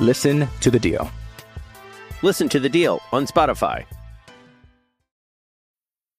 Listen to The Deal. Listen to the deal on Spotify.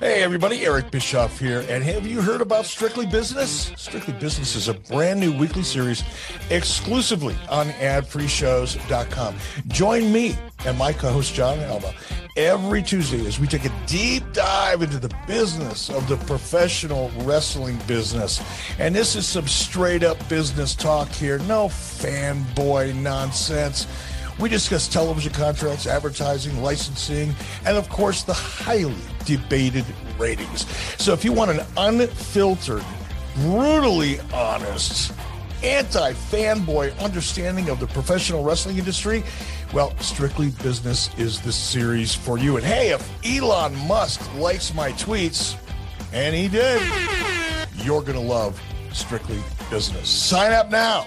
Hey everybody, Eric Bischoff here, and have you heard about Strictly Business? Strictly Business is a brand new weekly series exclusively on adfreeshows.com. Join me and my co-host Jon Alba every Tuesday as we take a deep dive into the business of the professional wrestling business. And this is some straight up business talk here, no fanboy nonsense. We discuss television contracts, advertising, licensing, and of course, the highly debated ratings. So if you want an unfiltered, brutally honest, anti fanboy understanding of the professional wrestling industry, well, Strictly Business is the series for you. And hey, if Elon Musk likes my tweets, and he did, you're going to love Strictly Business. Sign up now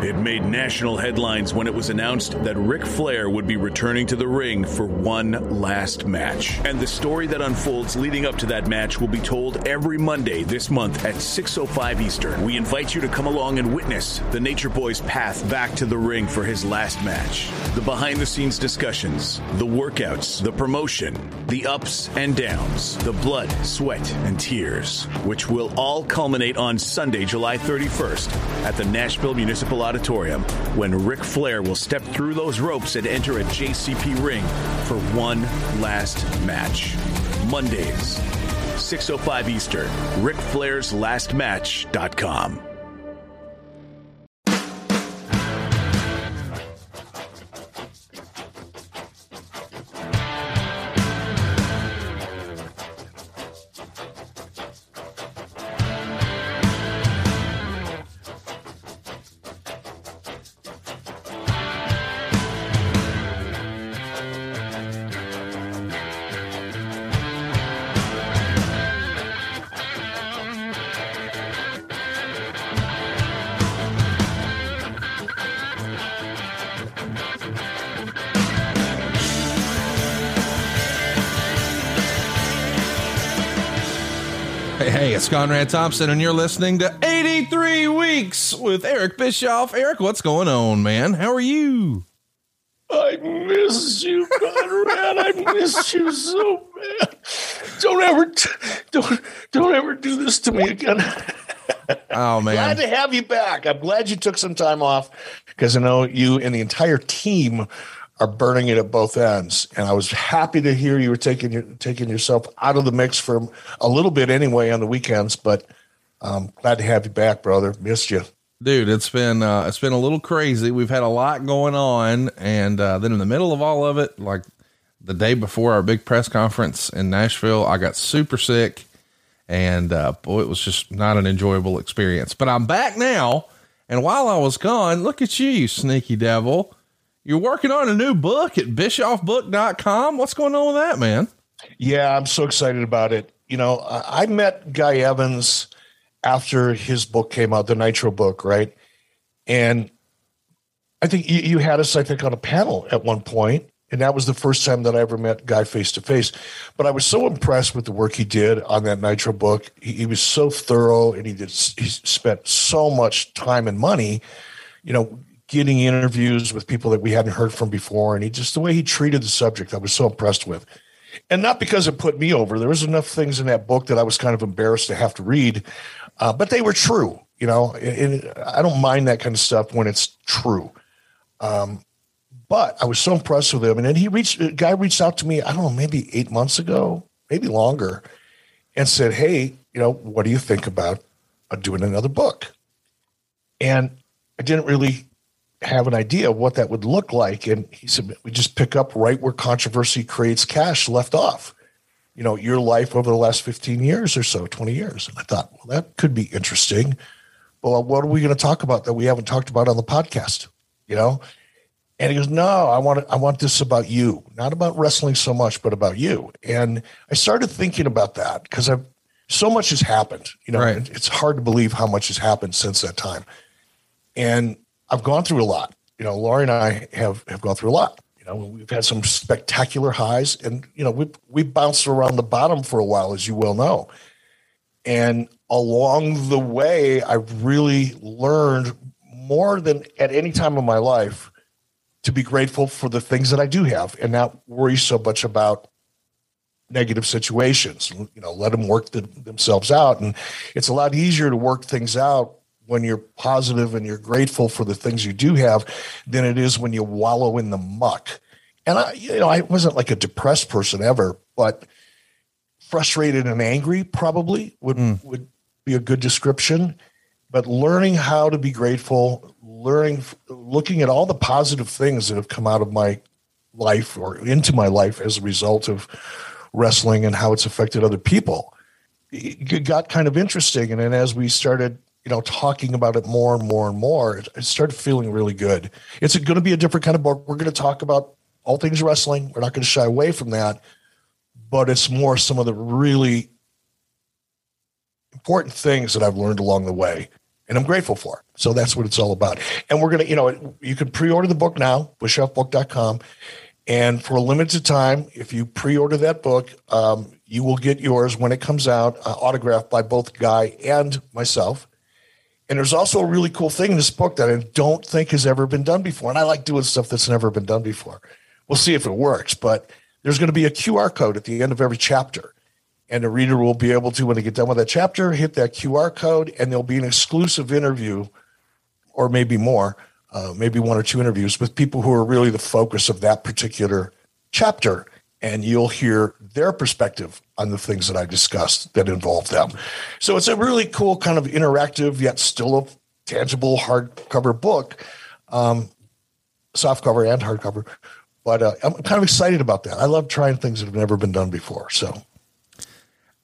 It made national headlines when it was announced that Ric Flair would be returning to the ring for one last match. And the story that unfolds leading up to that match will be told every Monday this month at 6:05 Eastern. We invite you to come along and witness the Nature Boy's path back to the ring for his last match. The behind-the-scenes discussions, the workouts, the promotion, the ups and downs, the blood, sweat, and tears, which will all culminate on Sunday, July 31st at the Nashville Municipal Auditorium when Ric Flair will step through those ropes and enter a JCP ring for one last match. Mondays, 6.05 Eastern, Ric Flair's Last Match.com. Hey, hey, it's Conrad Thompson, and you're listening to 83 Weeks with Eric Bischoff. Eric, what's going on, man? How are you? I miss you, Conrad. I miss you so bad. Don't ever, t- don't, don't ever do this to me again. Oh, man! Glad to have you back. I'm glad you took some time off because I know you and the entire team are burning it at both ends. And I was happy to hear you were taking your taking yourself out of the mix for a little bit anyway on the weekends. But um, glad to have you back, brother. Missed you. Dude, it's been uh, it's been a little crazy. We've had a lot going on, and uh, then in the middle of all of it, like the day before our big press conference in Nashville, I got super sick, and uh, boy, it was just not an enjoyable experience. But I'm back now, and while I was gone, look at you, you sneaky devil! You're working on a new book at BischoffBook.com. What's going on with that, man? Yeah, I'm so excited about it. You know, I met Guy Evans after his book came out, the Nitro book, right? And I think you, had us, I think, on a panel at one point, and that was the first time that I ever met Guy face to face. But I was so impressed with the work he did on that Nitro book. He, he was so thorough, and he did he spent so much time and money, you know, getting interviews with people that we hadn't heard from before, and he just the way he treated the subject, I was so impressed with and not because it put me over. There was enough things in that book that I was kind of embarrassed to have to read, uh, but they were true. You know, and, I don't mind that kind of stuff when it's true. Um, but I was so impressed with him, and then he reached. A guy reached out to me. I don't know, maybe eight months ago, maybe longer, and said, "Hey, you know, what do you think about uh, doing another book?" And I didn't really have an idea of what that would look like. And he said, we just pick up right where controversy creates cash left off. You know, your life over the last 15 years or so, 20 years. And I thought, well, that could be interesting. But what are we going to talk about that we haven't talked about on the podcast? You know? And he goes, No, I want I want this about you, not about wrestling so much, but about you. And I started thinking about that because I've so much has happened. You know, Right. it's hard to believe how much has happened since that time. And I've gone through a lot. You know, Loree and I have have gone through a lot. You know, we've had some spectacular highs, and you know, we we bounced around the bottom for a while, as you well know. And along the way, I've really learned more than at any time in my life to be grateful for the things that I do have, and not worry so much about negative situations. You know, let them work the, themselves out, and it's a lot easier to work things out when you're positive and you're grateful for the things you do have than it is when you wallow in the muck. And I, you know, I wasn't like a depressed person ever, but frustrated and angry probably would hmm. would be a good description. But learning how to be grateful, learning, looking at all the positive things that have come out of my life or into my life as a result of wrestling and how it's affected other people, it got kind of interesting. And then as we started you know, talking about it more and more and more, it, started feeling really good. It's going to be a different kind of book. We're going to talk about all things wrestling. We're not going to shy away from that, but it's more some of the really important things that I've learned along the way, and I'm grateful for. So that's what it's all about. And we're going to, you know, you can pre-order the book now, bischoffbook.com. And for a limited time, if you pre-order that book, um, you will get yours when it comes out, uh, autographed by both Guy and myself. And there's also a really cool thing in this book that I don't think has ever been done before. And I like doing stuff that's never been done before. We'll see if it works, but there's going to be a QR code at the end of every chapter. And the reader will be able to, when they get done with that chapter, hit that QR code, and there'll be an exclusive interview, or maybe more, uh, maybe one or two interviews with people who are really the focus of that particular chapter. And you'll hear their perspective on the things that I discussed that involve them. So it's a really cool kind of interactive, yet still a tangible hardcover book, um, soft cover and hardcover. But uh, I'm kind of excited about that. I love trying things that have never been done before. So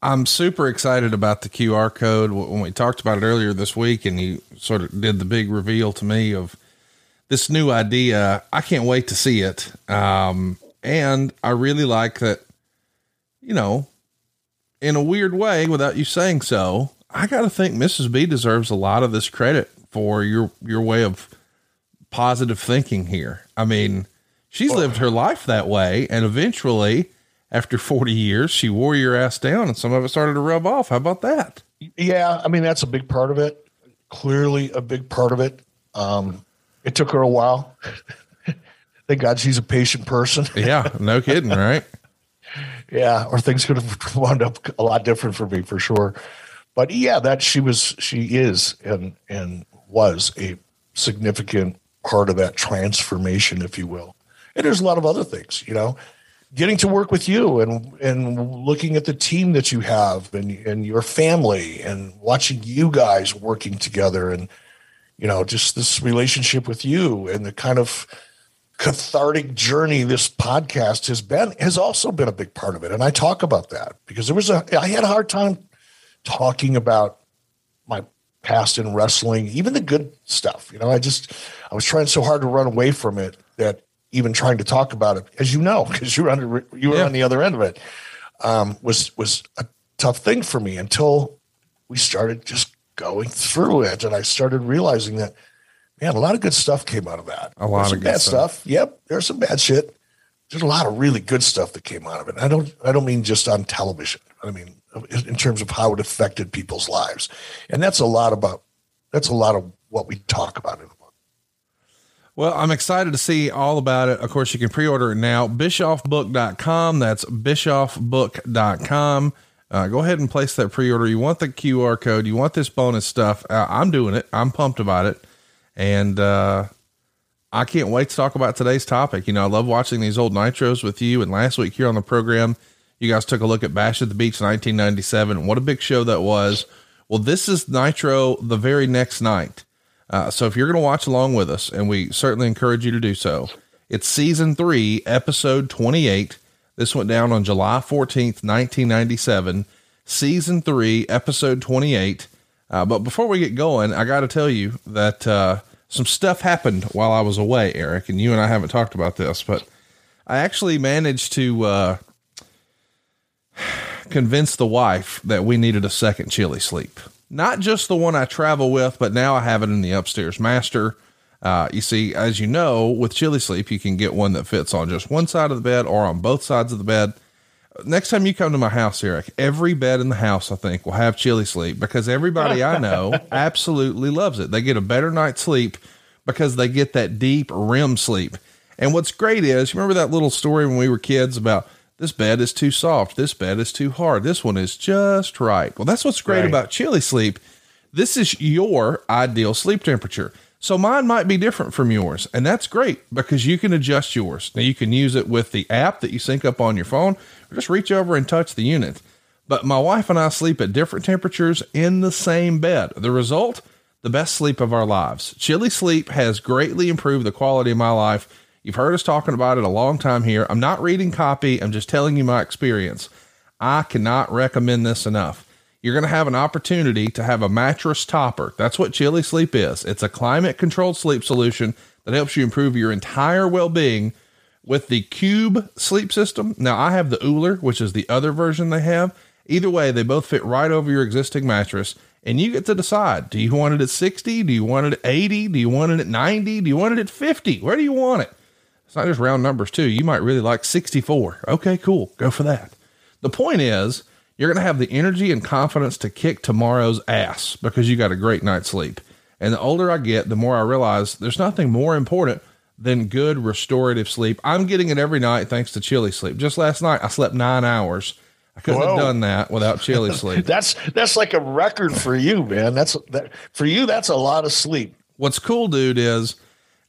I'm super excited about the QR code. When we talked about it earlier this week, and you sort of did the big reveal to me of this new idea, I can't wait to see it. Um, and I really like that, you know, in a weird way, without you saying so, I got to think Mrs. B deserves a lot of this credit for your your way of positive thinking here. I mean, she's lived her life that way, and eventually, after forty years, she wore your ass down, and some of it started to rub off. How about that? Yeah, I mean that's a big part of it. Clearly, a big part of it. Um, it took her a while. Thank God she's a patient person. Yeah, no kidding, right? yeah, or things could have wound up a lot different for me for sure. But yeah, that she was, she is, and and was a significant part of that transformation, if you will. And there's a lot of other things, you know, getting to work with you and and looking at the team that you have and and your family and watching you guys working together and you know, just this relationship with you and the kind of cathartic journey this podcast has been has also been a big part of it. And I talk about that because there was a I had a hard time talking about my past in wrestling, even the good stuff. You know, I just I was trying so hard to run away from it that even trying to talk about it, as you know, because you were under you were yeah. on the other end of it, um, was was a tough thing for me until we started just going through it, and I started realizing that man, a lot of good stuff came out of that. A lot of bad stuff. stuff. Yep, there's some bad shit. There's a lot of really good stuff that came out of it. I don't I don't mean just on television. I mean in terms of how it affected people's lives, and that's a lot about that's a lot of what we talk about in the book. Well, I'm excited to see all about it. Of course, you can pre-order it now. Bischoffbook.com. That's bischoffbook.com. Uh, go ahead and place that pre-order. You want the QR code. You want this bonus stuff. Uh, I'm doing it. I'm pumped about it. And, uh, I can't wait to talk about today's topic. You know, I love watching these old nitros with you. And last week here on the program, you guys took a look at Bash at the Beach 1997. What a big show that was. Well, this is Nitro the very next night. Uh, so if you're going to watch along with us, and we certainly encourage you to do so, it's season three, episode 28. This went down on July 14th, 1997. Season three, episode 28. Uh, but before we get going, I got to tell you that uh, some stuff happened while I was away, Eric, and you and I haven't talked about this, but I actually managed to uh, convince the wife that we needed a second chili sleep. Not just the one I travel with, but now I have it in the upstairs master. Uh, you see, as you know, with chili sleep, you can get one that fits on just one side of the bed or on both sides of the bed. Next time you come to my house, Eric, every bed in the house, I think, will have chili sleep because everybody I know absolutely loves it. They get a better night's sleep because they get that deep REM sleep. And what's great is, you remember that little story when we were kids about this bed is too soft. This bed is too hard. This one is just right. Well, that's what's great right. about chili sleep. This is your ideal sleep temperature. So mine might be different from yours. And that's great because you can adjust yours. Now you can use it with the app that you sync up on your phone or just reach over and touch the unit. But my wife and I sleep at different temperatures in the same bed. The result, the best sleep of our lives. Chili sleep has greatly improved the quality of my life You've heard us talking about it a long time here. I'm not reading copy, I'm just telling you my experience. I cannot recommend this enough. You're going to have an opportunity to have a mattress topper. That's what Chili Sleep is. It's a climate controlled sleep solution that helps you improve your entire well being with the Cube sleep system. Now, I have the Ooler, which is the other version they have. Either way, they both fit right over your existing mattress, and you get to decide do you want it at 60? Do you want it at 80? Do you want it at 90? Do you want it at 50? Where do you want it? It's not just round numbers too. You might really like 64. Okay, cool. Go for that. The point is, you're going to have the energy and confidence to kick tomorrow's ass because you got a great night's sleep. And the older I get, the more I realize there's nothing more important than good restorative sleep. I'm getting it every night thanks to chili sleep. Just last night, I slept nine hours. I couldn't Whoa. have done that without chili sleep. that's that's like a record for you, man. That's that for you. That's a lot of sleep. What's cool, dude, is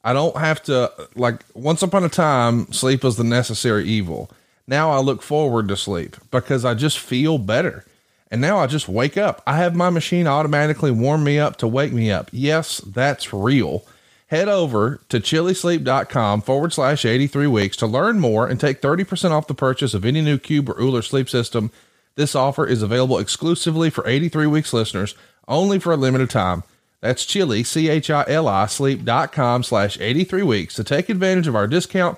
I don't have to like once upon a time sleep was the necessary evil. Now I look forward to sleep because I just feel better. And now I just wake up. I have my machine automatically warm me up to wake me up. Yes, that's real. Head over to chilisleep.com forward slash 83 weeks to learn more and take 30% off the purchase of any new Cube or Ooler sleep system. This offer is available exclusively for 83 weeks listeners only for a limited time. That's chili, C-H-I-L-I, sleep.com slash 83 weeks to take advantage of our discount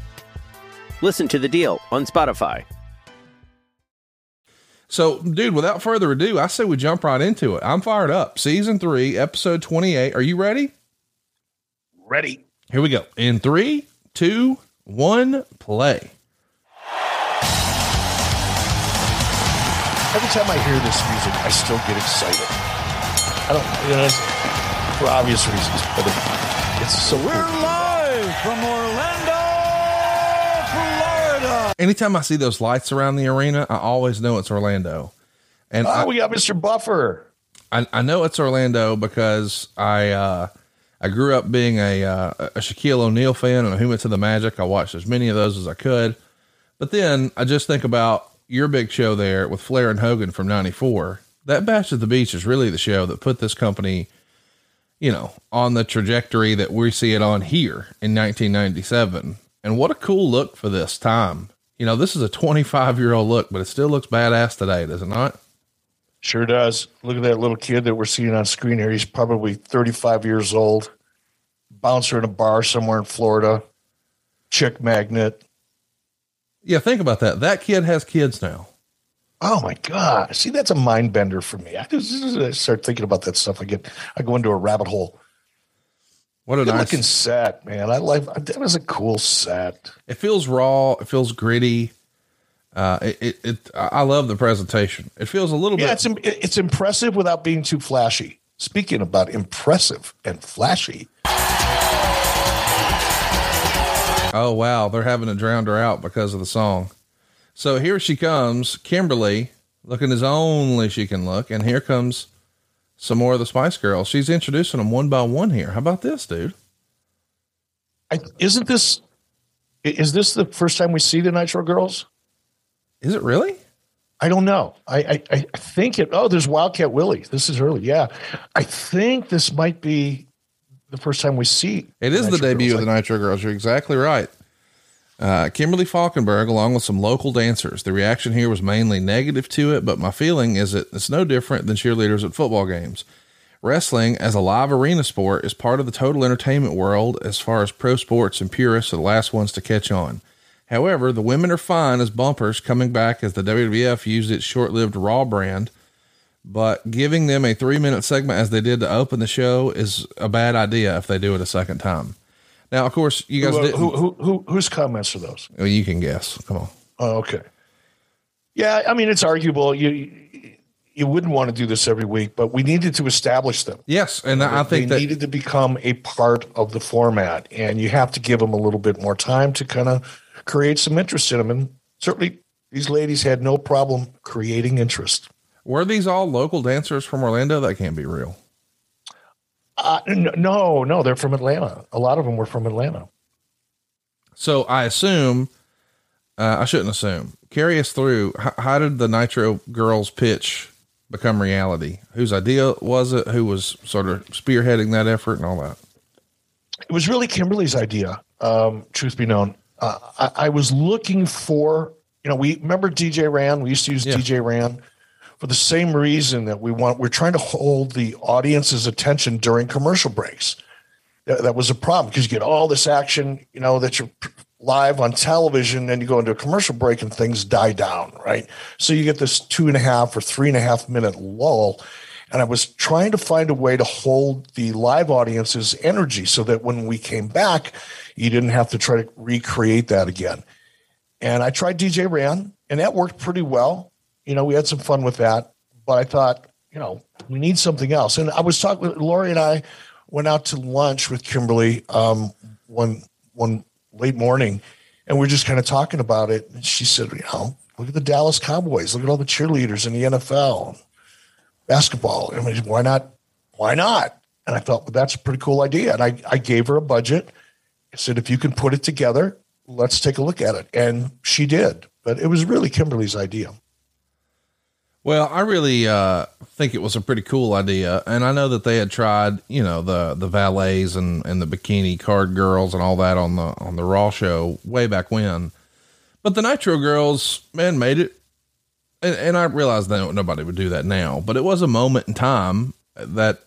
Listen to the deal on Spotify. So, dude, without further ado, I say we jump right into it. I'm fired up. Season three, episode 28. Are you ready? Ready. Here we go. In three, two, one, play. every time I hear this music, I still get excited. I don't, you know, for obvious reasons. But it's so We're cool. Anytime I see those lights around the arena, I always know it's Orlando. And Oh, I, we got Mr. Buffer. I, I know it's Orlando because I uh, I grew up being a uh, a Shaquille O'Neal fan and he went to the Magic. I watched as many of those as I could, but then I just think about your big show there with Flair and Hogan from '94. That Bash at the Beach is really the show that put this company, you know, on the trajectory that we see it on here in 1997. And what a cool look for this time. You know, this is a 25 year old look, but it still looks badass today, does it not? Sure does. Look at that little kid that we're seeing on screen here. He's probably 35 years old, bouncer in a bar somewhere in Florida, chick magnet. Yeah, think about that. That kid has kids now. Oh my God. See, that's a mind bender for me. I just I start thinking about that stuff. I get, I go into a rabbit hole. What a Good nice looking set, man. I like that was a cool set. It feels raw. It feels gritty. Uh, it, it, it, I love the presentation. It feels a little Yeah, bit. it's im- it's impressive without being too flashy. Speaking about impressive and flashy, oh wow, they're having to drown her out because of the song. So here she comes, Kimberly, looking as only she can look, and here comes some more of the Spice Girls. She's introducing them one by one here. How about this, dude? I, isn't this is this the first time we see the Nitro Girls? Is it really? I don't know. I, I I think it. Oh, there's Wildcat Willie. This is early. Yeah, I think this might be the first time we see. It is the Nitro debut Girls. of the Nitro Girls. You're exactly right. Uh, Kimberly Falkenberg, along with some local dancers. The reaction here was mainly negative to it, but my feeling is that it's no different than cheerleaders at football games. Wrestling, as a live arena sport, is part of the total entertainment world as far as pro sports and purists are the last ones to catch on. However, the women are fine as bumpers coming back as the WWF used its short lived Raw brand, but giving them a three minute segment as they did to open the show is a bad idea if they do it a second time. Now, of course, you guys Who, uh, didn't. who, who, who, whose comments are those? well, you can guess. Come on. Oh, okay. Yeah, I mean it's arguable. You you wouldn't want to do this every week, but we needed to establish them. Yes, and I think they that needed to become a part of the format, and you have to give them a little bit more time to kind of create some interest in them. And certainly, these ladies had no problem creating interest. were these all local dancers from Orlando? That can't be real. Uh, no, no, they're from Atlanta. A lot of them were from Atlanta. So I assume, uh, I shouldn't assume. Carry us through. How, how did the Nitro Girls pitch become reality? Whose idea was it? Who was sort of spearheading that effort and all that? It was really Kimberly's idea. Um, truth be known, uh, I, I was looking for you know we remember DJ Ran. We used to use Yeah. DJ Ran for the same reason that we want. We're trying to hold the audience's attention during commercial breaks. That, that was a problem because you get all this action, you know, that you're live on television, and you go into a commercial break and things die down, right? So you get this two and a half or three and a half minute lull. And I was trying to find a way to hold the live audience's energy so that when we came back, you didn't have to try to recreate that again. And I tried DJ Ran, and that worked pretty well. You know, we had some fun with that. But I thought, you know, we need something else. And I was talking with Loree and I went out to lunch with Kimberly um, one one late morning, and we are just kind of talking about it. And she said, you know, look at the Dallas Cowboys, look at all the cheerleaders in the NFL, basketball. I mean, why not? Why not? And I thought, well, that's a pretty cool idea. And I, I gave her a budget. I said, if you can put it together, let's take a look at it. And she did. But it was really Kimberly's idea. Well, I really uh, think it was a pretty cool idea, and I know that they had tried, you know, the the valets and and the bikini card girls and all that on the on the Raw show way back when, but the Nitro girls, man, made it. And, and I realize that nobody would do that now, but it was a moment in time that,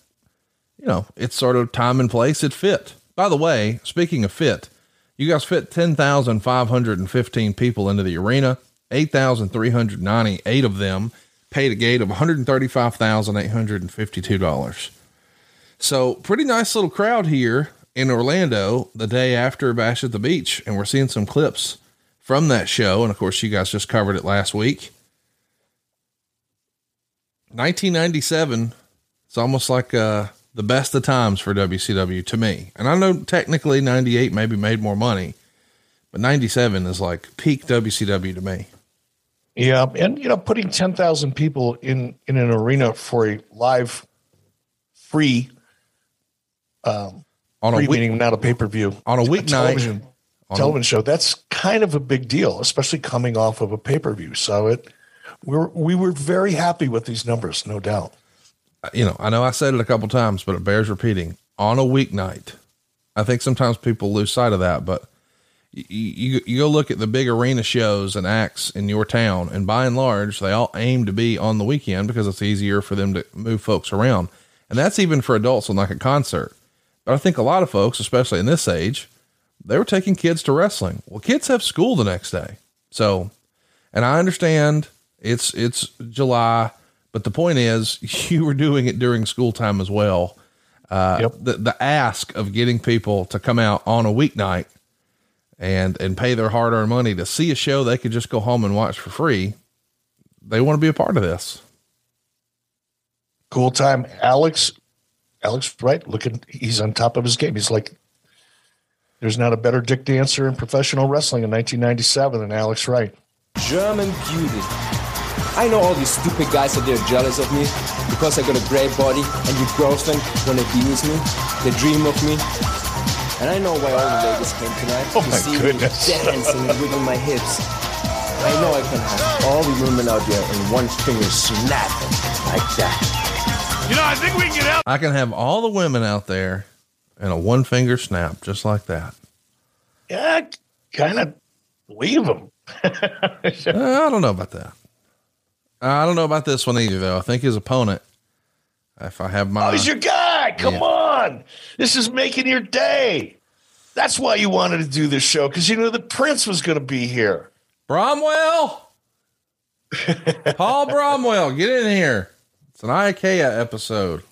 you know, it's sort of time and place. It fit. By the way, speaking of fit, you guys fit ten thousand five hundred and fifteen people into the arena. Eight thousand three hundred ninety eight of them paid a gate of $135,852. So, pretty nice little crowd here in Orlando the day after Bash at the Beach. And we're seeing some clips from that show. And of course, you guys just covered it last week. 1997. It's almost like uh, the best of times for WCW to me. And I know technically 98 maybe made more money, but 97 is like peak WCW to me. Yeah, and you know, putting ten thousand people in in an arena for a live, free, um, on a free week, meaning not a pay per view on a weeknight television television show. That's kind of a big deal, especially coming off of a pay per view. So it, we were we were very happy with these numbers, no doubt. You know, I know I said it a couple times, but it bears repeating. On a weeknight, I think sometimes people lose sight of that, but you, you, you go look at the big arena shows and acts in your town, and by and large, they all aim to be on the weekend because it's easier for them to move folks around. And that's even for adults on like a concert. But I think a lot of folks, especially in this age, they were taking kids to wrestling. Well, kids have school the next day. So, and I understand it's, it's July, but the point is you were doing it during school time as well. Uh, Yep. the, the ask of getting people to come out on a weeknight and, and pay their hard earned money to see a show they could just go home and watch for free. They want to be a part of this. Cool time, Alex. Alex, right? Looking, he's on top of his game. He's like, there's not a better dick dancer in professional wrestling in 1997 than Alex Wright. German beauty. I know all these stupid guys out there jealous of me because I got a great body and your girlfriend wanna be with me. They dream of me. And I know why all the ladies came tonight Oh to my see goodness. me dancing and wiggling my hips. I know I can have all the women out there in one finger snap like that. You know, I think we can get out. I can have all the women out there in a one finger snap, just like that. Yeah, kind of leave him. Uh, I don't know about that. I don't know about this one either, though. I think his opponent, if I have my, Oh, he's your guy. Come Yeah. on. This is making your day. That's why you wanted to do this show because you knew the Prince was going to be here. Bromwell, Paul Bromwell, get in here. It's an Iaukea episode.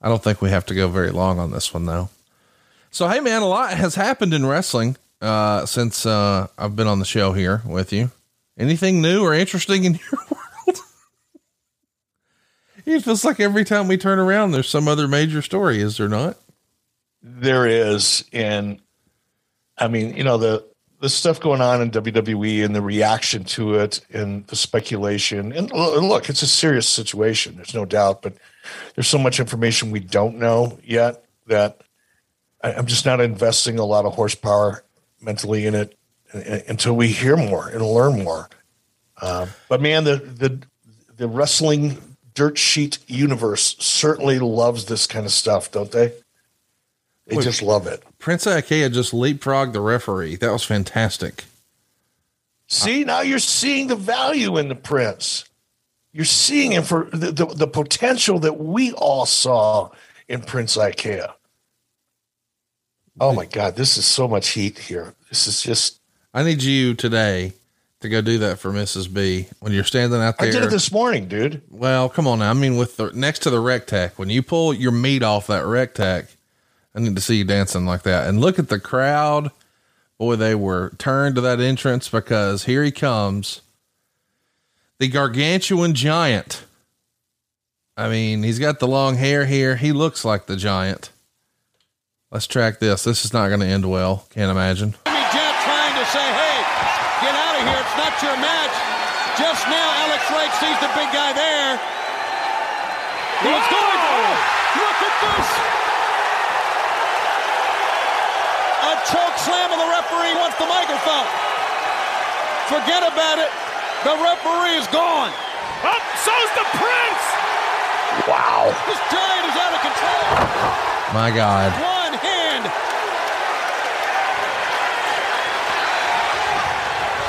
I don't think we have to go very long on this one, though. So, hey, man, a lot has happened in wrestling uh, since uh, I've been on the show here with you. Anything new or interesting in your world? It feels like every time we turn around, there's some other major story, is there not? There is, and I mean, you know the the stuff going on in WWE and the reaction to it and the speculation. And look, it's a serious situation. There's no doubt, but there's so much information we don't know yet that I'm just not investing a lot of horsepower mentally in it uh, until we hear more and learn more. Um, but man, the the the wrestling dirt sheet universe certainly loves this kind of stuff, don't they? They Look, just love it. Prince Iaukea just leapfrogged the referee. That was fantastic. See, now you're seeing the value in the Prince. You're seeing him for the, the, the potential that we all saw in Prince Iaukea. Oh my God, this is so much heat here. This is just. I need you today to go do that for Mrs. B when you're standing out there. I did it this morning, dude. Well, come on now. I mean, with the next to the rec tech, when you pull your meat off that rec tech, I need to see you dancing like that. And look at the crowd. Boy, they were turned to that entrance because here he comes. The gargantuan giant. I mean, he's got the long hair here. He looks like the giant. Let's track this. This is not going to end well. Can't imagine. Jimmy Jet trying to say, hey, get out of here. It's not your match. Just now, Alex Wright sees the big guy there. He's going for it. Look at this. A choke slam of the referee wants the microphone. Forget about it. The referee is gone. Up, so's the Prince. Wow. This giant is out of control. My God. One hand.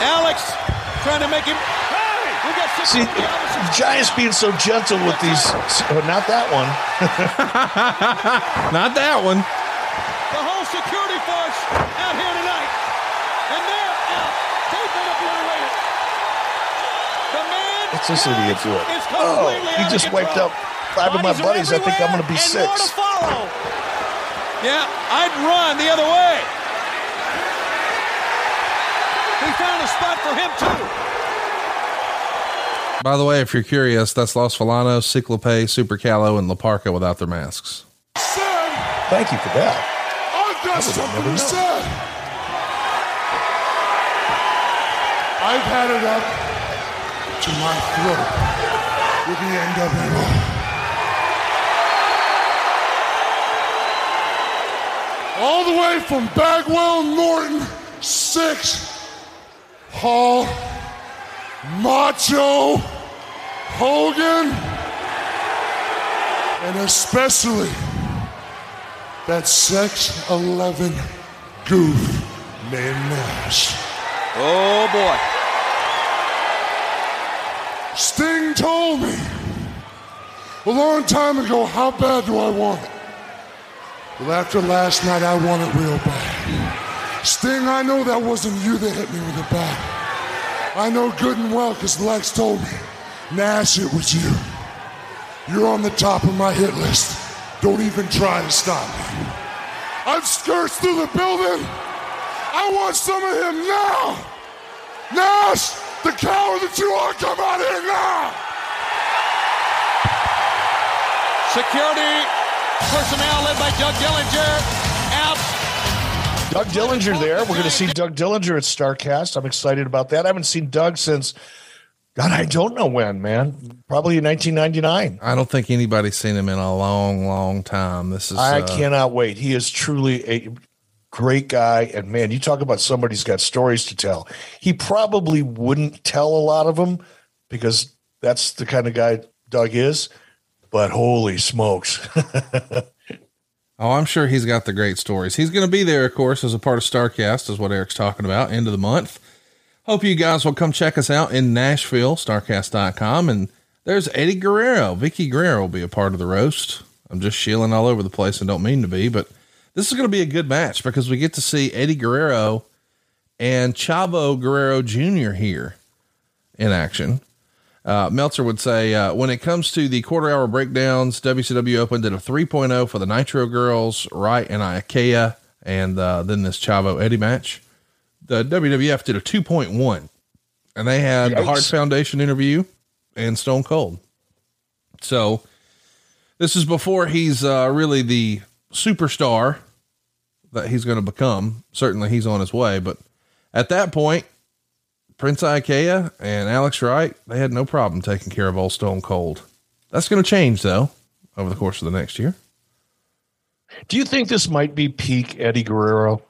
Alex trying to make him. Hey, we got six See, Giants being so gentle with these. oh, not that one. Not that one. The whole security force out here tonight. And they're out. They've been obliterated. The man What's this idiot doing? is Oh, he just of wiped control. out five of my buddies. I think I'm going to be everywhere, and six. to follow. Yeah, I'd run the other way. We found a spot for him too. By the way, if you're curious, that's Los Falanos, Ciclope, Super Calo, and La Parka without their masks. Thank you for that. I've got something to say. I've had it up to my throat with the NWO. All the way from Bagwell, Norton, Syxx, Hall, Macho, Hogan, and especially that sex 11 goof named Nash. Oh boy. Sting told me a long time ago, how bad do I want it? Well, after last night, I want it real bad. Sting, I know that wasn't you that hit me with the bat. I know good and well because Lex told me. Nash, it was you. You're on the top of my hit list. Don't even try to stop me. I've skirts through the building. I want some of him now. Nash, the coward that you are, come out here now. Security personnel led by Doug Dillinger out. Doug Dillinger there. We're going to see Doug Dillinger at Starrcast. I'm excited about that. I haven't seen Doug since, God, I don't know when, man. Probably in 1999. I don't think anybody's seen him in a long, long time. This is. I uh, cannot wait. He is truly a great guy. And man, you talk about somebody who's got stories to tell. He probably wouldn't tell a lot of them because that's the kind of guy Doug is. But holy smokes. Oh, I'm sure he's got the great stories. He's going to be there, of course, as a part of Starrcast, is what Eric's talking about, end of the month. Hope you guys will come check us out in Nashville, starrcast.com. And there's Eddie Guerrero. Vickie Guerrero will be a part of the roast. I'm just shilling all over the place and don't mean to be, but this is going to be a good match because we get to see Eddie Guerrero and Chavo Guerrero Jr. here in action. Uh, Meltzer would say, uh, when it comes to the quarter hour breakdowns, WCW opened at a 3.0 for the Nitro Girls, Wright and Iaukea, and uh, then this Chavo Eddie match. The WWF did a 2.1, and they had the Yikes. Hart Foundation interview and Stone Cold. So this is before he's uh, really the superstar that he's going to become. Certainly he's on his way, but at that point, Prince Iaukea and Alex Wright, they had no problem taking care of old Stone Cold. That's going to change though over the course of the next year. Do you think this might be peak Eddie Guerrero?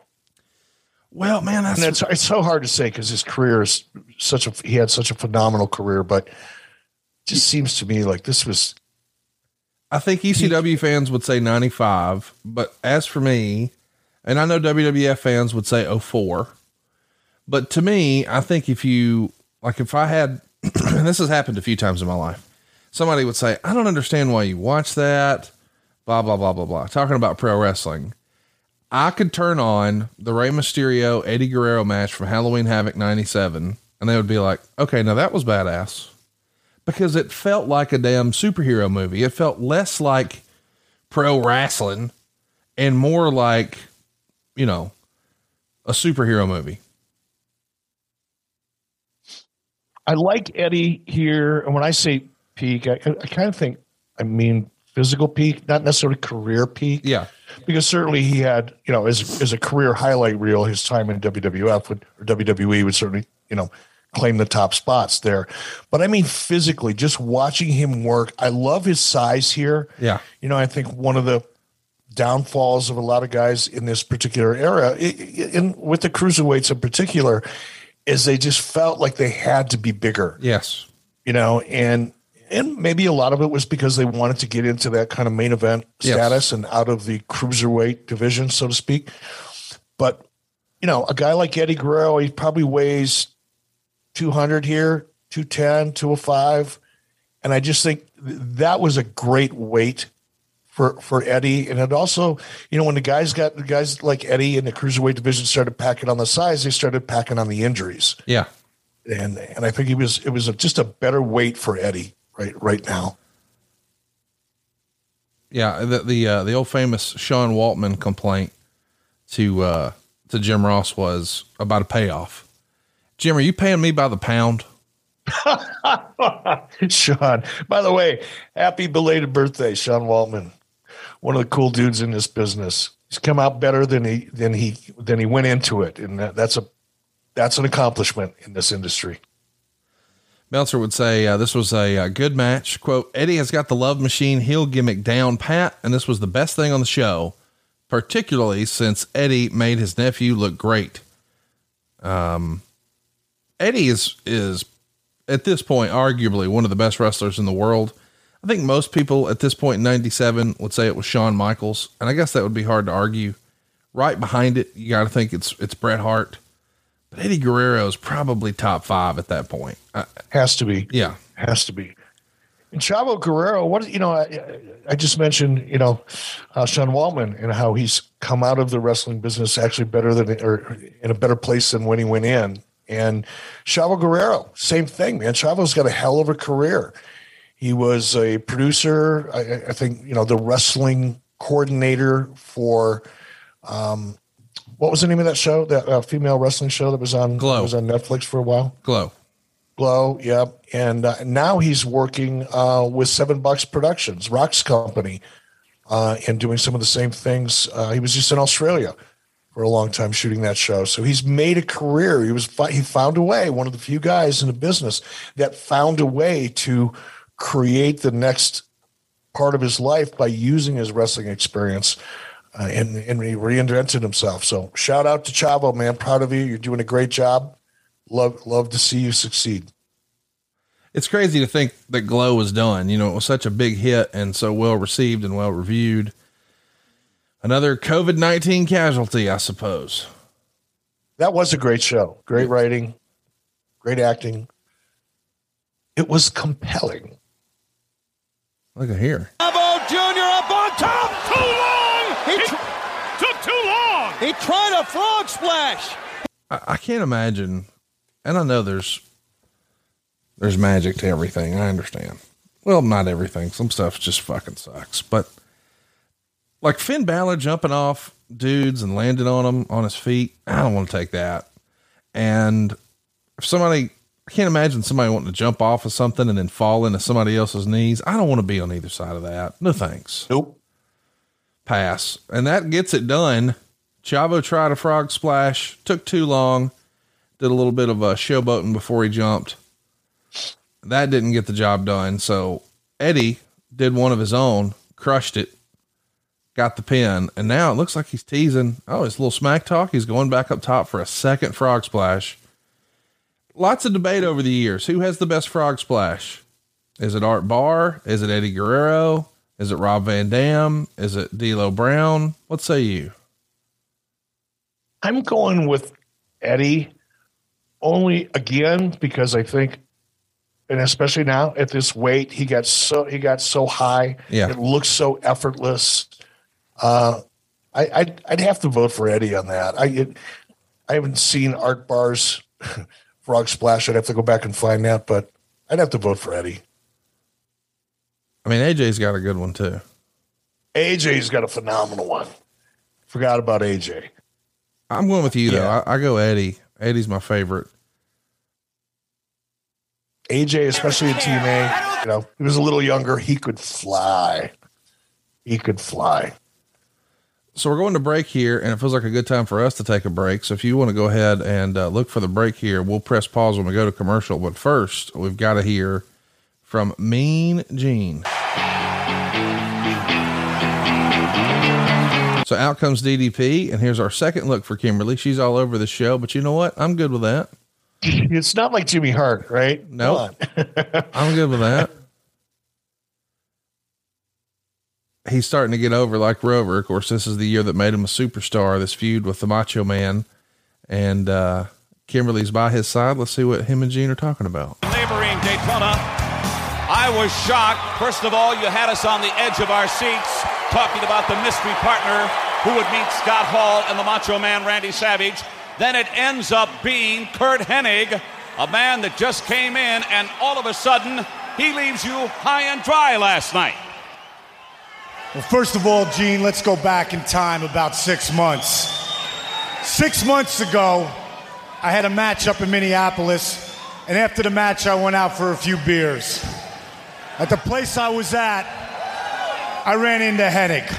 Well, man, that's it's, it's so hard to say because his career is such a he had such a phenomenal career, but it just seems to me like this was I think ECW fans would say 95, but as for me, and I know WWF fans would say 04, but to me, I think if you, like if I had, this has happened a few times in my life, somebody would say, I don't understand why you watch that, blah, blah, blah, blah, blah, talking about pro wrestling. I could turn on the Rey Mysterio Eddie Guerrero match from Halloween Havoc 97, and they would be like, okay, now that was badass because it felt like a damn superhero movie. It felt less like pro wrestling and more like, you know, a superhero movie. I like Eddie here, and when I say peak, I, I kind of think I mean physical peak, not necessarily career peak. Yeah, because certainly he had, you know, as as a career highlight reel, his time in WWF would, or WWE would certainly, you know, claim the top spots there. But I mean, physically, just watching him work, I love his size here. Yeah, you know, I think one of the downfalls of a lot of guys in this particular era, in with the cruiserweights in particular, is they just felt like they had to be bigger. Yes, you know, and and maybe a lot of it was because they wanted to get into that kind of main event Yes. status and out of the cruiserweight division, so to speak. But you know, a guy like Eddie Guerrero, he probably weighs 200 here, 210, 205. And I just think that was a great weight for, for Eddie. And it also, you know, when the guys got the guys like Eddie in the cruiserweight division started packing on the size, they started packing on the injuries. Yeah. And, and I think it was, it was a, just a better weight for Eddie right, right now. Yeah, the the uh, the old famous Sean Waltman complaint to uh, to Jim Ross was about a payoff. Jim, are you paying me by the pound? Sean, by the way, happy belated birthday, Sean Waltman. One of the cool dudes in this business. He's come out better than he than he than he went into it, and that, that's a that's an accomplishment in this industry. Meltzer would say uh, this was a, a, good match. Quote, Eddie has got the love machine heel gimmick down pat, and this was the best thing on the show, particularly since Eddie made his nephew look great. Um, Eddie is, is at this point, arguably one of the best wrestlers in the world. I think most people at this point in 97 would say it was Shawn Michaels. And I guess that would be hard to argue. Right behind it, you got to think it's, it's Bret Hart. But Eddie Guerrero is probably top five at that point. Uh, Has to be. Yeah. Has to be. And Chavo Guerrero, what, you know, I, I just mentioned, you know, uh, Sean Waltman and how he's come out of the wrestling business actually better than, or in a better place than when he went in. And Chavo Guerrero, same thing, man. Chavo's got a hell of a career. He was a producer, I, I think, you know, the wrestling coordinator for, um, what was the name of that show? That uh, female wrestling show that was on Glow. was on Netflix for a while. Glow. Glow, yep. And uh, now he's working uh, with Seven Bucks Productions, Rock's company, uh, and doing some of the same things. Uh, he was just in Australia for a long time shooting that show, so he's made a career. He was he found a way. One of the few guys in the business that found a way to create the next part of his life by using his wrestling experience uh, and, and he reinvented himself. So shout out to Chavo, man. Proud of you. You're doing a great job. Love, love to see you succeed. It's crazy to think that Glow was done. You know, it was such a big hit and so well received and well reviewed. Another COVID 19 casualty, I suppose. That was a great show. Great writing, great acting. It was compelling. Look at here. Chavo Jr. up on top. Too long. He, He took too long. he tried a frog splash. I, I can't imagine, and I know there's there's magic to everything. I understand. Well, not everything. Some stuff just fucking sucks. But like Finn Balor jumping off dudes and landing on them on his feet, I don't want to take that. And if somebody, I can't imagine somebody wanting to jump off of something and then fall into somebody else's knees. I don't want to be on either side of that. No thanks. Nope. Pass. And that gets it done. Chavo tried a frog splash, took too long, did a little bit of a showboating before he jumped. That didn't get the job done. So Eddie did one of his own, crushed it, got the pin, and now it looks like he's teasing. Oh, it's a little smack talk. He's going back up top for a second frog splash. Lots of debate over the years. Who has the best frog splash? Is it Art Barr? Is it Eddie Guerrero? Is it Rob Van Dam? Is it D'Lo Brown? What say you? I'm going with Eddie only again because I think, and especially now at this weight, he got so he got so high. Yeah. it looks so effortless. Uh, I, I'd, I'd have to vote for Eddie on that. I it, I haven't seen Art Barr's frog splash. I'd have to go back and find that, but I'd have to vote for Eddie. I mean, AJ's got a good one too. AJ's got a phenomenal one. Forgot about AJ. I'm going with you though. Yeah. I, I go Eddie. Eddie's my favorite. AJ, especially in TNA, you know, he was a little younger. He could fly. He could fly. So we're going to break here, and it feels like a good time for us to take a break. So if you want to go ahead and uh, look for the break here, we'll press pause when we go to commercial. But first, we've got to hear from Mean Gene. So out comes DDP, and here's our second look for Kimberly. She's all over the show, but you know what? I'm good with that. It's not like Jimmy Hart, right? No, I'm good with that. He's starting to get over like Rover. Of course, this is the year that made him a superstar. This feud with the Macho Man, and uh, Kimberly's by his side. Let's see what him and Gene are talking about. Neighboring Daytona. I was shocked. First of all, you had us on the edge of our seats talking about the mystery partner who would meet Scott Hall and the Macho Man Randy Savage. Then it ends up being Curt Hennig, a man that just came in, and all of a sudden, he leaves you high and dry last night. Well, first of all, Gene, let's go back in time about six months. Six months ago, I had a match up in Minneapolis, And after the match, I went out for a few beers. At the place I was at, I ran into Hennig.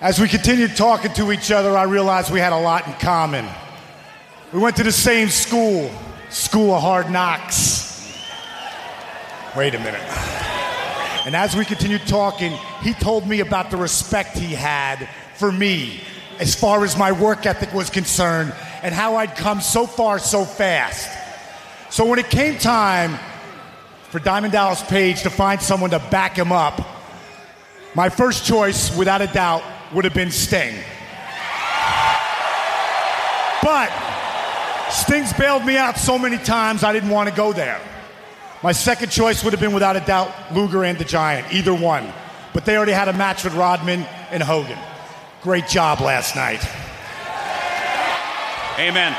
As we continued talking to each other, I realized we had a lot in common. We went to the same school, School of Hard Knocks. Wait a minute. And as we continued talking, he told me about the respect he had for me as far as my work ethic was concerned and how I'd come so far so fast. So when it came time for Diamond Dallas Page to find someone to back him up, my first choice, without a doubt, would have been Sting. But Sting's bailed me out so many times I didn't want to go there. My second choice would have been, without a doubt, Luger and the Giant, either one. But they already had a match with Rodman and Hogan. Great job last night. Amen.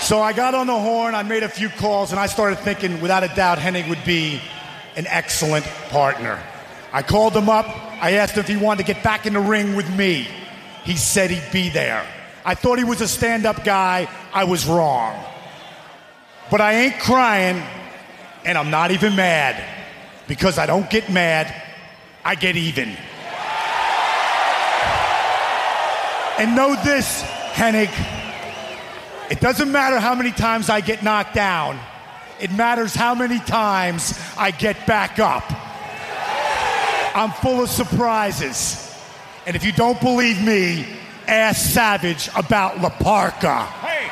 So I got on the horn, I made a few calls, and I started thinking, without a doubt, Hennig would be an excellent partner. I called him up. I asked him if he wanted to get back in the ring with me. He said he'd be there. I thought he was a stand up guy. I was wrong. But I ain't crying, and I'm not even mad because I don't get mad, I get even. And know this, Hennig, it doesn't matter how many times I get knocked down, it matters how many times I get back up. I'm full of surprises. And if you don't believe me, ask Savage about La Parka. Hey,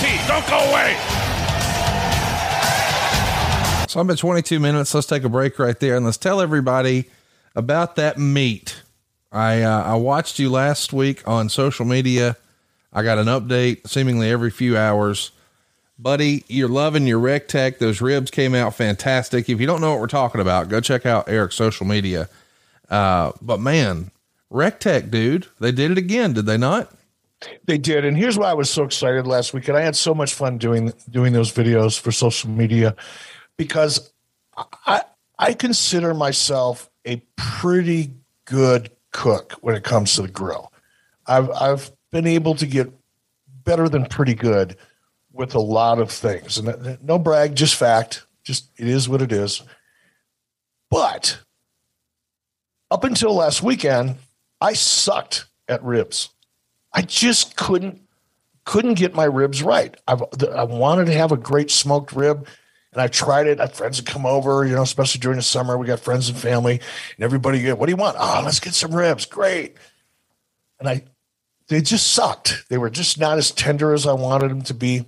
Don't go away. So I'm at 22 minutes. Let's take a break right there and let's tell everybody about that meet. I uh, I watched you last week on social media. I got an update seemingly every few hours. Buddy, you're loving your recteq. Those ribs came out fantastic. If you don't know what we're talking about, go check out Eric's social media. Uh, but man, recteq, dude, they did it again, did they not? They did, and here's why I was so excited last week, and I had so much fun doing doing those videos for social media because I I consider myself a pretty good cook when it comes to the grill. I've I've been able to get better than pretty good with a lot of things, and uh, no brag, just fact. Just it is what it is. But up until last weekend, I sucked at ribs. I just couldn't couldn't get my ribs right. I've, I wanted to have a great smoked rib, and I tried it. I had friends would come over, you know, especially during the summer. We got friends and family, and everybody. What do you want? Oh, let's get some ribs. Great. And I, they just sucked. They were just not as tender as I wanted them to be.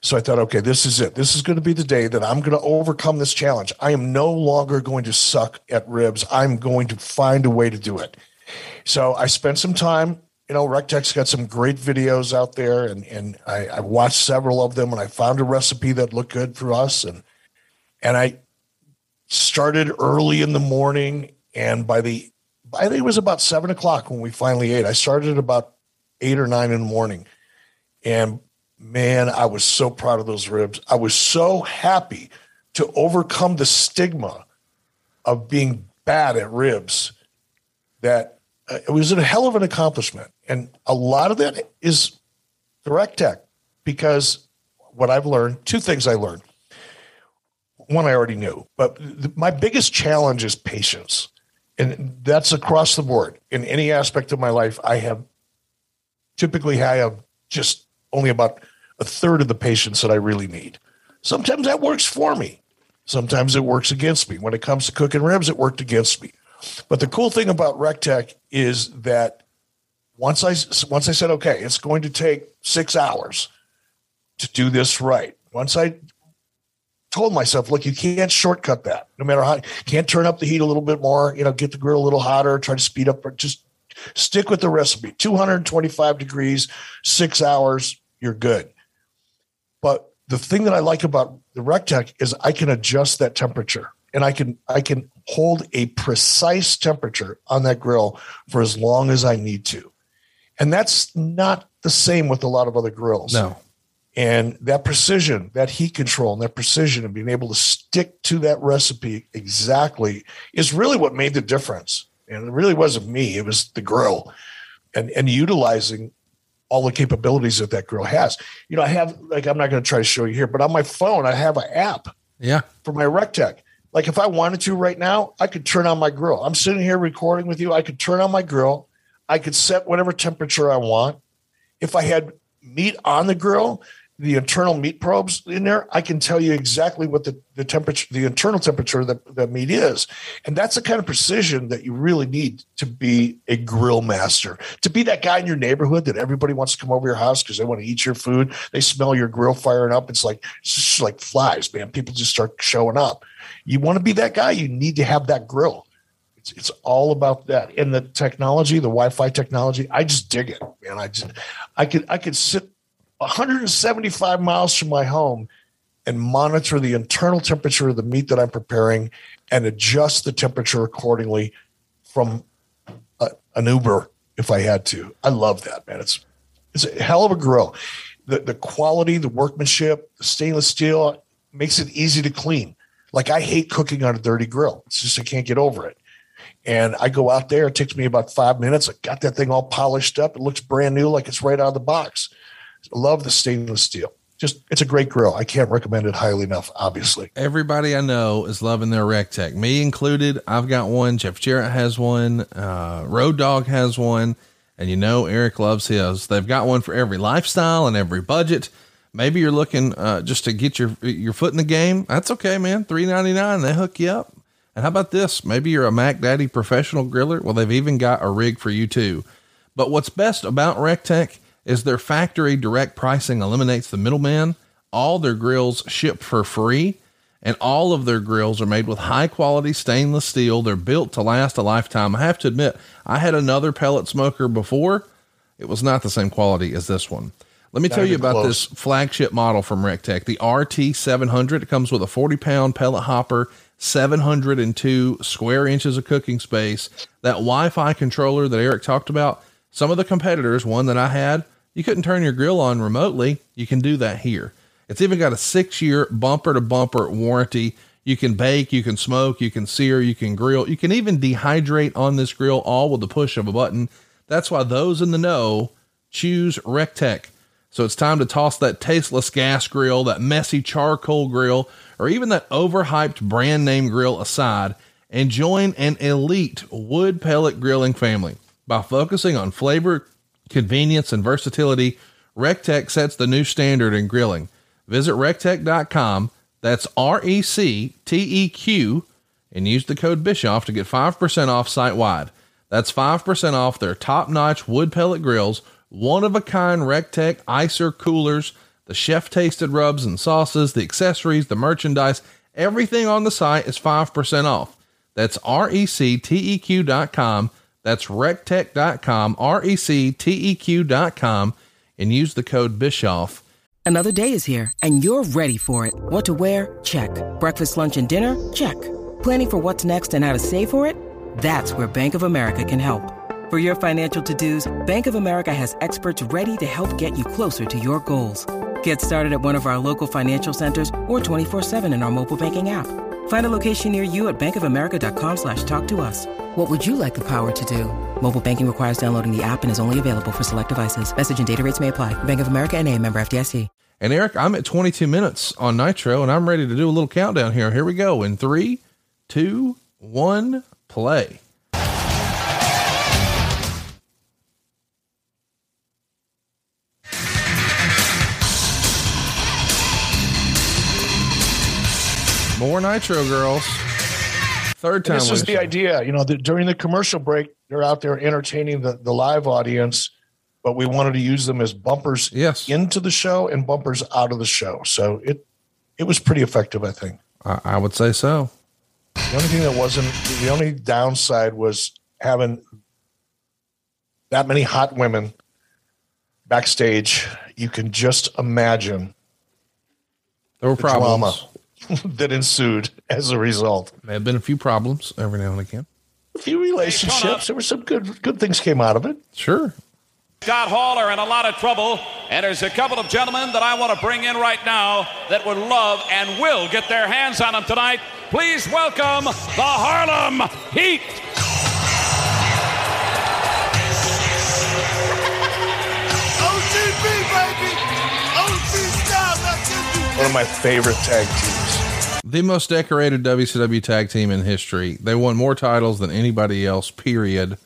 So I thought, okay, this is it. This is going to be the day that I'm going to overcome this challenge. I am no longer going to suck at ribs. I'm going to find a way to do it. So I spent some time you know, Recteq's got some great videos out there, and and I, I, watched several of them, and I found a recipe that looked good for us, and and I started early in the morning, and by the I think it was about seven o'clock when we finally ate. I started about eight or nine in the morning, and man, I was so proud of those ribs. I was so happy to overcome the stigma of being bad at ribs that Uh, it was a hell of an accomplishment. And a lot of that is direct tech because what I've learned, two things I learned. One I already knew, but th- my biggest challenge is patience. And that's across the board. In any aspect of my life, I have typically I have just only about a third of the patience that I really need. Sometimes that works for me. Sometimes it works against me. When it comes to cooking ribs, it worked against me. But the cool thing about Recteq is that once I once I said, okay, it's going to take six hours to do this right. Once I told myself, look, you can't shortcut that. No matter how, can't turn up the heat a little bit more. You know, get the grill a little hotter. Try to speed up, but just stick with the recipe. 225 degrees, six hours, you're good. But the thing that I like about the Recteq is I can adjust that temperature and I can I can hold a precise temperature on that grill for as long as I need to. And that's not the same with a lot of other grills. No. And that precision, that heat control, and that precision and being able to stick to that recipe exactly is really what made the difference. and it really wasn't me. It was the grill, and and utilizing all the capabilities that that grill has. You know, I have like I'm not going to try to show you here, but on my phone I have an app. Yeah. For my Recteq. Like if I wanted to right now, I could turn on my grill. I'm sitting here recording with you. I could turn on my grill. I could set whatever temperature I want. If I had meat on the grill, the internal meat probes in there, I can tell you exactly what the, the temperature, the internal temperature that that meat is. And that's the kind of precision that you really need to be a grill master, to be that guy in your neighborhood that everybody wants to come over your house because they want to eat your food. They smell your grill firing up. It's like, it's like flies, man. People just start showing up. You want to be that guy, you need to have that grill. It's, it's all about that. And the technology, the Wi-Fi technology, I just dig it, man. I just, I could, I could sit 175 miles from my home and monitor the internal temperature of the meat that I'm preparing and adjust the temperature accordingly from a, an Uber if I had to. I love that, man. It's it's a hell of a grill. The the quality, the workmanship, the stainless steel makes it easy to clean. Like I hate cooking on a dirty grill. It's just I can't get over it. And I go out there, it takes me about five minutes. I got that thing all polished up. It looks brand new, like it's right out of the box. Love the stainless steel. Just it's a great grill. I can't recommend it highly enough, obviously. Everybody I know is loving their Recteq, me included. I've got one. Jeff Jarrett has one. Uh, Road Dog has one. And you know, Eric loves his. They've got one for every lifestyle and every budget. Maybe you're looking uh, just to get your your foot in the game. That's okay, man. Three ninety nine. They hook you up. And how about this? Maybe you're a Mac Daddy professional griller. Well, they've even got a rig for you too. But what's best about Recteq is their factory direct pricing eliminates the middleman. All their grills ship for free, and all of their grills are made with high quality stainless steel. They're built to last a lifetime. I have to admit, I had another pellet smoker before. It was not the same quality as this one. Let me Not tell you about close. this flagship model from Recteq, the RT700. It comes with a 40 pound pellet hopper, 702 square inches of cooking space. That Wi Fi controller that Eric talked about, some of the competitors, one that I had, you couldn't turn your grill on remotely. You can do that here. It's even got a six year bumper to bumper warranty. You can bake, you can smoke, you can sear, you can grill, you can even dehydrate on this grill all with the push of a button. That's why those in the know choose Recteq. So it's time to toss that tasteless gas grill, that messy charcoal grill, or even that overhyped brand name grill aside and join an elite wood pellet grilling family. By focusing on flavor, convenience, and versatility, Recteq sets the new standard in grilling. Visit recteq.com, that's R E C T E Q, and use the code Bischoff to get 5% off site wide. That's 5% off their top notch wood pellet grills, one of a kind Recteq icer coolers, the chef tasted rubs and sauces, the accessories, the merchandise, everything on the site is 5% off. That's R E C T E Q.com. That's recteq.com, R C T Q.com, and use the code Bischoff. Another day is here, and you're ready for it. What to wear? Check. Breakfast, lunch, and dinner? Check. Planning for what's next and how to save for it? That's where Bank of America can help. For your financial to dos, Bank of America has experts ready to help get you closer to your goals. Get started at one of our local financial centers or 24-7 in our mobile banking app. Find a location near you at bankofamerica.com slash talk to us. What would you like the power to do? Mobile banking requires downloading the app and is only available for select devices. Message and data rates may apply. Bank of America and a member FDIC. And Eric, I'm at 22 minutes on Nitro, and I'm ready to do a little countdown here. Here we go in three, two, one, play. More Nitro girls. Third time. This is the idea. You know, the, during the commercial break, they're out there entertaining the, the live audience, but we wanted to use them as bumpers yes. into the show and bumpers out of the show. So it it was pretty effective, I think. I, I would say so. The only thing that wasn't the only downside was having that many hot women backstage. You can just imagine There were problems. drama that ensued as a result. There have been a few problems every now and again. A few relationships. There were some good good things came out of it. Sure. Scott Hall are in a lot of trouble, and there's a couple of gentlemen that I want to bring in right now that would love and will get their hands on them tonight. Please welcome the Harlem Heat. OTB, baby! OTB style, One of my favorite tag teams. The most decorated WCW tag team in history. They won more titles than anybody else, period.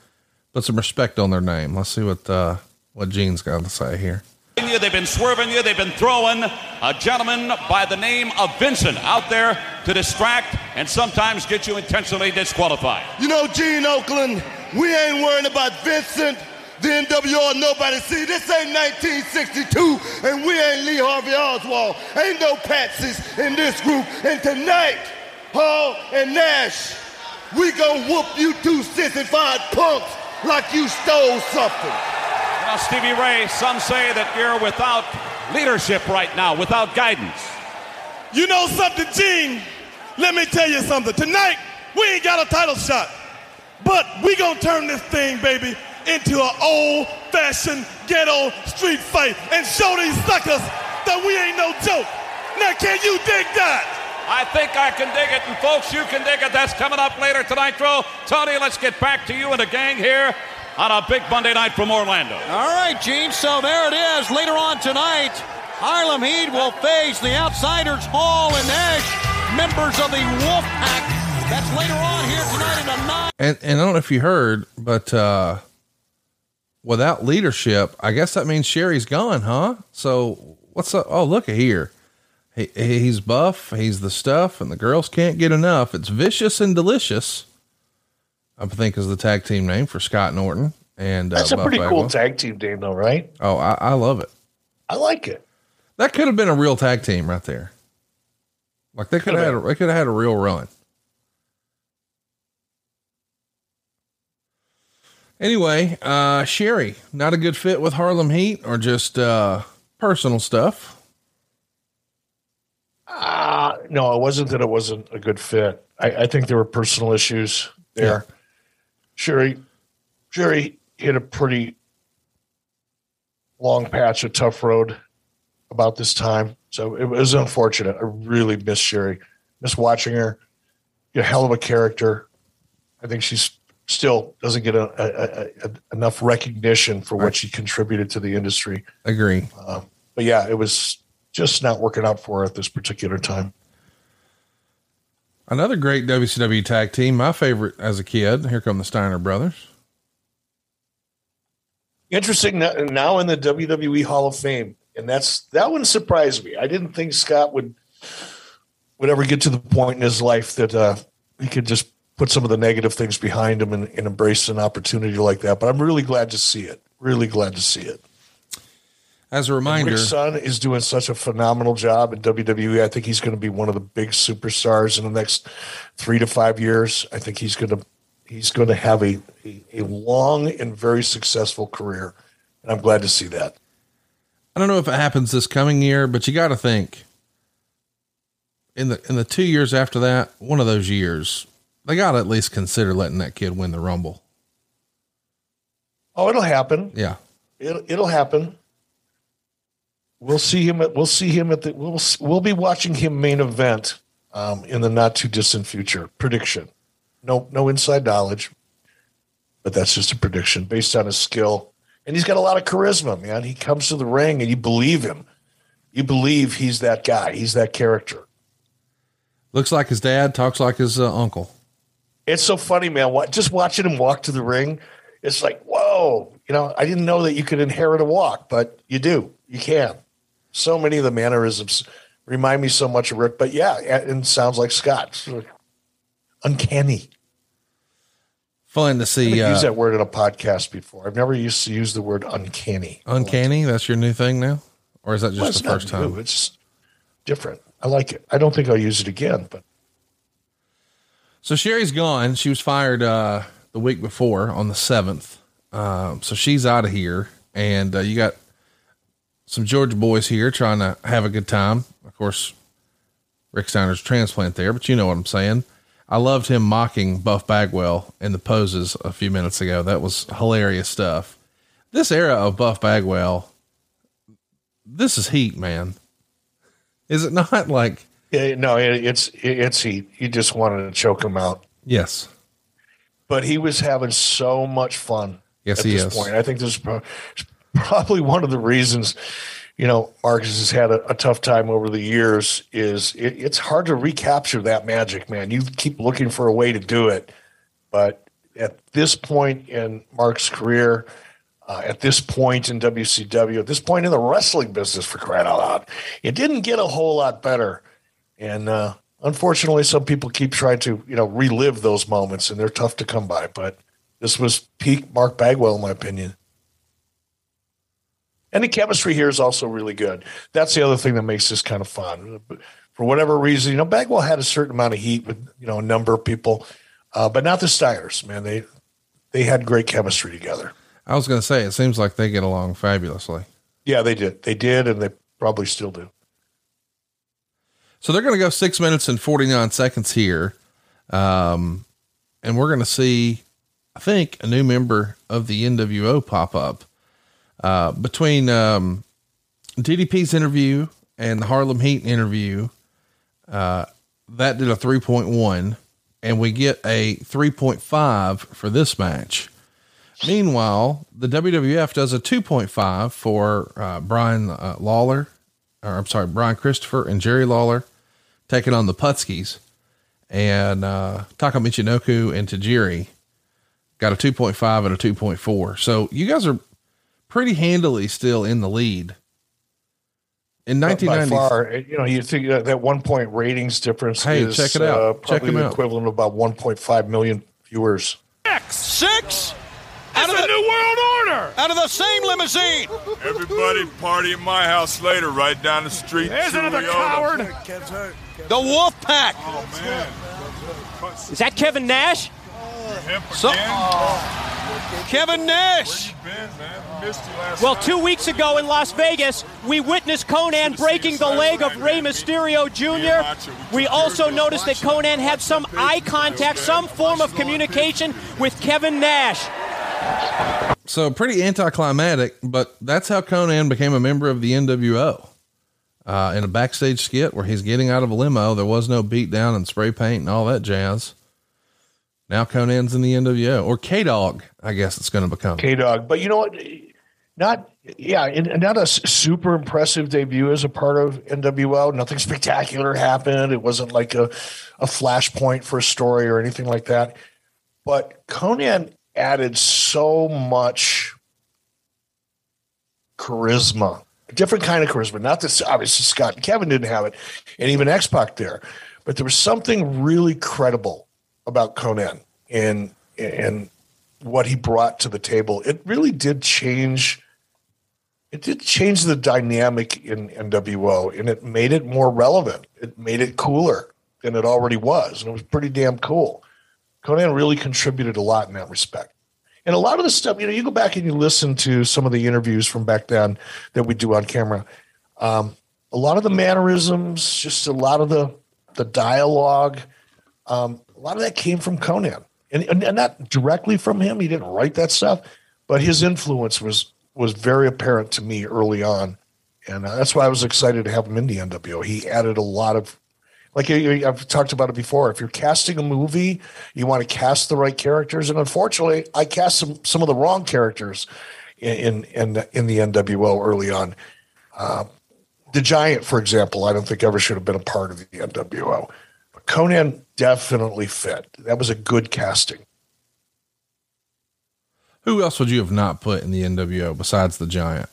Put some respect on their name. Let's see what uh, what Gene's got to say here. you. They've been swerving you. They've been throwing a gentleman by the name of Vincent out there to distract and sometimes get you intentionally disqualified. You know, Gene Okerlund, we ain't worrying about Vincent, the NWO, nobody. See, this ain't 1962, and we ain't Lee Harvey Oswald. Ain't no patsies in this group. And tonight, Hall and Nash, we gonna whoop you two sissified punks like you stole something. Now, Stevie Ray, some say that you're without leadership right now, without guidance. You know something, Gene? Let me tell you something. Tonight, we ain't got a title shot. But we gonna turn this thing, baby, into an old-fashioned ghetto street fight and show these suckers that we ain't no joke. Now, can you dig that? I think I can dig it, and folks, you can dig it. That's coming up later tonight, Nitro. Tony, let's get back to you and the gang here on a big Monday night from Orlando. All right, Gene. So there it is. Later on tonight, Harlem Heat will face the Outsiders, Hall and Nash, members of the Wolf Pack. That's later on here tonight in the nine. And and I don't know if you heard, but uh, without leadership, I guess that means Sherri's gone, huh? So what's up? Oh, look at here. He, he's buff. He's the stuff, and the girls can't get enough. It's vicious and delicious. I think is the tag team name for Scott Norton and uh, That's a Buff pretty cool tag team name, though, right? Oh, I, I love it. I like it. That could have been a real tag team right there. Like they could have had, a, they could have had a real run. Anyway, uh, Sherri, not a good fit with Harlem Heat or just, uh, personal stuff. Uh, no, it wasn't that it wasn't a good fit. I, I think there were personal issues there. Sherri, Sherri hit a pretty long patch of tough road about this time. So it was unfortunate. I really miss Sherri. Miss watching her. You're a hell of a character. I think she's still doesn't get a, a, a, enough recognition for what she contributed to the industry. Agree. Um, but yeah, it was just not working out for her at this particular time. Another great WCW tag team, my favorite as a kid. Here come the Steiner brothers. Interesting now in the WWE Hall of Fame, and that's that one surprised me. I didn't think Scott would would ever get to the point in his life that uh, he could just put some of the negative things behind him and, and embrace an opportunity like that. But I'm really glad to see it. Really glad to see it. As a reminder, Rick's son is doing such a phenomenal job in WWE. I think he's going to be one of the big superstars in the next three to five years. I think he's going to he's going to have a, a, a long and very successful career, and I'm glad to see that. I don't know if it happens this coming year, but you got to think in the in the two years after that, one of those years, they got to at least consider letting that kid win the Rumble. Oh, it'll happen. Yeah, It'll it'll happen. We'll see him at we'll see him at the we'll we'll be watching him main event um, in the not too distant future. Prediction. No no inside knowledge, but that's just a prediction based on his skill. And he's got a lot of charisma, man. He comes to the ring and you believe him. You believe he's that guy. He's that character. looks like his dad, talks like his uh, uncle. It's so funny, man. What, just watching him walk to the ring, it's like, whoa. You know, I didn't know that you could inherit a walk, but you do. You can. So many of the mannerisms remind me so much of Rick. But yeah, and sounds like Scott. Uncanny. Fun to I've see. used Uh, that word in a podcast before. I've never used to use the word uncanny. uncanny. That's your new thing now, or is that just Well, the first time? new. It's different. I like it. I don't think I'll use it again, but So Sherri's gone. She was fired uh, the week before on the seventh. Um, so she's out of here, and uh, you got some Georgia boys here trying to have a good time. Of course, Rick Steiner's transplant there, but you know what I'm saying. I loved him mocking Buff Bagwell in the poses a few minutes ago. That was hilarious stuff. This era of Buff Bagwell, this is heat, man. Is it not like? Yeah, no, it, it's it's he. You just wanted to choke him out. Yes, but he was having so much fun. Yes, at he this is. point. I think this is pro- probably one of the reasons you know, Marcus has had a, a tough time over the years is it, it's hard to recapture that magic, man. You keep looking for a way to do it, but at this point in Mark's career, uh, at this point in WCW, at this point in the wrestling business, for crying out loud, it didn't get a whole lot better. And uh, unfortunately, some people keep trying to, you know, relive those moments, and they're tough to come by. But this was peak Mark Bagwell, in my opinion. And the chemistry here is also really good. That's the other thing that makes this kind of fun. For whatever reason, you know, Bagwell had a certain amount of heat with, you know, a number of people, uh, but not the Steiners, man. They they had great chemistry together. I was going to say, it seems like they get along fabulously. Yeah, they did. They did, and they probably still do. So they're going to go six minutes and 49 seconds here. Um, and we're going to see, I think, a new member of the NWO pop up. Uh, between um, DDP's interview and the Harlem Heat interview, uh, that did a 3.1, and we get a 3.5 for this match. Meanwhile, the WWF does a 2.5 for uh, Brian uh, Lawler, or I'm sorry, Brian Christopher and Jerry Lawler taking on the Putskis. And uh, Taka Michinoku and Tajiri got a 2.5 and a 2.4. So you guys are pretty handily still in the lead. In 1990, you know, you think that, that one point ratings difference Hey, is check it out. Uh, Check probably them the out. equivalent of about 1.5 million viewers. Six. That's a new world order. Out of the same limousine. Everybody party at my house later, right down the street. There's another Churiota. The Wolf Pack. Oh. Is that Kevin Nash? So, Kevin Nash. Well, two weeks ago in Las Vegas, we witnessed Konnan breaking the leg of Rey Mysterio Jr. We also noticed that Konnan had some eye contact, some form of communication with Kevin Nash. so pretty anticlimactic, but that's how Konnan became a member of the NWO. Uh, in a backstage skit where he's getting out of a limo, there was no beat down and spray paint and all that jazz. Now Konnan's in the NWO or K Dog, I guess it's going to become. K Dog. But you know what? Not, yeah, and not a super impressive debut as a part of NWO. Nothing spectacular happened. It wasn't like a, a flashpoint for a story or anything like that. But Conan added so much charisma, different kind of charisma. Not this, obviously, Scott and Kevin didn't have it, and even X Pac there. But there was something really credible about Konnan and and what he brought to the table. It really did change. It did change the dynamic in NWO, and it made it more relevant. It made it cooler than it already was, and it was pretty damn cool. Konnan really contributed a lot in that respect. And a lot of the stuff, you know, you go back and you listen to some of the interviews from back then that we do on camera. Um, a lot of the mannerisms, just a lot of the the dialogue, um, a lot of that came from Konnan, and, and, and not directly from him. He didn't write that stuff, but his influence was was very apparent to me early on, and uh, that's why I was excited to have him in the NWO. He added a lot of, like I've talked about it before. If you're casting a movie, you want to cast the right characters, and unfortunately, I cast some some of the wrong characters in in in the NWO early on. Uh, the Giant, for example, I don't think ever should have been a part of the NWO. But Konnan definitely fit. That was a good casting. Who else would you have not put in the NWO besides the Giant?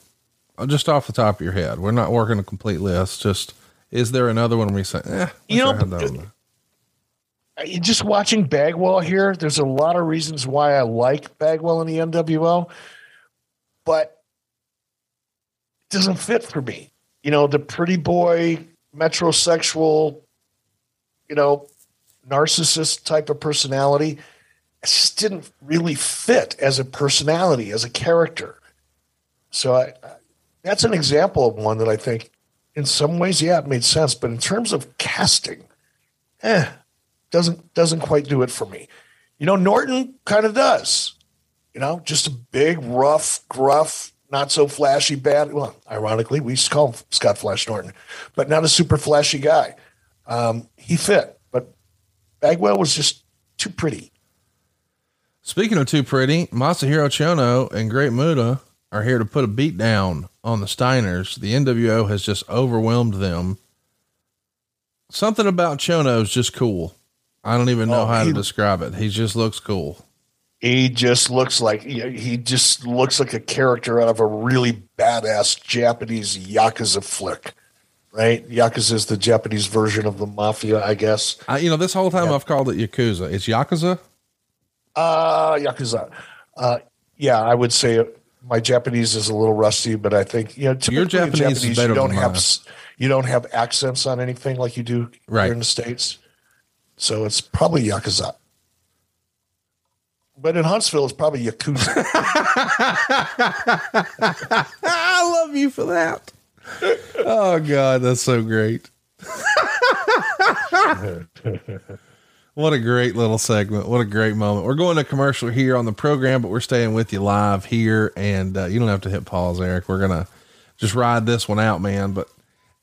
Uh, Just off the top of your head, we're not working a complete list. Just is there another one we say? Eh, You know, that on there. Uh, Just watching Bagwell here, there's a lot of reasons why I like Bagwell in the NWO, but it doesn't fit for me. You know, the pretty boy, metrosexual, you know, narcissist type of personality. It just didn't really fit as a personality, as a character. So I, I- that's an example of one that I think, in some ways, yeah, it made sense. But in terms of casting, eh, doesn't doesn't quite do it for me. You know, Norton kind of does. You know, just a big, rough, gruff, not so flashy bad. Well, ironically, we used to call him Scott Flash Norton, but not a super flashy guy. Um, he fit, but Bagwell was just too pretty. Speaking of too pretty, Masahiro Chono and Great Muta are here to put a beat down on the Steiners. The NWO has just overwhelmed them. Something about Chono is just cool. I don't even know Oh, how he- to describe it. He just looks cool. He just looks like he just looks like a character out of a really badass Japanese yakuza flick, right? Yakuza is the Japanese version of the mafia, I guess. I, you know, this whole time I've called it Yakuza. It's Yakuza. Uh yakuza. Uh, yeah, I would say my Japanese is a little rusty, but I think you know Your in Japanese is better you don't have you don't have accents on anything like you do Right. here in the states. So it's probably yakuza. But in Huntsville, it's probably Yakuza. I love you for that. Oh God, that's so great. What a great little segment. What a great moment. We're going to commercial here on the program, but we're staying with you live here. And uh, you don't have to hit pause, Eric. We're going to just ride this one out, man. But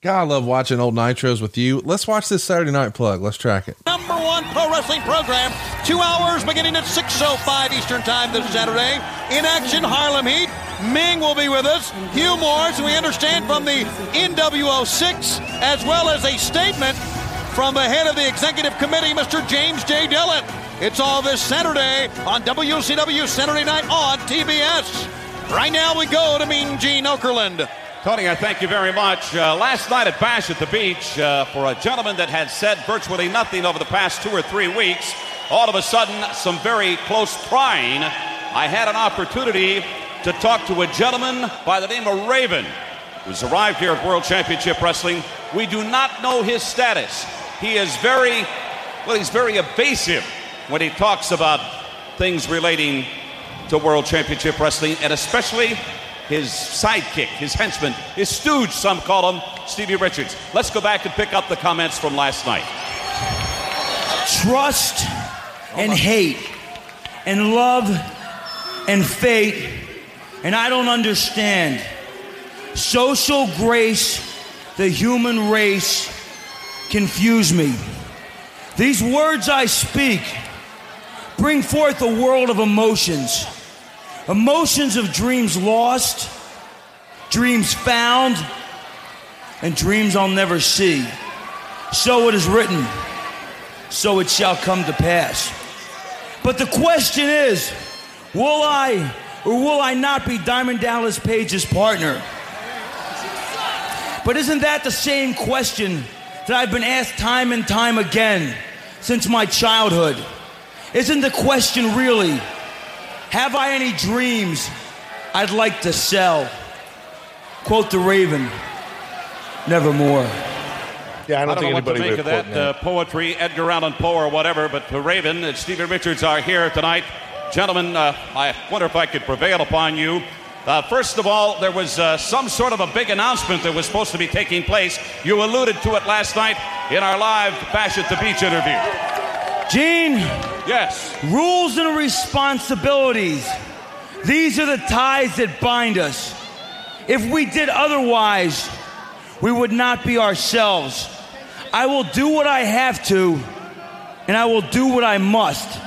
God, I love watching old Nitros with you. Let's watch this Saturday night plug. Let's track it. Number one pro wrestling program. Two hours beginning at 6.05 Eastern Time this Saturday. In action, Harlem Heat. Ming will be with us. Hugh Morrus, we understand from the NWO 6, as well as a statement from the head of the executive committee, Mr. James J. Dillon. It's all this Saturday on WCW Saturday Night on TBS. Right now we go to Mean Gene Okerlund. Tony, I thank you very much. Uh, last night at Bash at the Beach, uh, for a gentleman that had said virtually nothing over the past two or three weeks, all of a sudden, some very close prying. I had an opportunity to talk to a gentleman by the name of Raven, who's arrived here at World Championship Wrestling. We do not know his status. He is very, well, he's very evasive when he talks about things relating to World Championship Wrestling, and especially his sidekick, his henchman, his stooge, some call him, Stevie Richards. Let's go back and pick up the comments from last night. trust and hate and love and fate and I don't understand social grace the human race confuse me these words I speak bring forth a world of emotions emotions of dreams lost dreams found and dreams I'll never see so it is written so it shall come to pass. But the question is, will I or will I not be Diamond Dallas Page's partner? But isn't that the same question that I've been asked time and time again since my childhood? Isn't the question really, have I any dreams I'd like to sell? Quote the Raven, nevermore. Yeah, I don't, I don't think know what to anybody make would of have that uh, poetry, Edgar Allan Poe or whatever, but to Raven and Stevie Richards are here tonight. Gentlemen, uh, I wonder if I could prevail upon you. Uh, first of all, there was uh, some sort of a big announcement that was supposed to be taking place. You alluded to it last night in our live Bash at the Beach interview. Gene. Yes. Rules and responsibilities. These are the ties that bind us. If we did otherwise, we would not be ourselves. I will do what I have to, and I will do what I must.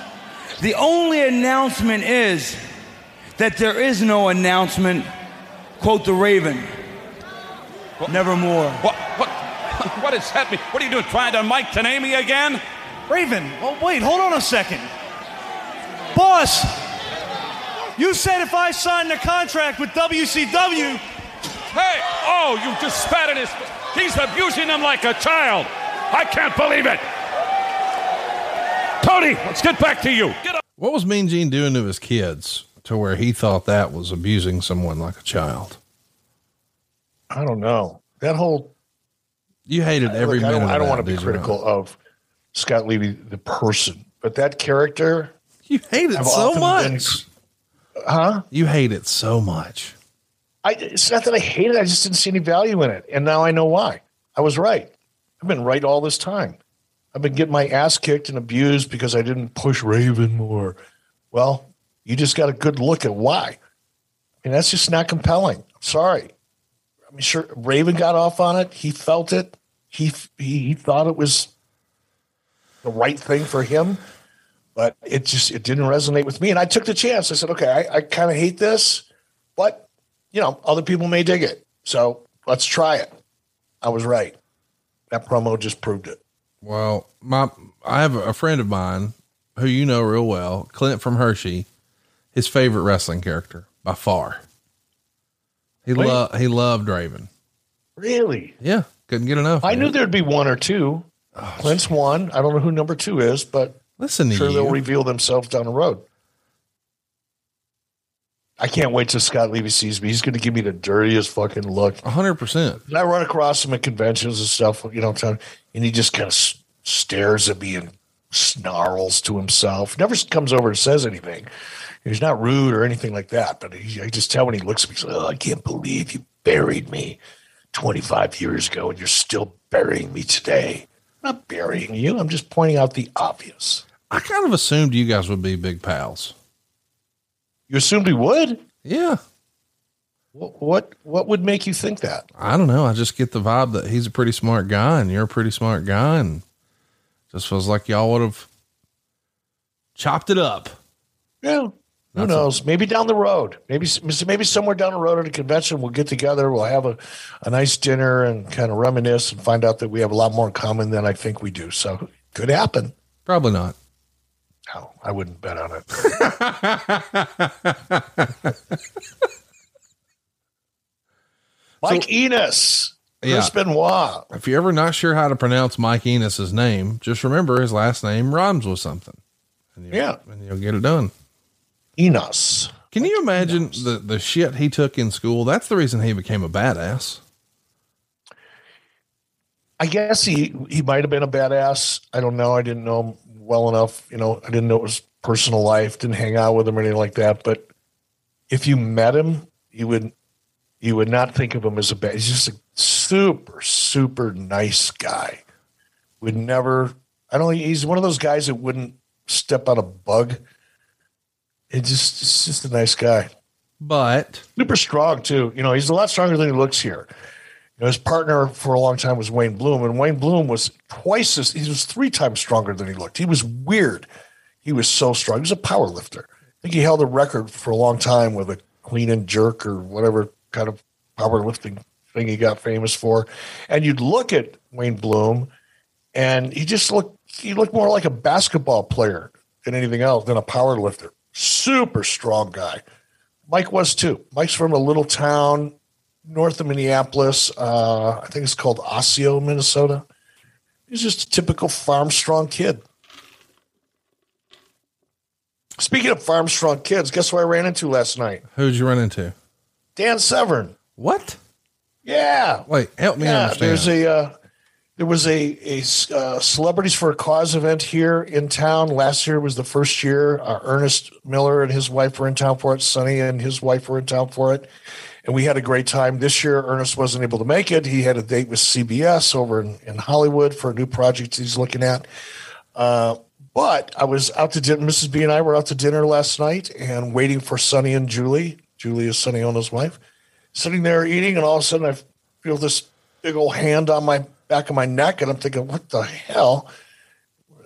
The only announcement is that there is no announcement. Quote the Raven. Nevermore. What, what, what is happening? What are you doing? Trying to Mike Tanami again? Raven, oh, wait, hold on a second. Boss, you said if I signed a contract with WCW. Hey, oh, you just spat in his. He's abusing them like a child. I can't believe it. Tony, let's get back to you. Get up. What was Mean Gene doing to his kids to where he thought that was abusing someone like a child? I don't know. That whole You hated every Look, I minute. don't, I don't want to be did you not? critical of Scott Levy, the person, but that character. You hate it so often been- much. huh? You hate it so much. I, it's not that I hate it. I just didn't see any value in it. And now I know why. I was right. I've been right all this time. I've been getting my ass kicked and abused because I didn't push Raven more. Well, you just got a good look at why. Mean, that's just not compelling. Sorry. I mean, sure, Raven got off on it. He felt it. He, he, he thought it was the right thing for him, but it just, it didn't resonate with me. And I took the chance. I said, okay, I, I kind of hate this, but you know, other people may dig it. So let's try it. I was right. That promo just proved it. Well, my I have a friend of mine who you know real well, Clint from Hershey. His favorite wrestling character by far. He loved he loved Raven. Really? Yeah, couldn't get enough. I man. knew there'd be one or two. Oh, Clint's one. I don't know who number two is, but Listen sure you. they'll reveal themselves down the road. I can't wait till Scott Levy sees me. He's going to give me the dirtiest fucking look. hundred percent. And I run across him at conventions and stuff, you know, and he just kind of s- stares at me and snarls to himself. Never comes over and says anything. He's not rude or anything like that, but he, I just tell when he looks at me, he's like, oh, I can't believe you buried me 25 years ago and you're still burying me today. I'm not burying you. I'm just pointing out the obvious. I kind of assumed you guys would be big pals. You assumed we would? Yeah. What, what, what would make you think that? I don't know. I just get the vibe that he's a pretty smart guy and you're a pretty smart guy and just feels like y'all would have chopped it up. Yeah. Who That's knows? maybe down the road, maybe maybe somewhere down the road at a convention, we'll get together. We'll have a, a nice dinner and kind of reminisce and find out that we have a lot more in common than I think we do. So could happen. Probably not. No, I wouldn't bet on it. Mike Enos, Chris Benoit. If you're ever not sure how to pronounce Mike Enos's name, just remember his last name rhymes with something. And you'll, Yeah. And you'll get it done. Enos. Can you imagine the, the shit he took in school? That's the reason he became a badass. I guess he he might have been a badass. I don't know. I didn't know him well enough. You know, I didn't know his personal life. Didn't hang out with him or anything like that. But if you met him, you would you would not think of him as a bad. He's just a super super nice guy. Would never. I don't. He's one of those guys that wouldn't step on a bug. It just it's just a nice guy. But super strong too. You know, he's a lot stronger than he looks here. You know, his partner for a long time was Wayne Bloom, and Wayne Bloom was twice as he was three times stronger than he looked. He was weird. He was so strong. He was a power lifter. I think he held a record for a long time with a clean and jerk or whatever kind of powerlifting thing he got famous for. And you'd look at Wayne Bloom, and he just looked he looked more like a basketball player than anything else than a power lifter. Super strong guy. Mike was too. Mike's from a little town north of Minneapolis. Uh, I think it's called Osseo, Minnesota. He's just a typical farm strong kid. Speaking of farm strong kids, guess who I ran into last night? Who'd you run into? Dan Severn. What? Yeah. Wait, help me yeah, understand. There's a uh, there was a a uh, celebrities for a cause event here in town. Last year was the first year. Uh, Ernest Miller and his wife were in town for it. Sonny and his wife were in town for it, and we had a great time. This year, Ernest wasn't able to make it. He had a date with CBS over in, in Hollywood for a new project he's looking at. Uh, but I was out to dinner. Mrs. B and I were out to dinner last night and waiting for Sonny and Julie. Julie is Sonny Onoo's wife. Sitting there eating, and all of a sudden I feel this big old hand on my back of my neck, and I'm thinking, "What the hell?"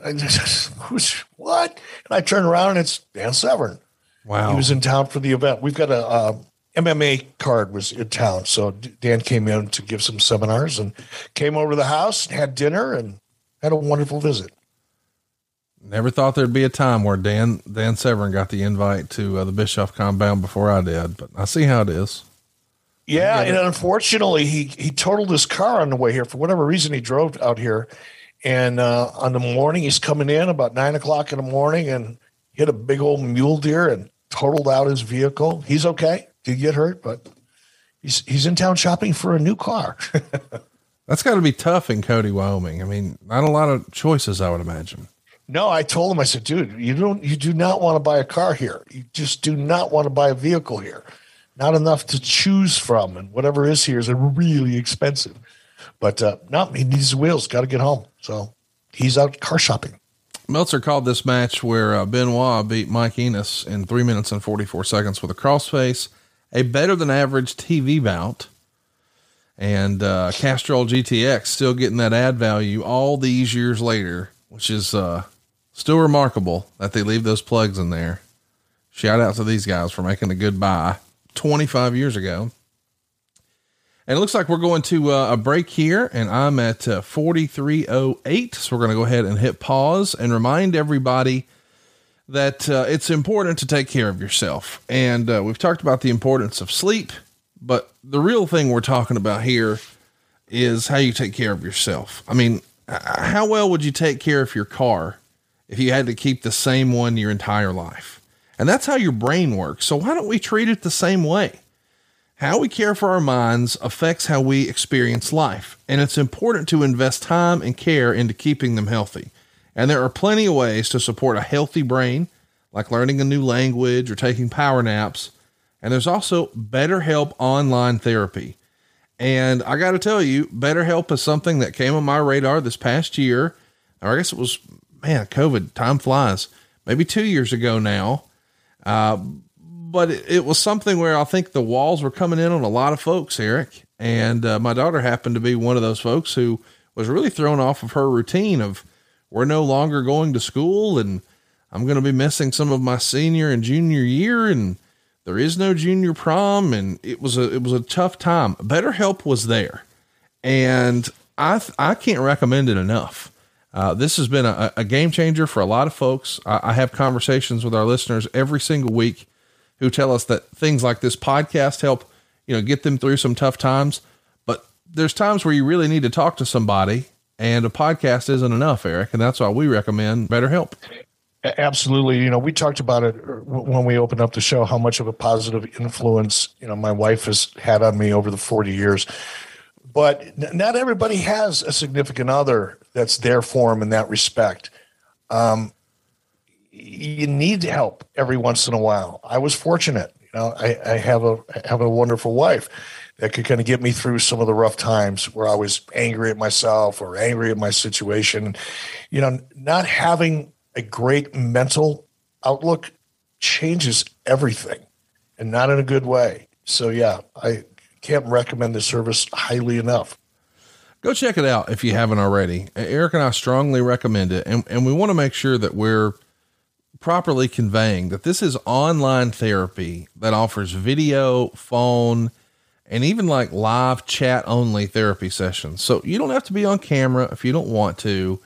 I just, who's what? And I turn around, and it's Dan Severn. Wow. He was in town for the event. We've got a uh, MMA card was in town, so Dan came in to give some seminars and came over to the house, and had dinner, and had a wonderful visit. Never thought there'd be a time where Dan Dan Severn got the invite to uh, the Bischoff compound before I did, but I see how it is. Yeah, and unfortunately, he he totaled his car on the way here for whatever reason. He drove out here, and uh, on the morning he's coming in about nine o'clock in the morning and hit a big old mule deer and totaled out his vehicle. He's okay. Did get hurt, but he's he's in town shopping for a new car. That's got to be tough in Cody, Wyoming. I mean, not a lot of choices, I would imagine. no, I told him. I said, dude, you don't you do not want to buy a car here. You just do not want to buy a vehicle here. Not enough to choose from, and whatever is here is really expensive. But uh, no, he needs wheels. Got to get home, so he's out car shopping. Meltzer called this match where uh, Benoit beat Mike Enos in three minutes and 44 seconds with a crossface, a better than average TV bout. And uh, Castrol GTX still getting that ad value all these years later, which is uh, still remarkable that they leave those plugs in there. Shout out to these guys for making a good buy. 25 years ago. And it looks like we're going to uh, a break here, and I'm at uh, 4308. So we're going to go ahead and hit pause and remind everybody that uh, it's important to take care of yourself. And uh, we've talked about the importance of sleep, but the real thing we're talking about here is how you take care of yourself. I mean, how well would you take care of your car if you had to keep the same one your entire life? And that's how your brain works. So why don't we treat it the same way? How we care for our minds affects how we experience life, and it's important to invest time and care into keeping them healthy. And there are plenty of ways to support a healthy brain, like learning a new language or taking power naps. And there's also BetterHelp online therapy. And I got to tell you, BetterHelp is something that came on my radar this past year. Or I guess it was, man, COVID, time flies, maybe two years ago now. Uh, but it, it, was something where I think the walls were coming in on a lot of folks, Eric. And uh, my daughter happened to be one of those folks who was really thrown off of her routine of we're no longer going to school and I'm going to be missing some of my senior and junior year and there is no junior prom and it was a it was a tough time. BetterHelp was there. And I I can't recommend it enough. Uh, this has been a, a, game changer for a lot of folks. I, I have conversations with our listeners every single week who tell us that things like this podcast help, you know, get them through some tough times. But there's times where you really need to talk to somebody and a podcast isn't enough, Eric. And that's why we recommend BetterHelp. Absolutely. You know, we talked about it when we opened up the show, how much of a positive influence, you know, my wife has had on me over the 40 years. But not everybody has a significant other that's there for them in that respect. Um, you need help every once in a while. I was fortunate, you know, I, I have a I have a wonderful wife that could kind of get me through some of the rough times where I was angry at myself or angry at my situation. You know, not having a great mental outlook changes everything and not in a good way. So, yeah, I can't recommend the service highly enough. Go check it out if you haven't already. Eric and I strongly recommend it. And, and we want to make sure that we're properly conveying that this is online therapy that offers video, phone, and even like live chat only therapy sessions. So you don't have to be on camera if you don't want to,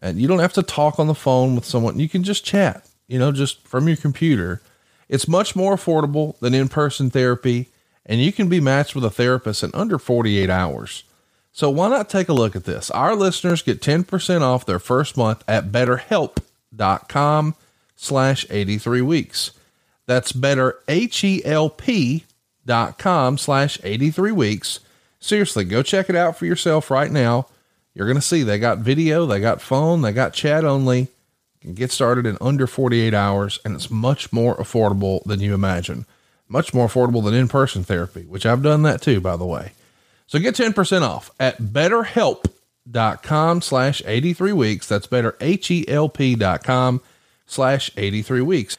and you don't have to talk on the phone with someone. You can just chat, you know, just from your computer. It's much more affordable than in person therapy, and you can be matched with a therapist in under 48 hours. So why not take a look at this? Our listeners get 10% off their first month at betterhelp.com slash 83 weeks. That's better dot com slash 83 weeks. Seriously, go check it out for yourself right now. You're going to see they got video, they got phone, they got chat only. You can get started in under 48 hours, and it's much more affordable than you imagine. Much more affordable than in person therapy, which I've done that too, by the way. So get 10% off at betterhelp.com slash 83 weeks. That's better, H-E-L-P dot com slash 83 weeks.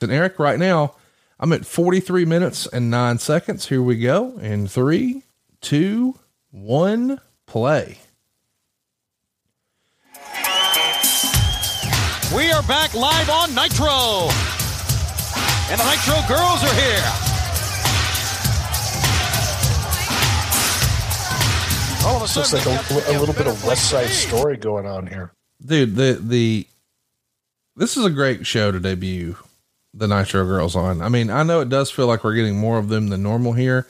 And Eric, right now, I'm at 43 minutes and nine seconds. Here we go. In three, two, one, play. We are back live on Nitro. And the Nitro girls are here. All of a sudden, looks like a, a little bit of West Side Story going on here, dude. The the this is a great show to debut the Nitro Girls on. I mean, I know it does feel like we're getting more of them than normal here,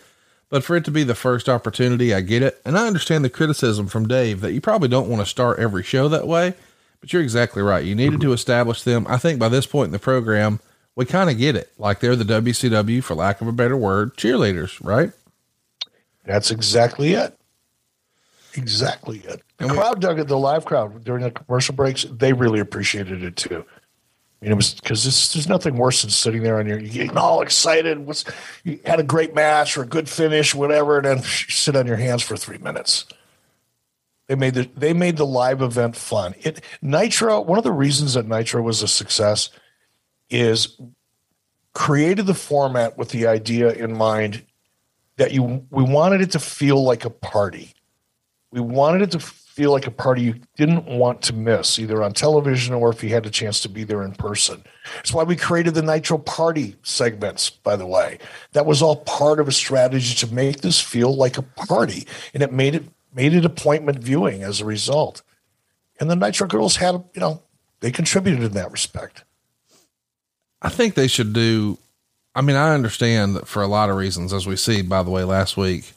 but for it to be the first opportunity, I get it. And I understand the criticism from Dave that you probably don't want to start every show that way, but you're exactly right. You needed to establish them. I think by this point in the program, we kind of get it. Like they're the WCW, for lack of a better word, cheerleaders, right? That's exactly it. Exactly it. The crowd dug it, the live crowd during the commercial breaks, they really appreciated it too. Mean, it was because there's nothing worse than sitting there and you're, getting all excited. What's you had a great match or a good finish, whatever, and then sit on your hands for three minutes. They made the they made the live event fun. It Nitro. One of the reasons that Nitro was a success is created the format with the idea in mind that you we wanted it to feel like a party. We wanted it to feel like a party you didn't want to miss, either on television or if you had a chance to be there in person. That's why we created the Nitro Party segments, by the way. That was all part of a strategy to make this feel like a party. And it made it made it appointment viewing as a result. And the Nitro Girls had, you know, they contributed in that respect. I think they should do. I mean, I understand that for a lot of reasons, as we see, by the way, last week,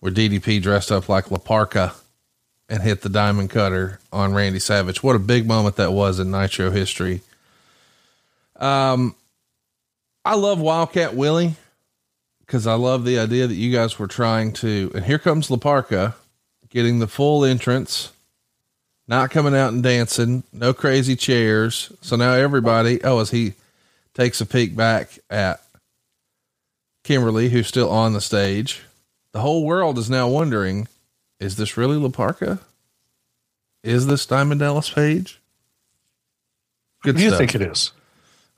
where DDP dressed up like La Parka and hit the diamond cutter on Randy Savage. What a big moment that was in Nitro history. Um, I love Wildcat Willie because I love the idea that you guys were trying to, and here comes La Parka getting the full entrance, not coming out and dancing, no crazy chairs. So now everybody, oh, as he takes a peek back at Kimberly, who's still on the stage, the whole world is now wondering is this really La Parka? Is this Diamond Dallas Page? Good you think it is?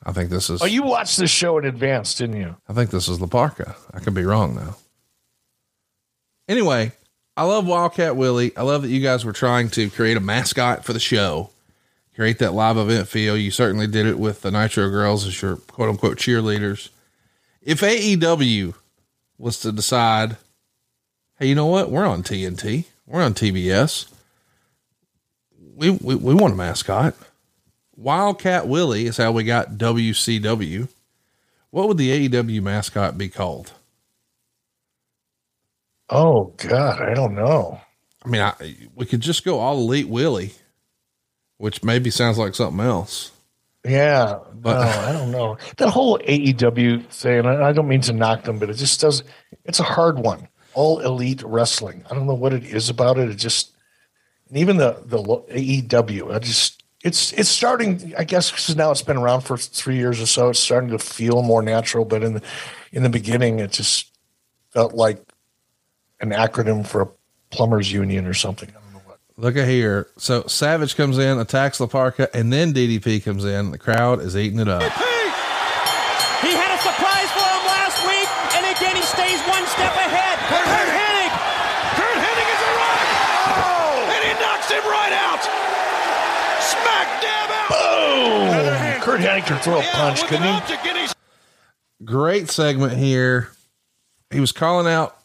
I think this is. Oh, you watched this show in advance, didn't you? I think this is La Parka. I could be wrong though. Anyway, I love Wildcat Willie. I love that you guys were trying to create a mascot for the show, create that live event feel. You certainly did it with the Nitro Girls as your quote unquote cheerleaders. If AEW was to decide hey, you know what? We're on TNT. We're on TBS. We, we, we want a mascot. Wildcat Willie is how we got WCW. What would the AEW mascot be called? Oh God, I don't know. I mean, I, we could just go all elite Willie, which maybe sounds like something else. Yeah, but no, I don't know that whole AEW thing. I don't mean to knock them, but it just does. It's a hard one all elite wrestling. I don't know what it is about it. It just, and even the the AEW. I just it's it's starting. I guess because now it's been around for three years or so. It's starting to feel more natural. But in the in the beginning, it just felt like an acronym for a plumbers union or something. I don't know what. Look at here. So Savage comes in, attacks La Parka, and then DDP comes in. The crowd is eating it up. He had a surprise for him last week, and again he stays one step ahead. Curt, Curt Hennig. Curt Hennig is arrived. Oh! And he knocks him right out. Smack dab out. Boom! Curt Hennig can throw a punch, couldn't he? Great segment here. He was calling out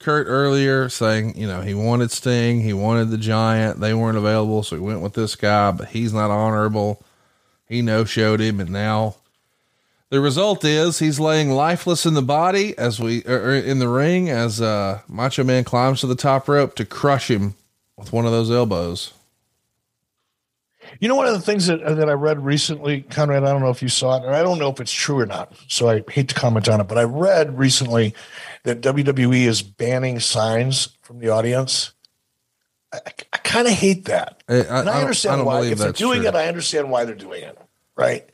Curt earlier, saying, you know, he wanted Sting, he wanted the Giant. They weren't available, so he went with this guy, but he's not honorable. He no showed him, and now the result is he's laying lifeless in the body as we er, er, in the ring as uh, Macho Man climbs to the top rope to crush him with one of those elbows. You know, one of the things that that I read recently, Conrad. I don't know if you saw it, or I don't know if it's true or not. So I hate to comment on it, but I read recently that WWE is banning signs from the audience. I, I kind of hate that, I, I, and I understand I why. If they're doing true. it, I understand why they're doing it. Right?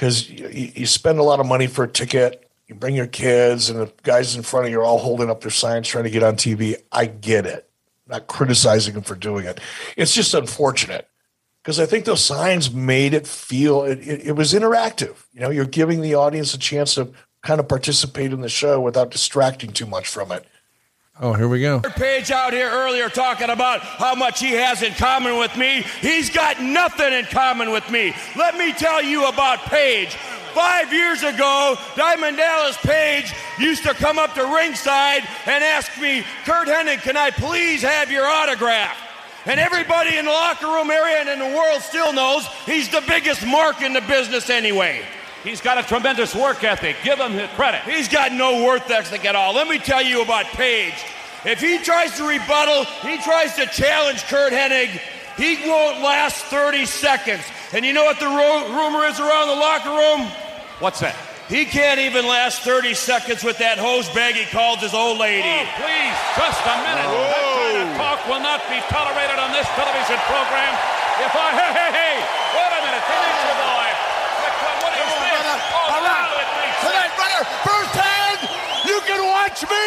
because you, you, spend a lot of money for a ticket. You bring your kids, and the guys in front of you are all holding up their signs trying to get on TV. I get it. I'm not criticizing them for doing it. It's just unfortunate because I think those signs made it feel it, it, it was interactive. You know, you're giving the audience a chance to kind of participate in the show without distracting too much from it. Oh, here we go. Page out here earlier talking about how much he has in common with me. He's got nothing in common with me. Let me tell you about Page. Five years ago, Diamond Dallas Page used to come up to ringside and ask me, Curt Hennig, can I please have your autograph? And everybody in the locker room area and in the world still knows he's the biggest mark in the business anyway. He's got a tremendous work ethic. Give him the credit. He's got no work ethic at all. Let me tell you about Page. If he tries to rebuttal, he tries to challenge Curt Hennig, he won't last 30 seconds. And you know what the ro- rumor is around the locker room? What's that? He can't even last 30 seconds with that hose bag he calls his old lady. Oh, please, just a minute. Oh. That kind of talk will not be tolerated on this television program. If I, hey, hey, hey, wait a minute, they the boy. What is Come on, this? Oh, All right. Tonight, brother, first hand, you can watch me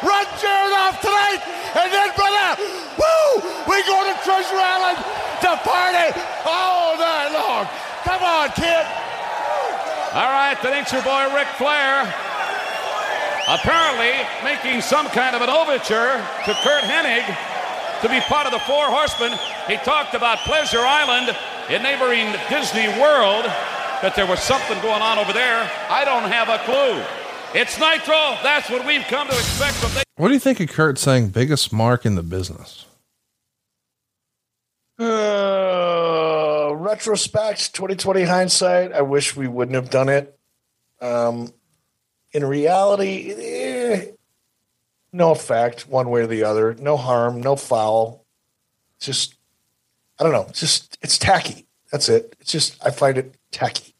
run Jarrett off tonight, and then, brother, woo, we go to Treasure Island to party all night long. Come on, kid. All right, the nature boy Ric Flair apparently making some kind of an overture to Curt Hennig to be part of the Four Horsemen. He talked about Pleasure Island in neighboring Disney World, that there was something going on over there. I don't have a clue. It's Nitro. That's what we've come to expect from. The- What do you think of Curt saying biggest mark in the business? Uh, retrospect, 2020 hindsight. I wish we wouldn't have done it. Um, in reality, eh, no effect one way or the other. No harm, no foul. Just, I don't know. It's just, it's tacky. That's it. It's just, I find it tacky.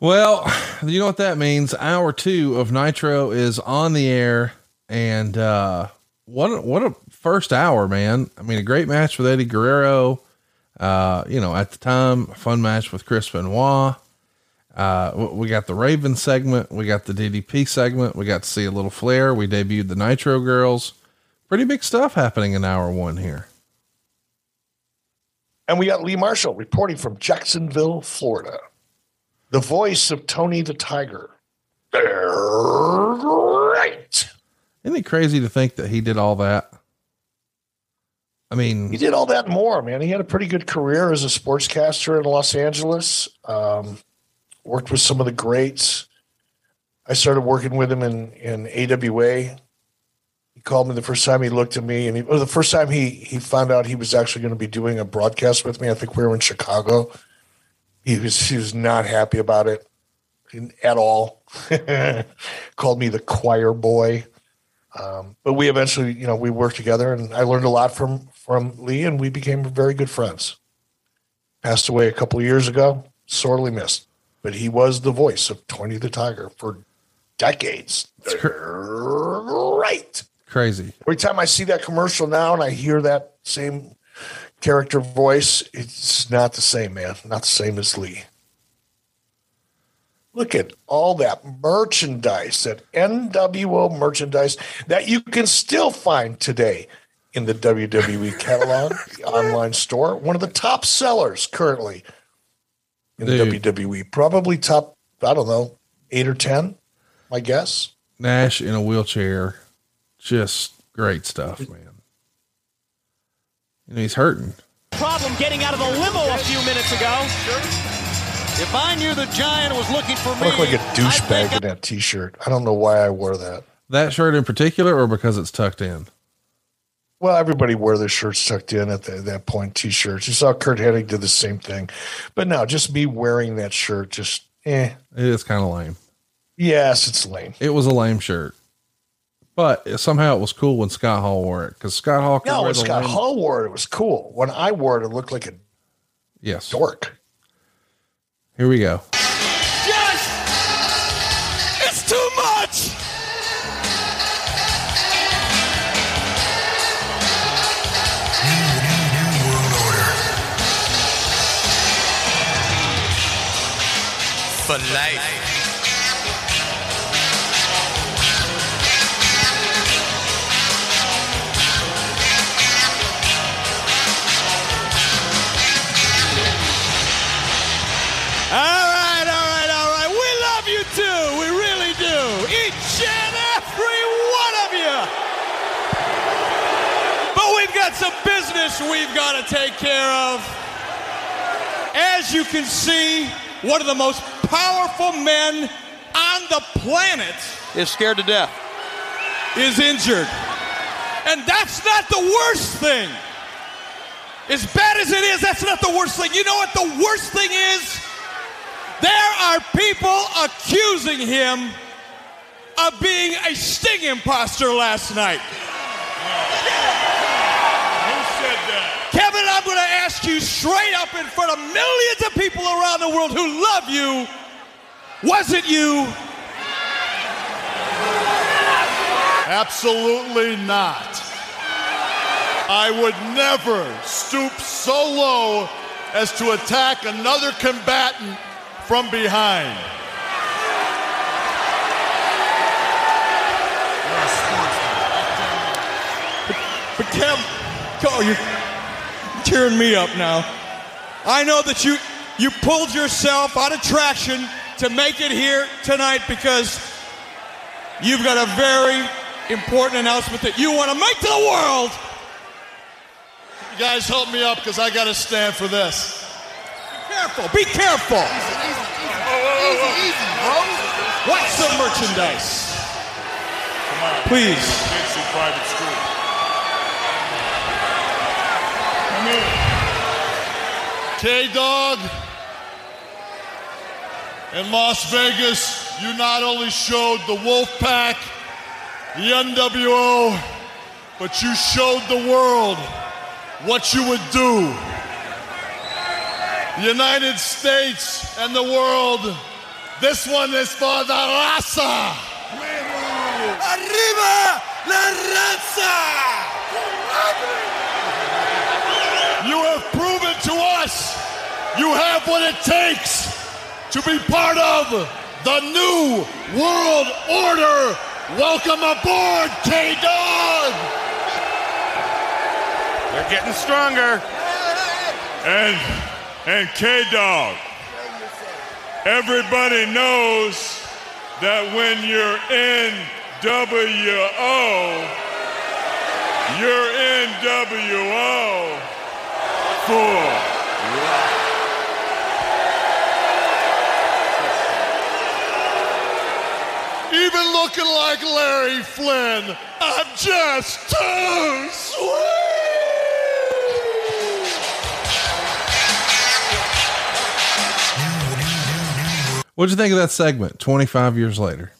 Well, you know what that means. Hour two of Nitro is on the air, and uh, what what a first hour, man! I mean, a great match with Eddie Guerrero. Uh, you know, at the time, a fun match with Chris Benoit. Uh, we got the Raven segment, we got the DDP segment, we got to see a little flair. We debuted the Nitro Girls. Pretty big stuff happening in hour one here. And we got Lee Marshall reporting from Jacksonville, Florida. The voice of Tony the Tiger. Right. Isn't it crazy to think that he did all that? I mean, He did all that more, man. He had a pretty good career as a sportscaster in Los Angeles. Um, worked with some of the greats. I started working with him in, in AWA. He called me the first time he looked at me, and he, the first time he he found out he was actually going to be doing a broadcast with me. I think we were in Chicago. He was he was not happy about it at all. called me the choir boy. Um, but we eventually, you know, we worked together, and I learned a lot from from Lee, and we became very good friends. Passed away a couple of years ago, sorely missed, but he was the voice of Tony the Tiger for decades. right. crazy. Every time I see that commercial now, and I hear that same character voice, it's not the same, man. Not the same as Lee. Look at all that merchandise, that NWO merchandise that you can still find today in the WWE catalog, the online store. One of the top sellers currently in Dude. WWE. Probably top, I don't know, eight or 10, my guess. Nash in a wheelchair, just great stuff, man. You know, he's hurting. Problem getting out of the limo a few minutes ago. If I knew the Giant was looking for I me, look like a douchebag in that t shirt. I don't know why I wore that. That shirt in particular, or because it's tucked in? Well, everybody wore their shirts tucked in at the, that point, t-shirts. You saw Curt Hennig did the same thing. But no, just me wearing that shirt, just, eh. It is kind of lame. Yes, it's lame. It was a lame shirt, but somehow it was cool when Scott Hall wore it because Scott Hall. No, wear when Scott lame- Hall wore it, it was cool. When I wore it, it looked like a Yes. dork. Here we go. Yes! It's too much! For life. We've got to take care of. As you can see, one of the most powerful men on the planet is scared to death. is injured. And that's not the worst thing. As bad as it is, that's not the worst thing. You know what the worst thing is? There are people accusing him of being a sting imposter last night. ask you straight up in front of millions of people around the world who love you, was it you? Absolutely not. I would never stoop so low as to attack another combatant from behind. But, but Cam, oh, you tearing me up now. I know that you you pulled yourself out of traction to make it here tonight because you've got a very important announcement that you want to make to the world. You guys help me up because I got to stand for this. Be careful. Be careful. Easy, easy, easy, easy, bro. What's the merchandise? Come on. Please. Private School. Come here. K Dog. In Las Vegas, you not only showed the Wolfpack, the NWO, but you showed the world what you would do. The United States and the world, this one is for the raza. Arriba la raza! You have proven us you have what it takes to be part of the new world order. Welcome aboard, K Dog. They're getting stronger. And and K Dog. Everybody knows that when you're in WO, you're in WO for Even looking like Larry Flynt, I'm just too sweet. What'd you think of that segment 25 years later?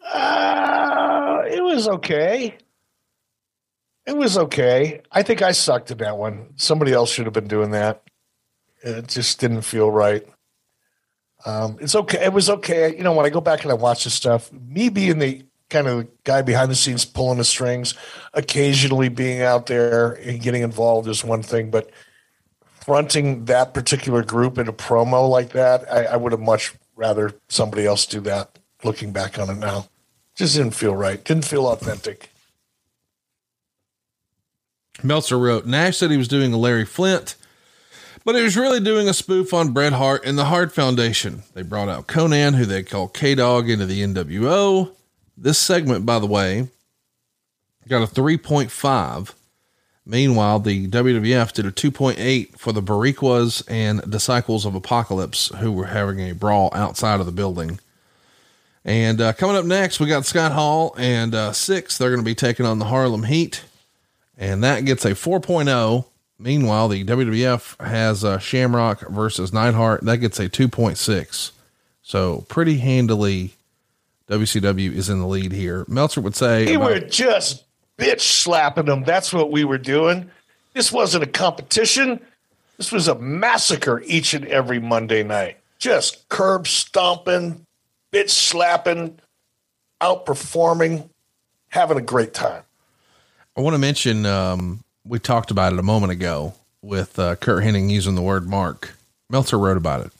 Uh, it was okay. It was okay. I think I sucked at that one. Somebody else should have been doing that. It just didn't feel right. Um, it's okay. It was okay. You know, when I go back and I watch this stuff, me being the kind of guy behind the scenes pulling the strings, occasionally being out there and getting involved is one thing, but fronting that particular group in a promo like that, I, I would have much rather somebody else do that. Looking back on it now, just didn't feel right. Didn't feel authentic. Meltzer wrote Nash said he was doing a Larry Flynt, but it was really doing a spoof on Bret Hart and the Hart Foundation. They brought out Konnan, who they call K Dog, into the NWO. This segment, by the way, got a 3.5. Meanwhile, the WWF did a 2.8 for the Boricuas and Disciples of Apocalypse, who were having a brawl outside of the building. And uh, coming up next, we got Scott Hall and uh, Syxx. They're going to be taking on the Harlem Heat, and that gets a 4.0. Meanwhile, the WWF has uh, Shamrock versus Neidhart. That gets a 2.6. So pretty handily, WCW is in the lead here. Meltzer would say We about- were just bitch slapping them. That's what we were doing. This wasn't a competition. This was a massacre each and every Monday night. Just curb stomping, bitch slapping, outperforming, having a great time. I want to mention um, we talked about it a moment ago with uh, Curt Hennig using the word mark. Meltzer wrote about it.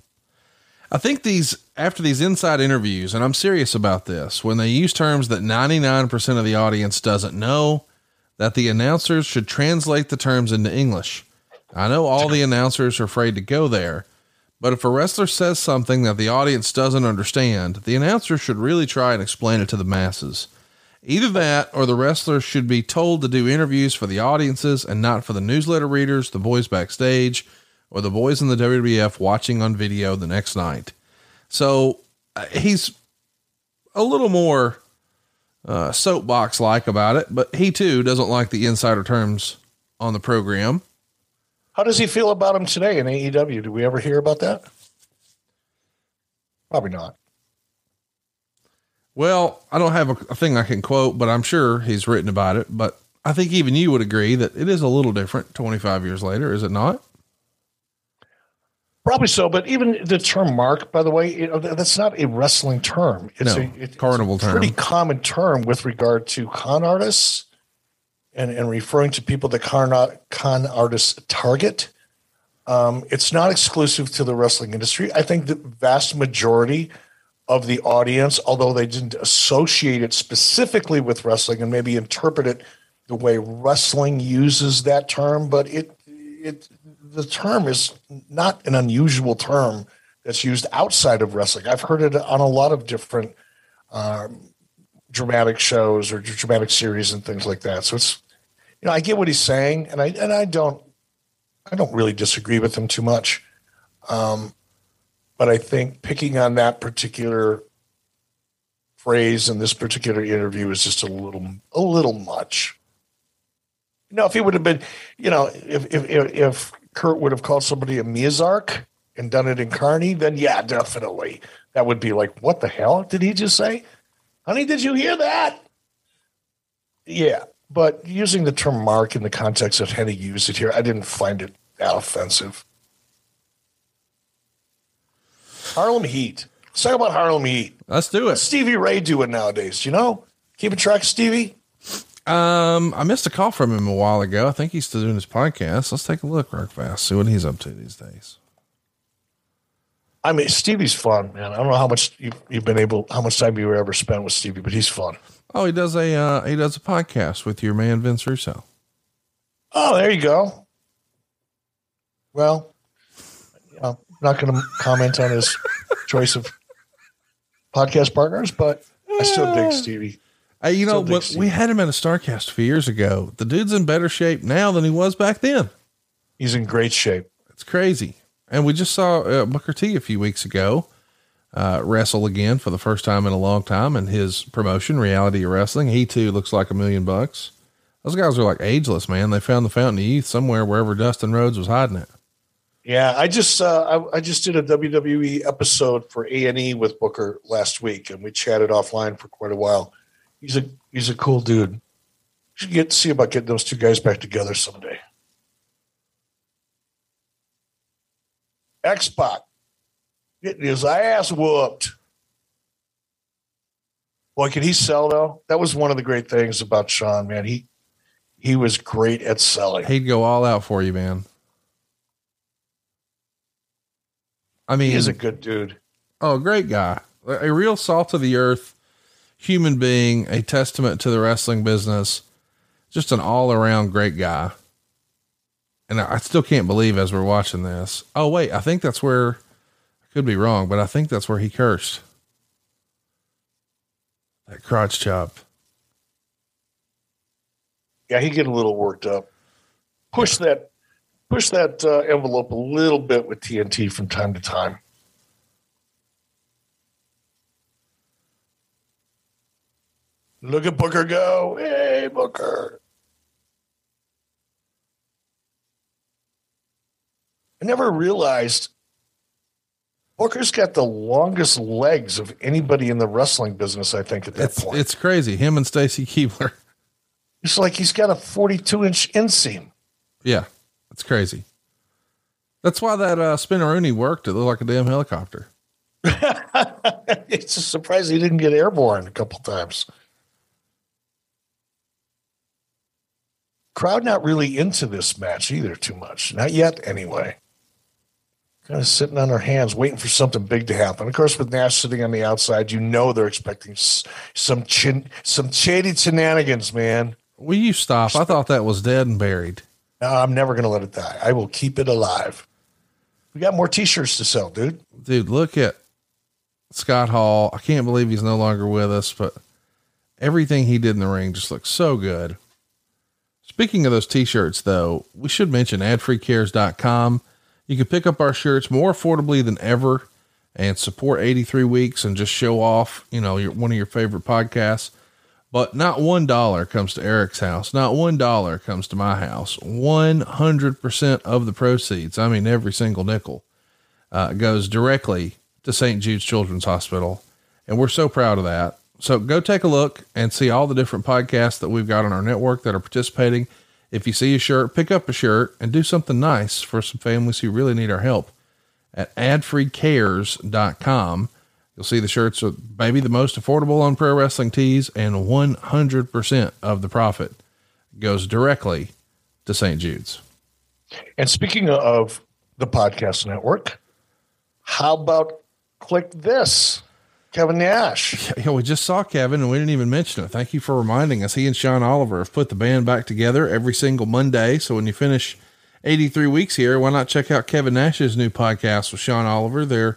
I think these after these inside interviews, and I'm serious about this, when they use terms that 99% of the audience doesn't know, that the announcers should translate the terms into English. I know all the announcers are afraid to go there, but if a wrestler says something that the audience doesn't understand, the announcer should really try and explain it to the masses. Either that or the wrestlers should be told to do interviews for the audiences and not for the newsletter readers, the boys backstage, or the boys in the WWF watching on video the next night. So uh, he's a little more uh, soapbox like about it, but he too doesn't like the insider terms on the program. How does he feel about him today in AEW? Do we ever hear about that? Probably not. Well, I don't have a, a thing I can quote, but I'm sure he's written about it. But I think even you would agree that it is a little different 25 years later, is it not? Probably so, but even the term mark, by the way, know, that's not a wrestling term. It's No, a it's carnival a term. pretty common term with regard to con artists and, and referring to people that con, con artists target. Um, it's not exclusive to the wrestling industry. I think the vast majority of the audience, although they didn't associate it specifically with wrestling and maybe interpret it the way wrestling uses that term, but it it the term is not an unusual term that's used outside of wrestling. I've heard it on a lot of different um, dramatic shows or dramatic series and things like that. So it's you know I get what he's saying, and I and I don't I don't really disagree with him too much. Um, but I think picking on that particular phrase in this particular interview is just a little a little much. You know, if he would have been, you know, if if if Curt would have called somebody a Mizark and done it in Carney, then yeah, definitely. That would be like, what the hell did he just say? Honey, did you hear that? Yeah, but using the term mark in the context of Hennig used it here, I didn't find it that offensive. Harlem Heat. Let's talk about Harlem Heat. Let's do it. What's Stevie Ray doing nowadays? You know, keeping track, Stevie. Um, I missed a call from him a while ago. I think he's still doing his podcast. Let's take a look real fast, see what he's up to these days. I mean, Stevie's fun, man. I don't know how much you've, you've been able, how much time you ever spent with Stevie, but he's fun. Oh, he does a uh, he does a podcast with your man Vince Russo. Oh, there you go. Well, you know, not going to comment on his choice of podcast partners, but I still dig Stevie. Hey, you know Still what? Stevie. We had him in a Starrcast a few years ago. The dude's in better shape now than he was back then. He's in great shape. It's crazy. And we just saw uh, Booker T a few weeks ago uh, wrestle again for the first time in a long time in his promotion, Reality Wrestling. He too looks like a million bucks. Those guys are like ageless, man. They found the fountain of youth somewhere wherever Dustin Rhodes was hiding it. Yeah, I just uh, I, I just did a WWE episode for A and E with Booker last week, and we chatted offline for quite a while. He's a he's a cool dude. Should get to see about getting those two guys back together someday. X Pac getting his ass whooped. Boy, can he sell though? That was one of the great things about Sean, man. He he was great at selling. He'd go all out for you, man. I mean, he's a good dude. Oh, great guy. A real salt of the earth human being, a testament to the wrestling business. Just an all around great guy. And I still can't believe as we're watching this. Oh, wait, I think that's where I could be wrong, but I think that's where he cursed. That crotch chop. Yeah, he get a little worked up. Push that, push that uh, envelope a little bit with TNT from time to time. Look at Booker go! Hey, Booker! I never realized Booker's got the longest legs of anybody in the wrestling business. I think at that It's, point, it's crazy. Him and Stacy Keibler. it's like he's got a forty-two inch inseam. Yeah, it's crazy. That's why that uh, spinneroonie worked. It looked like a damn helicopter. it's a surprise he didn't get airborne a couple times. Crowd not really into this match either too much. Not yet, anyway. Kind of sitting on their hands, waiting for something big to happen. Of course, with Nash sitting on the outside, you know they're expecting some chin, some shady shenanigans, man. Will you stop? I thought that was dead and buried. No, I'm never going to let it die. I will keep it alive. We got more T-shirts to sell, dude. dude, look at Scott Hall. I can't believe he's no longer with us, but everything he did in the ring just looks so good. Speaking of those t-shirts though, we should mention adfreecares.com. You can pick up our shirts more affordably than ever and support 83 weeks and just show off, you know, your, one of your favorite podcasts. But not one dollar comes to Eric's house. Not one dollar comes to my house. 100% of the proceeds, I mean, every single nickel, uh, goes directly to St. Jude's Children's Hospital. And we're so proud of that. So go take a look and see all the different podcasts that we've got on our network that are participating. If you see a shirt, pick up a shirt and do something nice for some families who really need our help at adfreecares.com. You'll see the shirts are maybe the most affordable on pro wrestling tees and 100% of the profit goes directly to St. Jude's. And speaking of the podcast network, how about click this? Kevin Nash. Yeah, we just saw Kevin and we didn't even mention it. Thank you for reminding us. He and Sean Oliver have put the band back together every single Monday. So when you finish 83 weeks here, why not check out Kevin Nash's new podcast with Sean Oliver? They're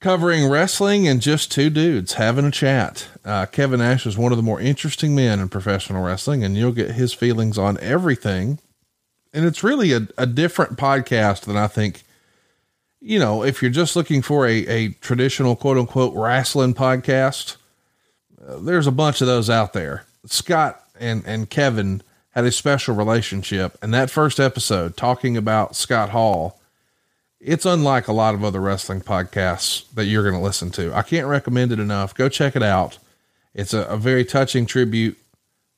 covering wrestling and just two dudes having a chat. Uh, Kevin Nash is one of the more interesting men in professional wrestling, and you'll get his feelings on everything. And it's really a, a different podcast than I think you know, if you're just looking for a, a traditional quote unquote wrestling podcast, uh, there's a bunch of those out there. Scott and, and Kevin had a special relationship. And that first episode talking about Scott Hall, it's unlike a lot of other wrestling podcasts that you're going to listen to. I can't recommend it enough. Go check it out. It's a, a very touching tribute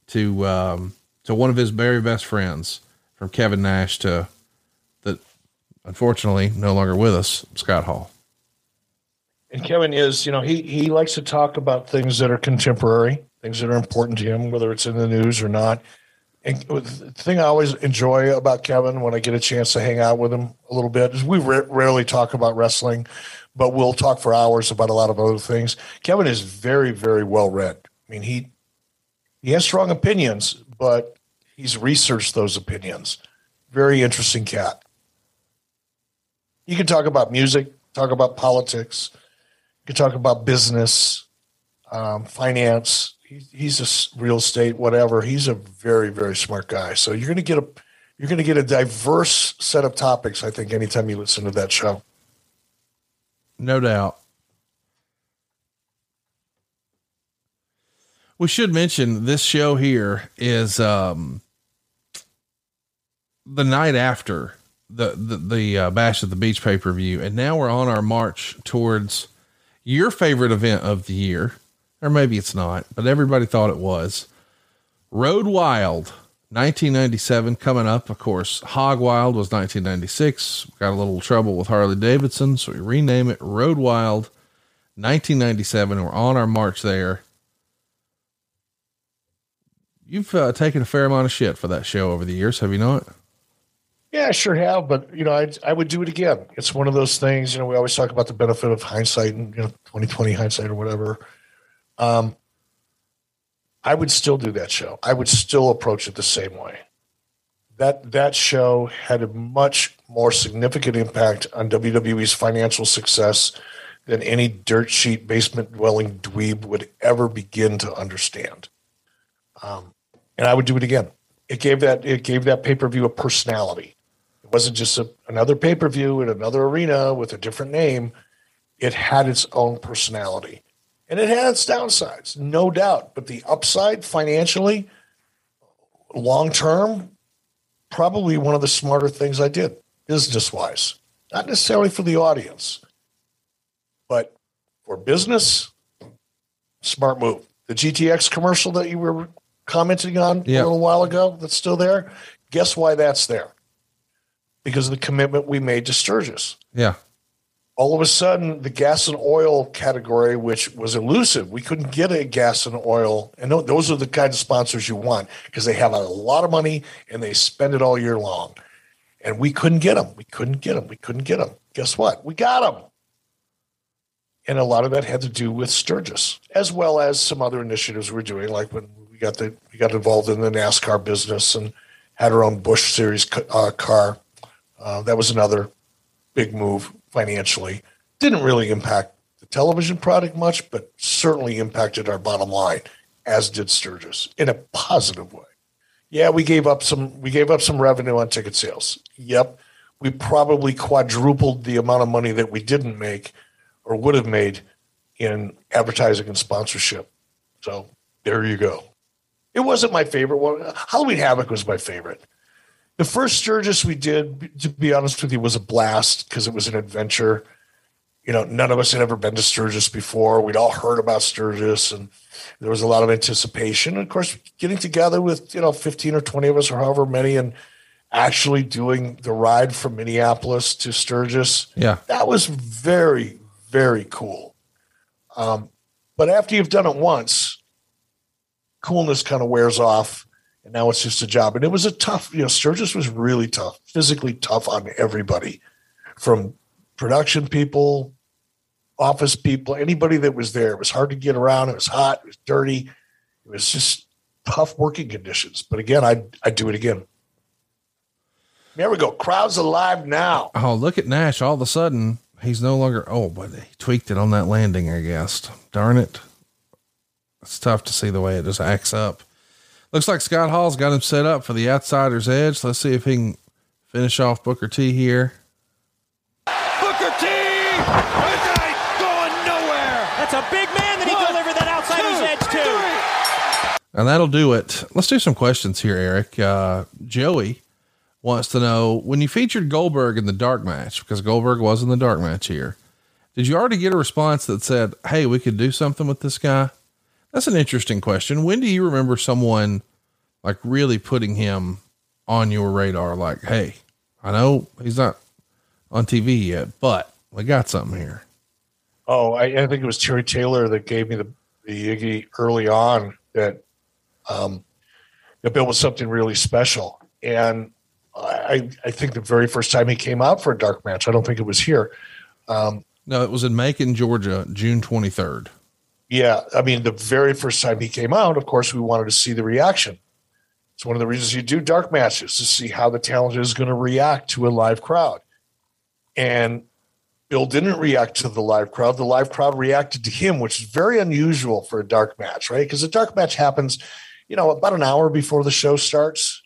to, um, to one of his very best friends from Kevin Nash to the unfortunately no longer with us, Scott Hall. And Kevin is, you know, he he likes to talk about things that are contemporary, things that are important to him, whether it's in the news or not. And the thing I always enjoy about Kevin when I get a chance to hang out with him a little bit is we rarely talk about wrestling, but we'll talk for hours about a lot of other things. Kevin is very, very well read. I mean, he he has strong opinions, but he's researched those opinions. Very interesting cat. You can talk about music, talk about politics, you can talk about business, um, finance. He, he's a real estate, whatever. He's a very, very smart guy. So you're going to get a you're going to get a diverse set of topics. I think anytime you listen to that show. No doubt. We should mention this show here is um, the night after the the, the uh, Bash at the Beach pay per view, and now we're on our march towards your favorite event of the year, or maybe it's not, but everybody thought it was Road Wild. 1997 coming up, of course. Hog Wild was 1996. Got a little trouble with Harley Davidson, so we rename it Road Wild 1997. We're on our march there. You've uh, taken a fair amount of shit for that show over the years, have you not? Yeah, I sure have, but you know, I I would do it again. It's one of those things. You know, we always talk about the benefit of hindsight and you know, twenty twenty hindsight or whatever. Um, I would still do that show. I would still approach it the same way. That that show had a much more significant impact on WWE's financial success than any dirt sheet basement dwelling dweeb would ever begin to understand. Um, and I would do it again. It gave that it gave that pay per view a personality. It wasn't just a, another pay per view in another arena with a different name. It had its own personality. And it had its downsides, no doubt. But the upside financially, long term, probably one of the smarter things I did business wise. Not necessarily for the audience, but for business, smart move. The GTX commercial that you were commenting on a little while ago that's still there, guess why that's there? because of the commitment we made to Sturgis. Yeah. All of a sudden, the gas and oil category, which was elusive, we couldn't get a gas and oil. And those are the kind of sponsors you want because they have a lot of money and they spend it all year long. And we couldn't get them. We couldn't get them. We couldn't get them. Guess what? We got them. And a lot of that had to do with Sturgis, as well as some other initiatives we're doing, like when we got the we got involved in the NASCAR business and had our own Busch Series uh, car uh, that was another big move financially. Didn't really impact the television product much, but certainly impacted our bottom line, as did Sturgis in a positive way. Yeah, we gave up some we gave up some revenue on ticket sales. Yep. We probably quadrupled the amount of money that we didn't make or would have made in advertising and sponsorship. So there you go. It wasn't my favorite one. Halloween Havoc was my favorite. The first Sturgis we did, to be honest with you, was a blast because it was an adventure. You know, none of us had ever been to Sturgis before. We'd all heard about Sturgis, and there was a lot of anticipation. And of course, getting together with you know fifteen or twenty of us, or however many, and actually doing the ride from Minneapolis to Sturgis, yeah, that was very, very cool. Um, but after you've done it once, coolness kind of wears off and now it's just a job. And it was a tough, you know, Sturgis was really tough, physically tough on everybody, from production people, office people, anybody that was there. It was hard to get around. It was hot. It was dirty. It was just tough working conditions. But again, I'd, I'd do it again. There we go. Crowd's alive now. Oh, look at Nash. All of a sudden, he's no longer. Oh, but he tweaked it on that landing, I guess. Darn it. It's tough to see the way it just acts up. Looks like Scott Hall's got him set up for the outsider's edge. Let's see if he can finish off Booker T here. Booker T! Tonight going nowhere! That's a big man that he delivered that outsider's edge to. And that'll do it. Let's do some questions here, Eric. Uh, Joey wants to know when you featured Goldberg in the dark match, because Goldberg was in the dark match here, did you already get a response that said, Hey, we could do something with this guy? That's an interesting question. When do you remember someone like really putting him on your radar? Like, Hey, I know he's not on TV yet, but we got something here. Oh, I, I think it was Terry Taylor that gave me the, the Iggy early on that, um, that Bill was something really special. And I, I think the very first time he came out for a dark match, I don't think it was here. Um, no, it was in Macon, Georgia, June 23rd. Yeah. I mean, the very first time he came out, of course, we wanted to see the reaction. It's one of the reasons you do dark matches to see how the talent is going to react to a live crowd. And Bill didn't react to the live crowd. The live crowd reacted to him, which is very unusual for a dark match, right? Because a dark match happens, you know, about an hour before the show starts.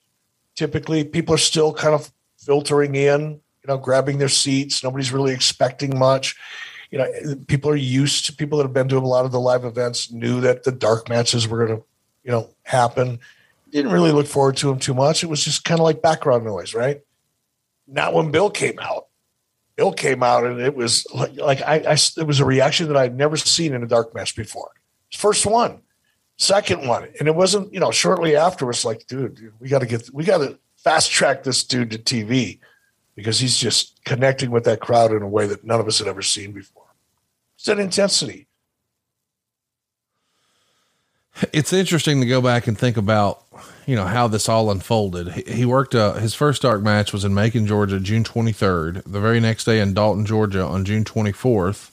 Typically, people are still kind of filtering in, you know, grabbing their seats. Nobody's really expecting much. You know, people are used to people that have been to a lot of the live events knew that the dark matches were going to, you know, happen. Didn't really look forward to them too much. It was just kind of like background noise, right? Not when Bill came out. Bill came out and it was like, like I, I, it was a reaction that I'd never seen in a dark match before. First one, second one, and it wasn't you know shortly afterwards. Like, dude, dude we got to get we got to fast track this dude to TV because he's just connecting with that crowd in a way that none of us had ever seen before. It's that intensity. It's interesting to go back and think about, you know, how this all unfolded. He, he worked, uh, his first dark match was in Macon, Georgia, June 23rd. The very next day in Dalton, Georgia on June 24th,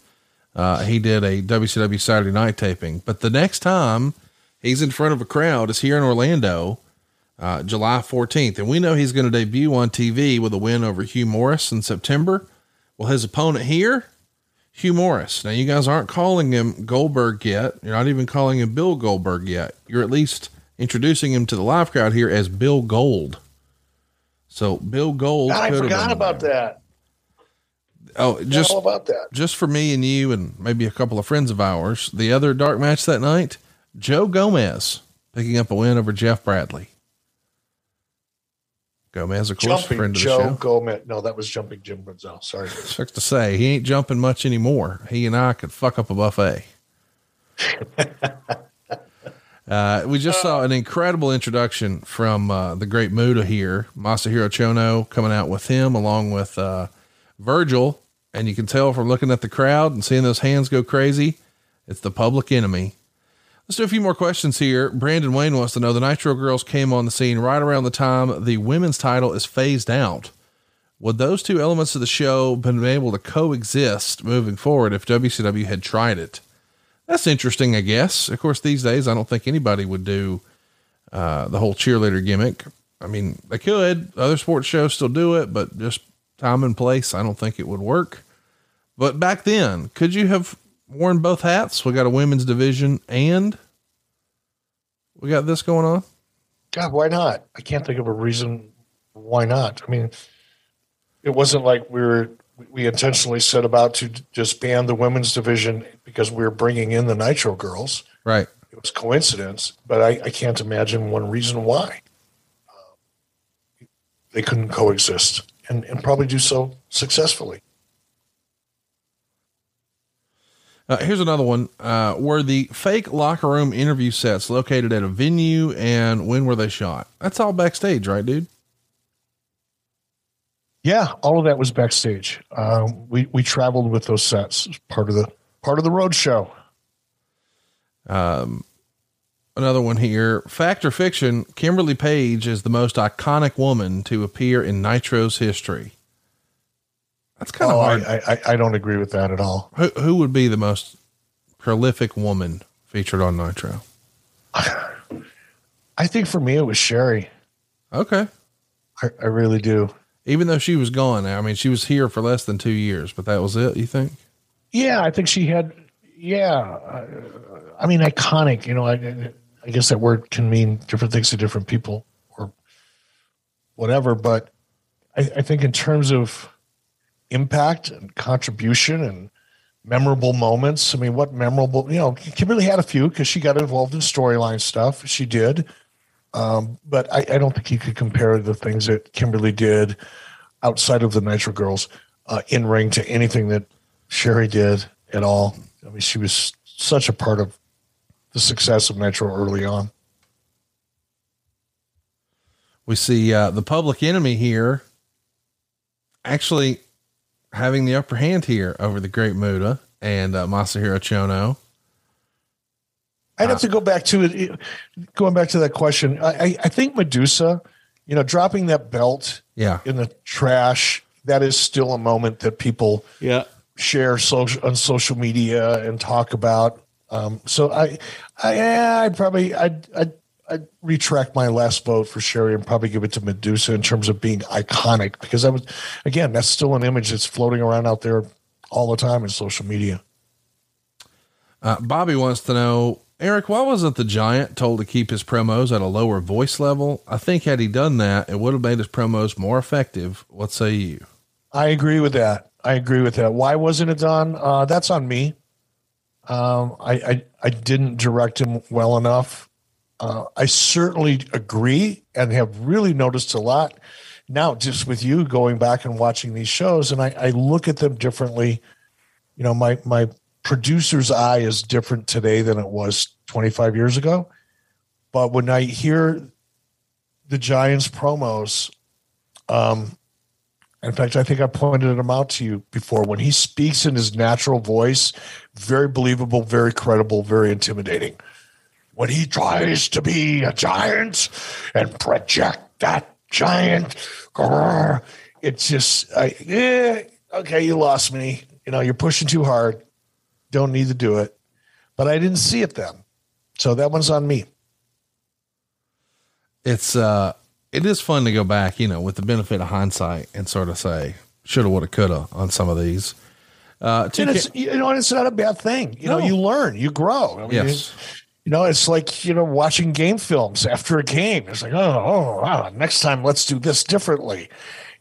uh, he did a WCW Saturday night taping. But the next time he's in front of a crowd is here in Orlando, uh, July 14th. And we know he's going to debut on TV with a win over Hugh Morrus in September. Well, his opponent here, Hugh Morrus. Now, you guys aren't calling him Goldberg yet. You're not even calling him Bill Goldberg yet. You're at least introducing him to the live crowd here as Bill Gold. So, Bill Gold. God, I forgot about that. Oh, just all about that. Just for me and you, and maybe a couple of friends of ours. The other dark match that night, Joe Gomez picking up a win over Jeff Bradley. Gomez, of course, jumping friend of the Joe show. Gomez. No, that was jumping Jim Gonzalez. Sorry. Sucks to say, he ain't jumping much anymore. He and I could fuck up a buffet. uh, we just saw an incredible introduction from uh, the great Muta here, Masahiro Chono coming out with him along with uh, Virgil. And you can tell from looking at the crowd and seeing those hands go crazy, it's the public enemy. Let's do a few more questions here. Brandon Wayne wants to know the Nitro Girls came on the scene right around the time the women's title is phased out. Would those two elements of the show been able to coexist moving forward if WCW had tried it? That's interesting, I guess. Of course, these days I don't think anybody would do uh, the whole cheerleader gimmick. I mean, they could. Other sports shows still do it, but just time and place, I don't think it would work. But back then, could you have worn both hats? We got a women's division and we got this going on. God, why not? I can't think of a reason why not. I mean, it wasn't like we were we intentionally set about to just ban the women's division because we were bringing in the Nitro girls. Right. It was coincidence, but I, I can't imagine one reason why uh, they couldn't coexist and, and probably do so successfully. Uh, here's another one. Uh, were the fake locker room interview sets located at a venue and when were they shot? That's all backstage, right, dude? Yeah, all of that was backstage. Um, we we traveled with those sets, part of the part of the road show. Um, another one here. Fact or fiction? Kimberly Page is the most iconic woman to appear in Nitro's history. That's kind of Oh, hard. I, I, I don't agree with that at all. Who who would be the most prolific woman featured on Nitro? I think for me it was Sherri. Okay. I, I really do. Even though she was gone, I mean, she was here for less than two years, but that was it. You think? Yeah, I think she had. Yeah, uh, I mean, iconic. You know, I, I guess that word can mean different things to different people, or whatever. But I, I think in terms of impact and contribution and memorable moments. I mean, what memorable? You know, Kimberly had a few because she got involved in storyline stuff. She did, um, but I, I don't think you could compare the things that Kimberly did outside of the Nitro Girls uh, in ring to anything that Sherri did at all. I mean, she was such a part of the success of Nitro early on. We see uh, the public enemy here actually having the upper hand here over the Great Muta and uh, Masahiro Chono. I'd have to go back to it. Going back to that question, I, I- I think Medusa, you know, dropping that belt Yeah. in the trash, that is still a moment that people yeah. share social on social media and talk about. Um, so I, I, yeah, I'd probably, I'd, I'd, I'd retract my last vote for Sherri and probably give it to Medusa in terms of being iconic because I was, again, that's still an image that's floating around out there all the time in social media. Uh, Bobby wants to know, Eric, why wasn't the giant told to keep his promos at a lower voice level? I think had he done that, it would have made his promos more effective. What say you? I agree with that. I agree with that. Why wasn't it done? Uh, that's on me. Um, I, I I didn't direct him well enough. Uh, I certainly agree and have really noticed a lot now just with you going back and watching these shows, and I, I look at them differently. You know, my my producer's eye is different today than it was 25 years ago. But when I hear the Giants promos, um, in fact, I think I pointed them out to you before. When he speaks in his natural voice, very believable, very credible, very intimidating. When he tries to be a giant and project that giant, grrr, it's just, I, eh, okay, you lost me. You know, you're pushing too hard. Don't need to do it. But I didn't see it then. So that one's on me. It's, uh, it is fun to go back, you know, with the benefit of hindsight and sort of say, shoulda, woulda, coulda on some of these. Uh, and it's you know, and it's not a bad thing. You know, you learn, you grow. I mean, Yes. You know, it's like you know watching game films after a game. It's like, oh, oh, wow, next time let's do this differently.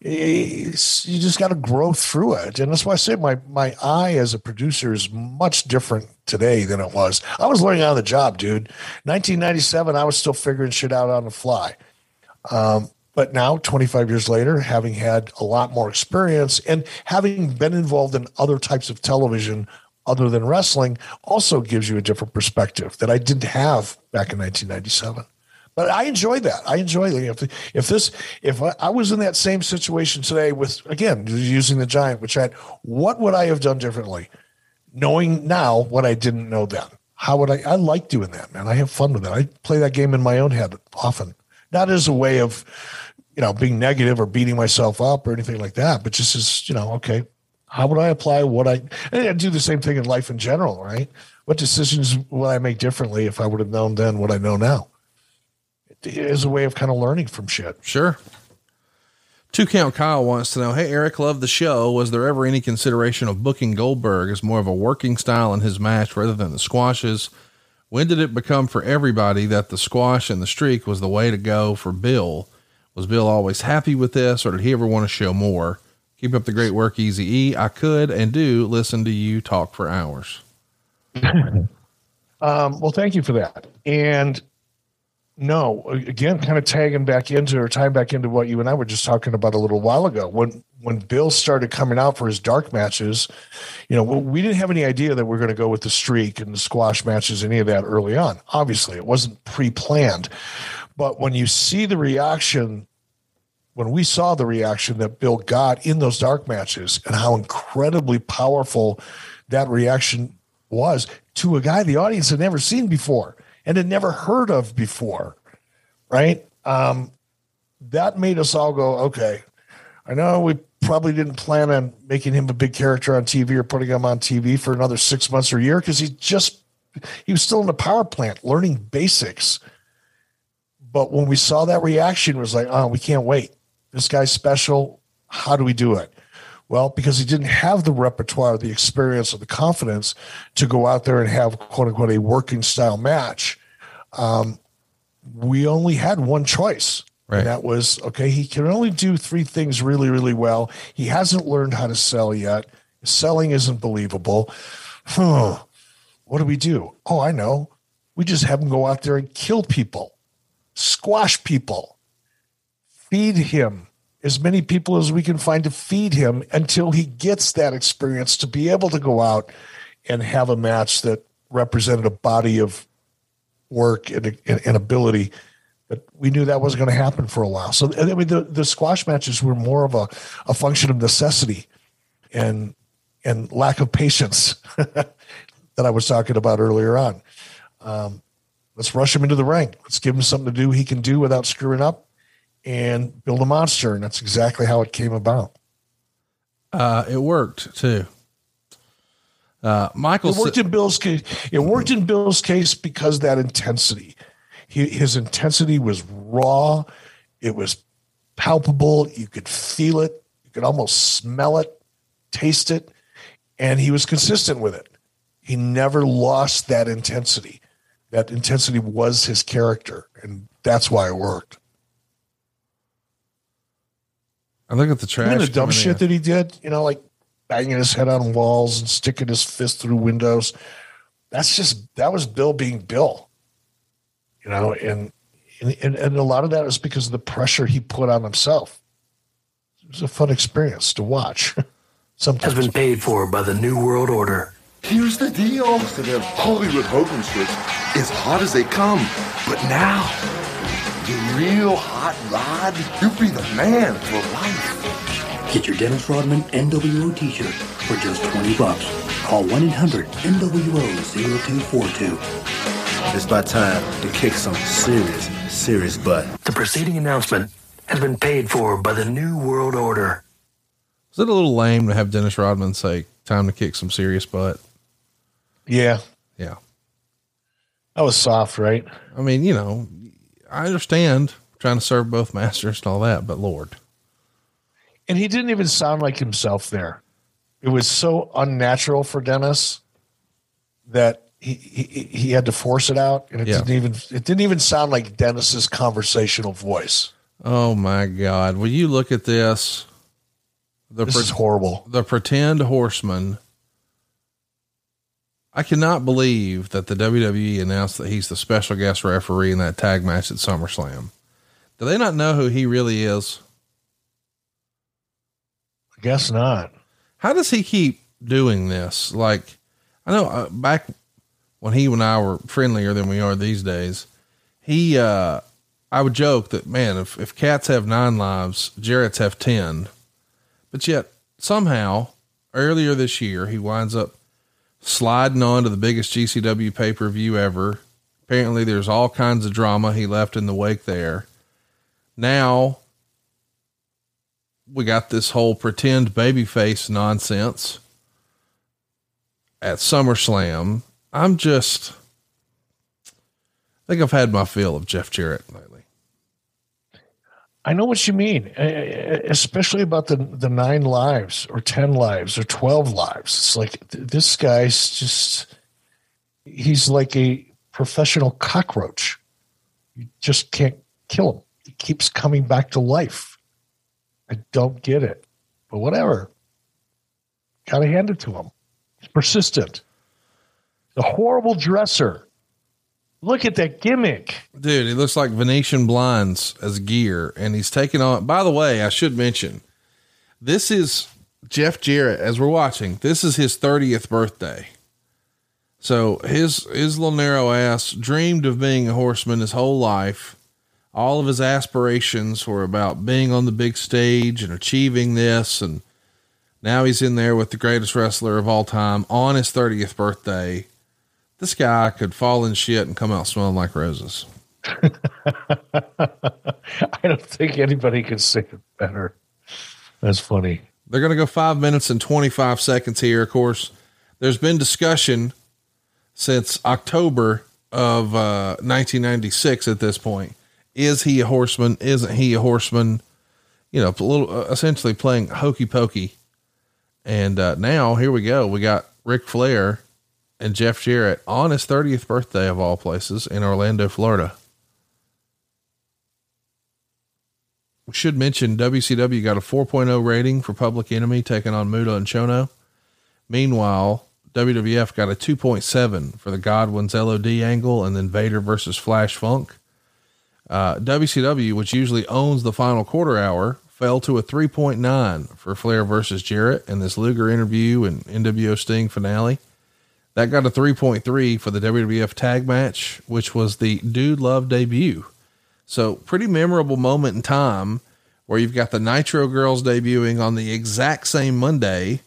It's- you just got to grow through it, and that's why I say my my eye as a producer is much different today than it was. I was learning on the job, dude. 1997, I was still figuring shit out on the fly. Um, but now, 25 years later, having had a lot more experience and having been involved in other types of television other than wrestling, also gives you a different perspective that I didn't have back in 1997. But I enjoyed that. I enjoy. If, if this, if I, was in that same situation today with, again, using the giant, which I what would I have done differently? Knowing now what I didn't know then. How would I, I like doing that, man. I have fun with it. I play that game in my own head often, not as a way of, you know, being negative or beating myself up or anything like that, but just as, you know, okay, how would I apply what I, I do the same thing in life in general, right? What decisions would I make differently if I would have known then what I know now? It is a way of kind of learning from shit. Sure. Two Count Kyle wants to know Hey, Eric, love the show. Was there ever any consideration of booking Goldberg as more of a working style in his match rather than the squashes? When did it become for everybody that the squash and the streak was the way to go for Bill? Was Bill always happy with this, or did he ever want to show more? Keep up the great work, Easy E. I could and do listen to you talk for hours. Um, well, thank you for that. And no, again, kind of tagging back into or tying back into what you and I were just talking about a little while ago. When when Bill started coming out for his dark matches, you know, we didn't have any idea that we are going to go with the streak and the squash matches, any of that early on. Obviously, it wasn't pre-planned. But when you see the reaction when we saw the reaction that Bill got in those dark matches and how incredibly powerful that reaction was to a guy the audience had never seen before and had never heard of before, right? Um, that made us all go, okay, I know we probably didn't plan on making him a big character on TV or putting him on TV for another six months or a year because he just he was still in the power plant learning basics. But when we saw that reaction, it was like, oh, we can't wait. This guy's special. How do we do it? Well, because he didn't have the repertoire, the experience, or the confidence to go out there and have quote unquote a working style match. Um, we only had one choice. Right. And that was okay, he can only do three things really, really well. He hasn't learned how to sell yet. His selling isn't believable. Huh. What do we do? Oh, I know. We just have him go out there and kill people, squash people, feed him as many people as we can find to feed him until he gets that experience to be able to go out and have a match that represented a body of work and, and, and ability. But we knew that wasn't going to happen for a while. So I mean, the, the squash matches were more of a, a function of necessity and and lack of patience that I was talking about earlier on. Um, let's rush him into the ring. Let's give him something to do he can do without screwing up, and build a monster. And that's exactly how it came about. Uh, it worked too. Uh, Michael It worked in Bill's case. It worked in Bill's case because that intensity. He, his intensity was raw. It was palpable. You could feel it. You could almost smell it, taste it, and he was consistent with it. He never lost that intensity. That intensity was his character, and that's why it worked. I look at the trash. Even the dumb shit in. that he did, you know, like banging his head on walls and sticking his fist through windows. That's just that was Bill being Bill, you know, and and and, and a lot of that was because of the pressure he put on himself. It was a fun experience to watch. Sometimes has been paid for by the New World Order. Here's the deal. So them Hollywood Hogan strips as hot as they come. But now, the real hot rod, you be the man for life. Get your Dennis Rodman NWO t-shirt for just 20 bucks. Call 1-800-NWO-0242. It's about time to kick some serious, serious butt. The preceding announcement has been paid for by the New World Order. Is it a little lame to have Dennis Rodman say, time to kick some serious butt? Yeah. Yeah. That was soft, right? I mean, you know, I understand trying to serve both masters and all that, but Lord. And he didn't even sound like himself there. It was so unnatural for Dennis that he he, he had to force it out, and it Yeah. didn't even it didn't even sound like Dennis's conversational voice. Oh my God. Will you look at this? The This is horrible. The pretend horseman. I cannot believe that the WWE announced that he's the special guest referee in that tag match at SummerSlam. Do they not know who he really is? I guess not. How does he keep doing this? Like, I know uh, back when he and I were friendlier than we are these days, he, uh, I would joke that, man, if, if cats have nine lives, Jarrett's have 10. But yet, somehow, earlier this year, he winds up sliding on to the biggest GCW pay per view ever. Apparently, there's all kinds of drama he left in the wake there. Now, we got this whole pretend babyface nonsense at SummerSlam. I'm just, I think I've had my fill of Jeff Jarrett lately. I know what you mean, especially about the the nine lives or ten lives or twelve lives. It's like th- this guy's just he's like a professional cockroach. You just can't kill him. He keeps coming back to life. I don't get it, but whatever. Got to hand it to him. He's persistent. The horrible dresser. Look at that gimmick. Dude, he looks like Venetian blinds as gear, and he's taking on. By the way, I should mention this is Jeff Jarrett. As we're watching, this is his thirtieth birthday. So his his little narrow ass dreamed of being a horseman his whole life. All of his aspirations were about being on the big stage and achieving this, and now he's in there with the greatest wrestler of all time on his thirtieth birthday. This guy could fall in shit and come out smelling like roses. I don't think anybody could say it better. That's funny. They're going to go five minutes and 25 seconds here. Of course, there's been discussion since October of uh, 1996 at this point. Is he a horseman? Isn't he a horseman? You know, a little, uh, essentially playing hokey pokey. And uh, now here we go. We got Ric Flair and Jeff Jarrett on his 30th birthday of all places in Orlando, Florida. We should mention WCW got a 4.0 rating for Public Enemy taking on Muta and Chono. Meanwhile, WWF got a 2.7 for the Godwins LOD angle and then Vader versus Flash Funk. Uh, WCW, which usually owns the final quarter hour, fell to a 3.9 for Flair versus Jarrett and this Luger interview and NWO Sting finale. That got a 3.3 for the WWF tag match, which was the Dude Love debut. So, pretty memorable moment in time where you've got the Nitro Girls debuting on the exact same Monday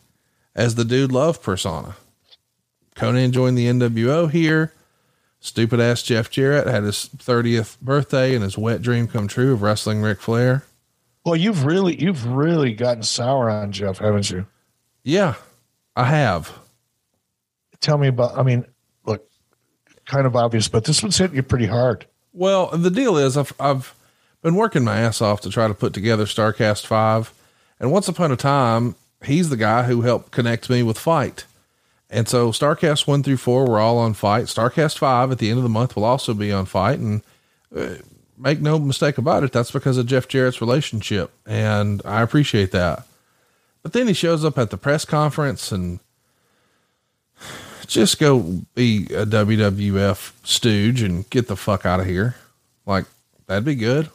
as the Dude Love persona. Konnan joined the NWO here. Stupid ass Jeff Jarrett had his 30th birthday and his wet dream come true of wrestling Ric Flair. Well, you've really, you've really gotten sour on Jeff, haven't you? Yeah, I have. Tell me about, I mean, look, kind of obvious, but this one's hitting you pretty hard. Well, the deal is I've, I've been working my ass off to try to put together Starrcast 5. And once upon a time, he's the guy who helped connect me with FITE. And so Starrcast 1 through 4 were all on FITE. Starrcast 5 at the end of the month will also be on FITE. And uh, make no mistake about it, that's because of Jeff Jarrett's relationship. And I appreciate that. But then he shows up at the press conference and just go be a WWF stooge and get the fuck out of here. Like, that'd be good.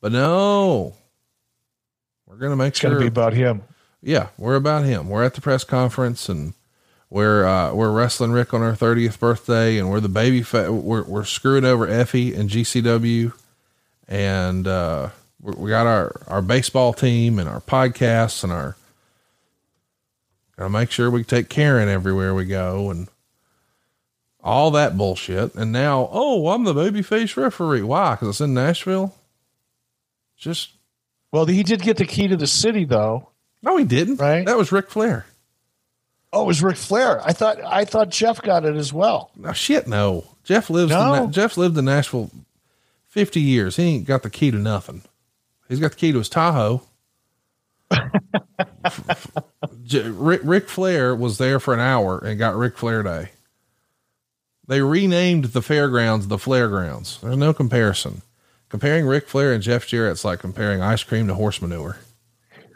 But no, we're going to make It's sure going to be about him. Yeah, we're about him. We're at the press conference and we're, uh, we're wrestling Ric on our 30th birthday and we're the baby, fa- we're, we're screwing over Effy and GCW. And, uh, we got our, our baseball team and our podcasts and our, gotta make sure we take Karen everywhere we go and all that bullshit. And now, oh, I'm the babyface referee. Why? Cause it's in Nashville. Just, well, he did get the key to the city though. No, he didn't. Right. That was Ric Flair. Oh, it was Ric Flair. I thought, I thought Jeff got it as well. No shit. No, Jeff lives. No? In, Jeff lived in Nashville 50 years. He ain't got the key to nothing. He's got the key to his Tahoe. J- Ric, Flair was there for an hour and got Ric Flair Day. They renamed the fairgrounds the Flair Grounds. There's no comparison. Comparing Ric Flair and Jeff Jarrett's like comparing ice cream to horse manure.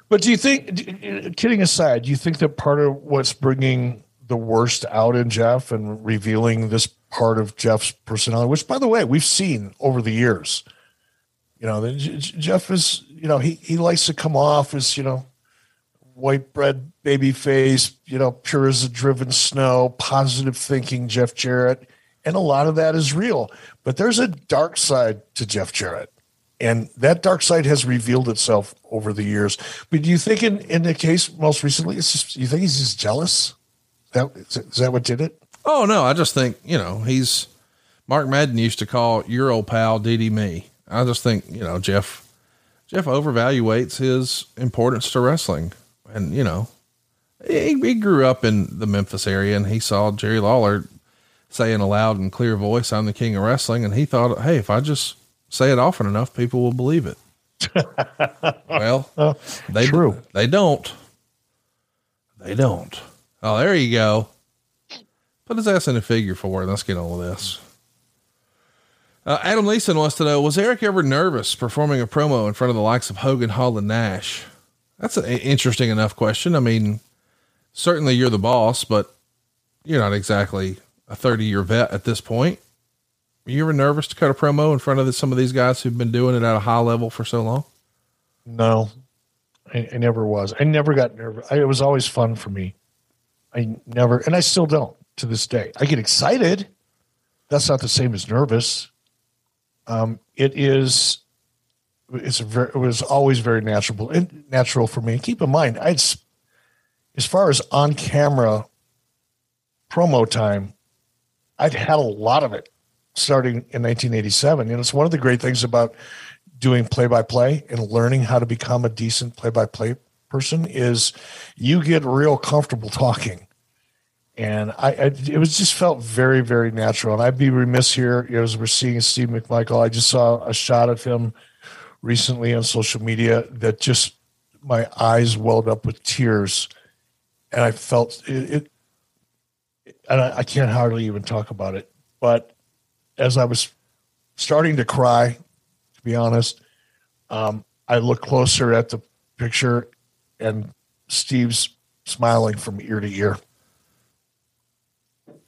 But do you think, kidding aside, do you think that part of what's bringing the worst out in Jeff and revealing this part of Jeff's personality, which by the way, we've seen over the years, you know, Jeff is, you know, he, he likes to come off as, you know, white bread baby face, you know, pure as a driven snow, positive thinking Jeff Jarrett. And a lot of that is real, but there's a dark side to Jeff Jarrett. And that dark side has revealed itself over the years. But do you think in, in the case most recently, it's just, you think he's just jealous? That, is that what did it? Oh no, I just think, you know, he's Mark Madden used to call your old pal DD me. I just think, you know, Jeff, Jeff overvaluates his importance to wrestling. And, you know, he, he grew up in the Memphis area and he saw Jerry Lawler say in a loud and clear voice, I'm the king of wrestling. And he thought, Hey, if I just say it often enough, people will believe it. well, they, True. they don't. They don't. Oh, there you go. Put his ass in a figure four and let's get on with this. Uh, Adam Leeson wants to know Was Eric ever nervous performing a promo in front of the likes of Hogan, Hall, and Nash? That's an interesting enough question. I mean, certainly you're the boss, but you're not exactly a 30 year vet at this point. Are you ever nervous to cut a promo in front of some of these guys who've been doing it at a high level for so long? No, I, I never was. I never got nervous. I, it was always fun for me. I never, and I still don't to this day. I get excited. That's not the same as nervous. Um, it is. It's very, it was always very natural natural for me. And Keep in mind, I'd as far as on camera promo time, I'd had a lot of it starting in 1987. And it's one of the great things about doing play by play and learning how to become a decent play by play person is you get real comfortable talking. And I, I, it was just felt very, very natural. And I'd be remiss here as we're seeing Steve McMichael. I just saw a shot of him recently on social media that just my eyes welled up with tears, and I felt it. it and I, I can't hardly even talk about it. But as I was starting to cry, to be honest, um, I looked closer at the picture, and Steve's smiling from ear to ear.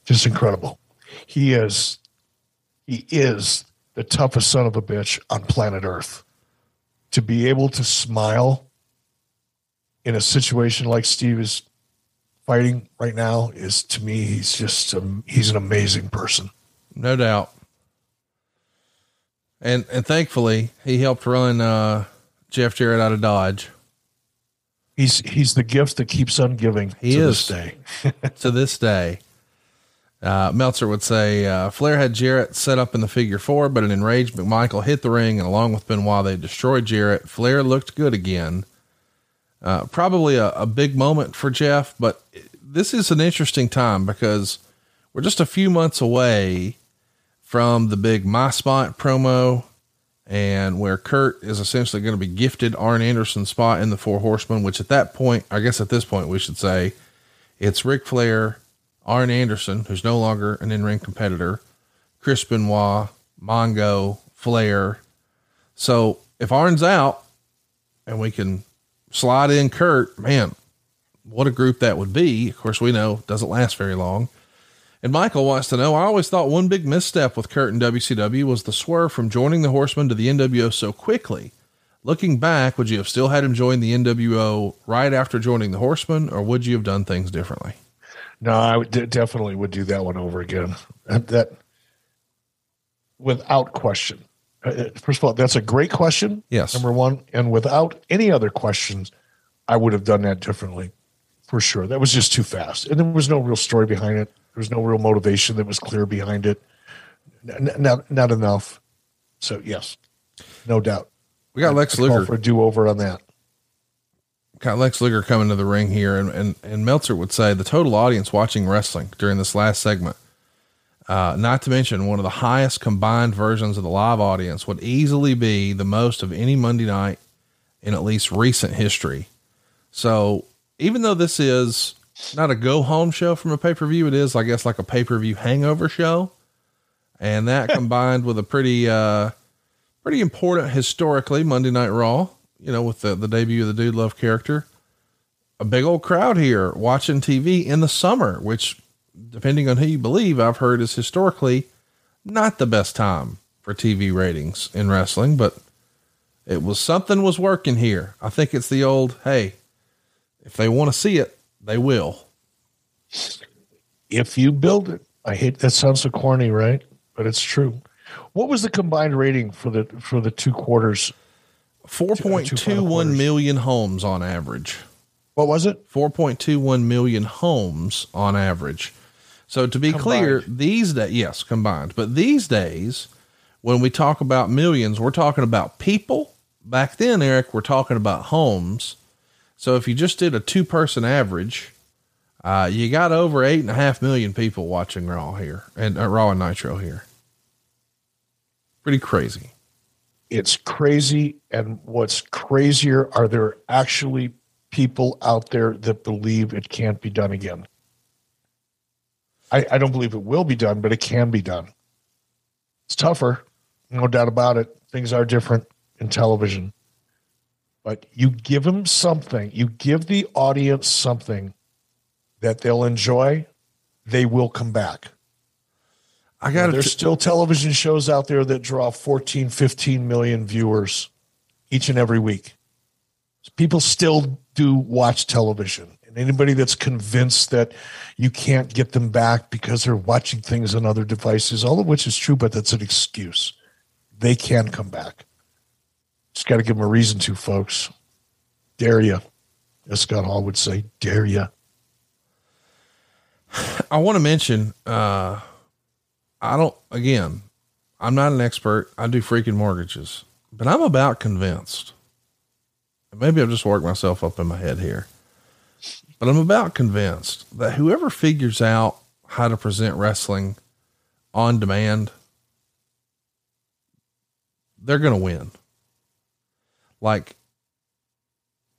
Just incredible. He is, he is the toughest son of a bitch on planet Earth. To be able to smile in a situation like Steve is fighting right now is to me, he's just, um, he's an amazing person. No doubt. And, and thankfully he helped run, uh, Jeff Jarrett out of Dodge. He's, he's the gift that keeps on giving He to is. this day. to this day. Uh, Meltzer would say uh, Flair had Jarrett set up in the figure four, but an enraged McMichael hit the ring, and along with Benoit, they destroyed Jarrett. Flair looked good again. Uh, probably a, a big moment for Jeff, but this is an interesting time because we're just a few months away from the big My Spot promo and where Curt is essentially going to be gifted Arn Anderson's spot in the Four Horsemen, which at that point, I guess at this point, we should say it's Ric Flair, Arn Anderson, who's no longer an in ring competitor, Chris Benoit, Mongo, Flair. So if Arn's out and we can slide in Curt, man, what a group that would be. Of course, we know doesn't last very long. And Michael wants to know I always thought one big misstep with Curt and WCW was the swerve from joining the Horsemen to the NWO so quickly. Looking back, would you have still had him join the NWO right after joining the Horsemen, or would you have done things differently? No, I would, de- definitely would do that one over again. That, without question. Uh, First of all, that's a great question. Yes. Number one. And without any other questions, I would have done that differently for sure. That was just too fast. And there was no real story behind it. There was no real motivation that was clear behind it. N- not, not enough. So, yes, no doubt. We got Lex Luger. for a do over on that. Got Lex Luger coming to the ring here, and, and, and Meltzer would say the total audience watching wrestling during this last segment, uh, not to mention one of the highest combined versions of the live audience, would easily be the most of any Monday night in at least recent history. So even though this is not a go home show from a pay per view, it is, I guess, like a pay per view hangover show. And that combined with a pretty, uh, pretty important historically Monday Night Raw, you know, with the, the debut of the Dude Love character. A big old crowd here watching TV in the summer, which, depending on who you believe, I've heard is historically not the best time for TV ratings in wrestling, but it was something was working here. I think it's the old, hey, if they want to see it, they will. If you build it, I hate that sounds so corny, right? But it's true. What was the combined rating for the for the two quarters? Four point two one million homes on average. What was it? Four point two one million homes on average. So to be clear, these days, yes, combined, but these days, when we talk about millions, we're talking about people. Back then, Eric, we're talking about homes. So if you just did a two person average, uh, you got over eight and a half million people watching Raw here and uh, Raw and Nitro here. Pretty crazy. It's crazy. And what's crazier are there actually people out there that believe it can't be done again. I, I don't believe it will be done, but it can be done. It's tougher, no doubt about it. Things are different in television. But you give them something, you give the audience something that they'll enjoy, they will come back. I got There's still television shows out there that draw 14, 15 million viewers each and every week. People still do watch television. And anybody that's convinced that you can't get them back because they're watching things on other devices, all of which is true, but that's an excuse. They can come back. Just got to give them a reason to, folks. Dare you, as Scott Hall would say, dare you. I want to mention, uh, I don't, again, I'm not an expert. I do freaking mortgages. but I'm about convinced. Maybe I've just worked myself up in my head here, but I'm about convinced that whoever figures out how to present wrestling on demand, they're going to win. Like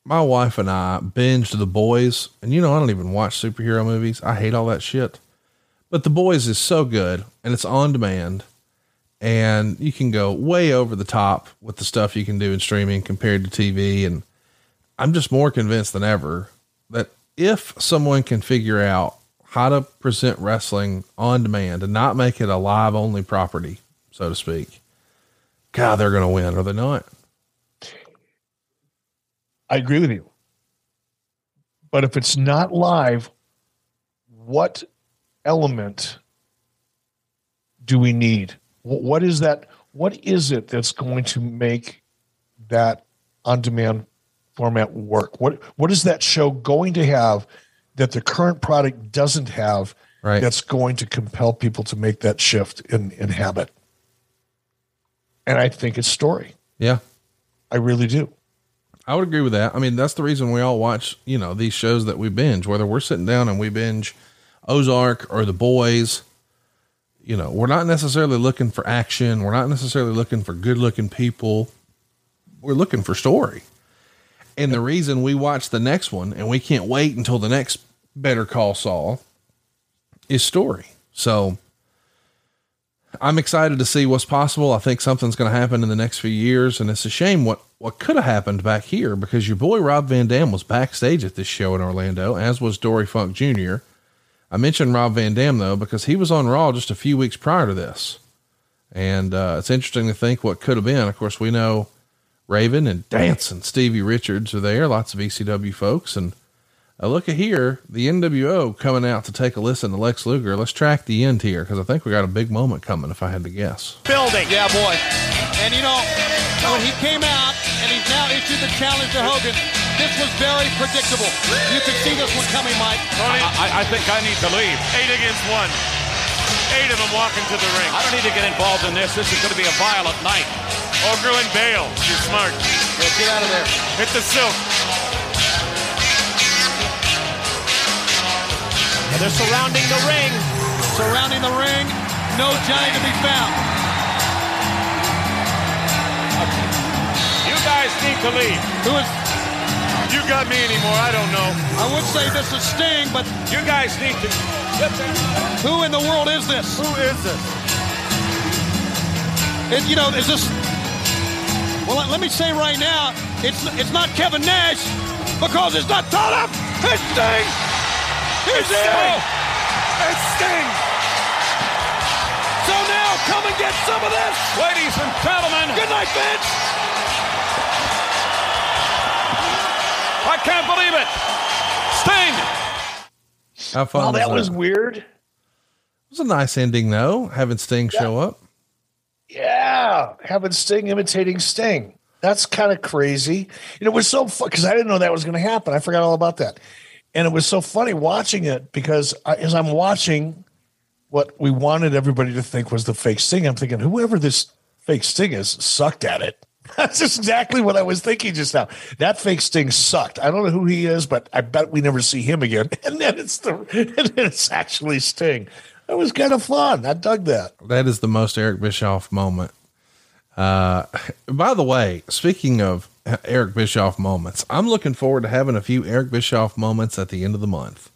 my wife and I binged The Boys, and you know, I don't even watch superhero movies. I hate all that shit. But The Boys is so good and it's on demand and you can go way over the top with the stuff you can do in streaming compared to TV. And I'm just more convinced than ever that if someone can figure out how to present wrestling on demand and not make it a live only property, so to speak, God, they're going to win, are they not? I agree with you. But if it's not live, what element do we need? What is that? What is it that's going to make that on-demand format work? What What is that show going to have that the current product doesn't have? Right. That's going to compel people to make that shift in in habit. And I think it's story. Yeah, I really do. I would agree with that. I mean, that's the reason we all watch, you know, these shows that we binge, whether we're sitting down and we binge Ozark or The Boys. You know, we're not necessarily looking for action. We're not necessarily looking for good looking people. We're looking for story. And the reason we watch the next one and we can't wait until the next Better Call Saul is story. So I'm excited to see what's possible. I think something's going to happen in the next few years. And it's a shame what, what could have happened back here because your boy Rob Van Dam was backstage at this show in Orlando, as was Dory Funk Jr. I mentioned Rob Van Dam though, because he was on Raw just a few weeks prior to this. And uh, it's interesting to think what could have been. Of course, we know Raven and Dance and Stevie Richards are there, lots of ECW folks. And uh, look at here, the NWO coming out to take a listen to Lex Luger. Let's track the end here because I think we got a big moment coming if I had to guess. Building. Yeah, boy. And you know, when he came out and he's now issued the challenge to Hogan, this was very predictable. You could see this one coming, Mike. I, I, I think I need to leave. Eight against one. Eight of them walking to the ring. I don't need to get involved in this. This is going to be a violent night. Ogre and Bale, you're smart. Yeah, get out of there. Hit the silk. And they're surrounding the ring. Surrounding the ring. No Johnny to be found. You guys need to leave. Who is? You got me anymore. I don't know. I would say this is Sting, but you guys need to. Who in the world is this? Who is this? It, you know, is this? Well, let, let me say right now, it's it's not Kevin Nash because it's not thought. It's Sting. He's It's here. Sting. It's Sting. So now, come and get some of this. Ladies and gentlemen. Good night, Vince. I can't believe it. Sting. How fun Well, that was was weird. It was a nice ending though, having Sting show up. Yeah, having Sting imitating Sting. That's kind of crazy. And it was so fun because I didn't know that was going to happen. I forgot all about that. And it was so funny watching it because I, as I'm watching what we wanted everybody to think was the fake Sting, I'm thinking, whoever this fake Sting is sucked at it. That's exactly what I was thinking just now. That fake Sting sucked. I don't know who he is, but I bet we never see him again. And then it's the and then it's actually Sting. That was kind of fun. I dug that. That is the most Eric Bischoff moment. Uh, by the way, speaking of Eric Bischoff moments, I'm looking forward to having a few Eric Bischoff moments at the end of the month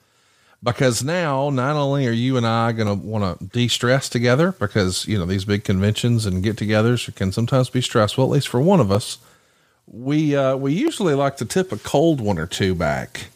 because now not only are you and I going to want to de-stress together because, you know, these big conventions and get togethers can sometimes be stressful, at least for one of us. We, uh, we usually like to tip a cold one or two back.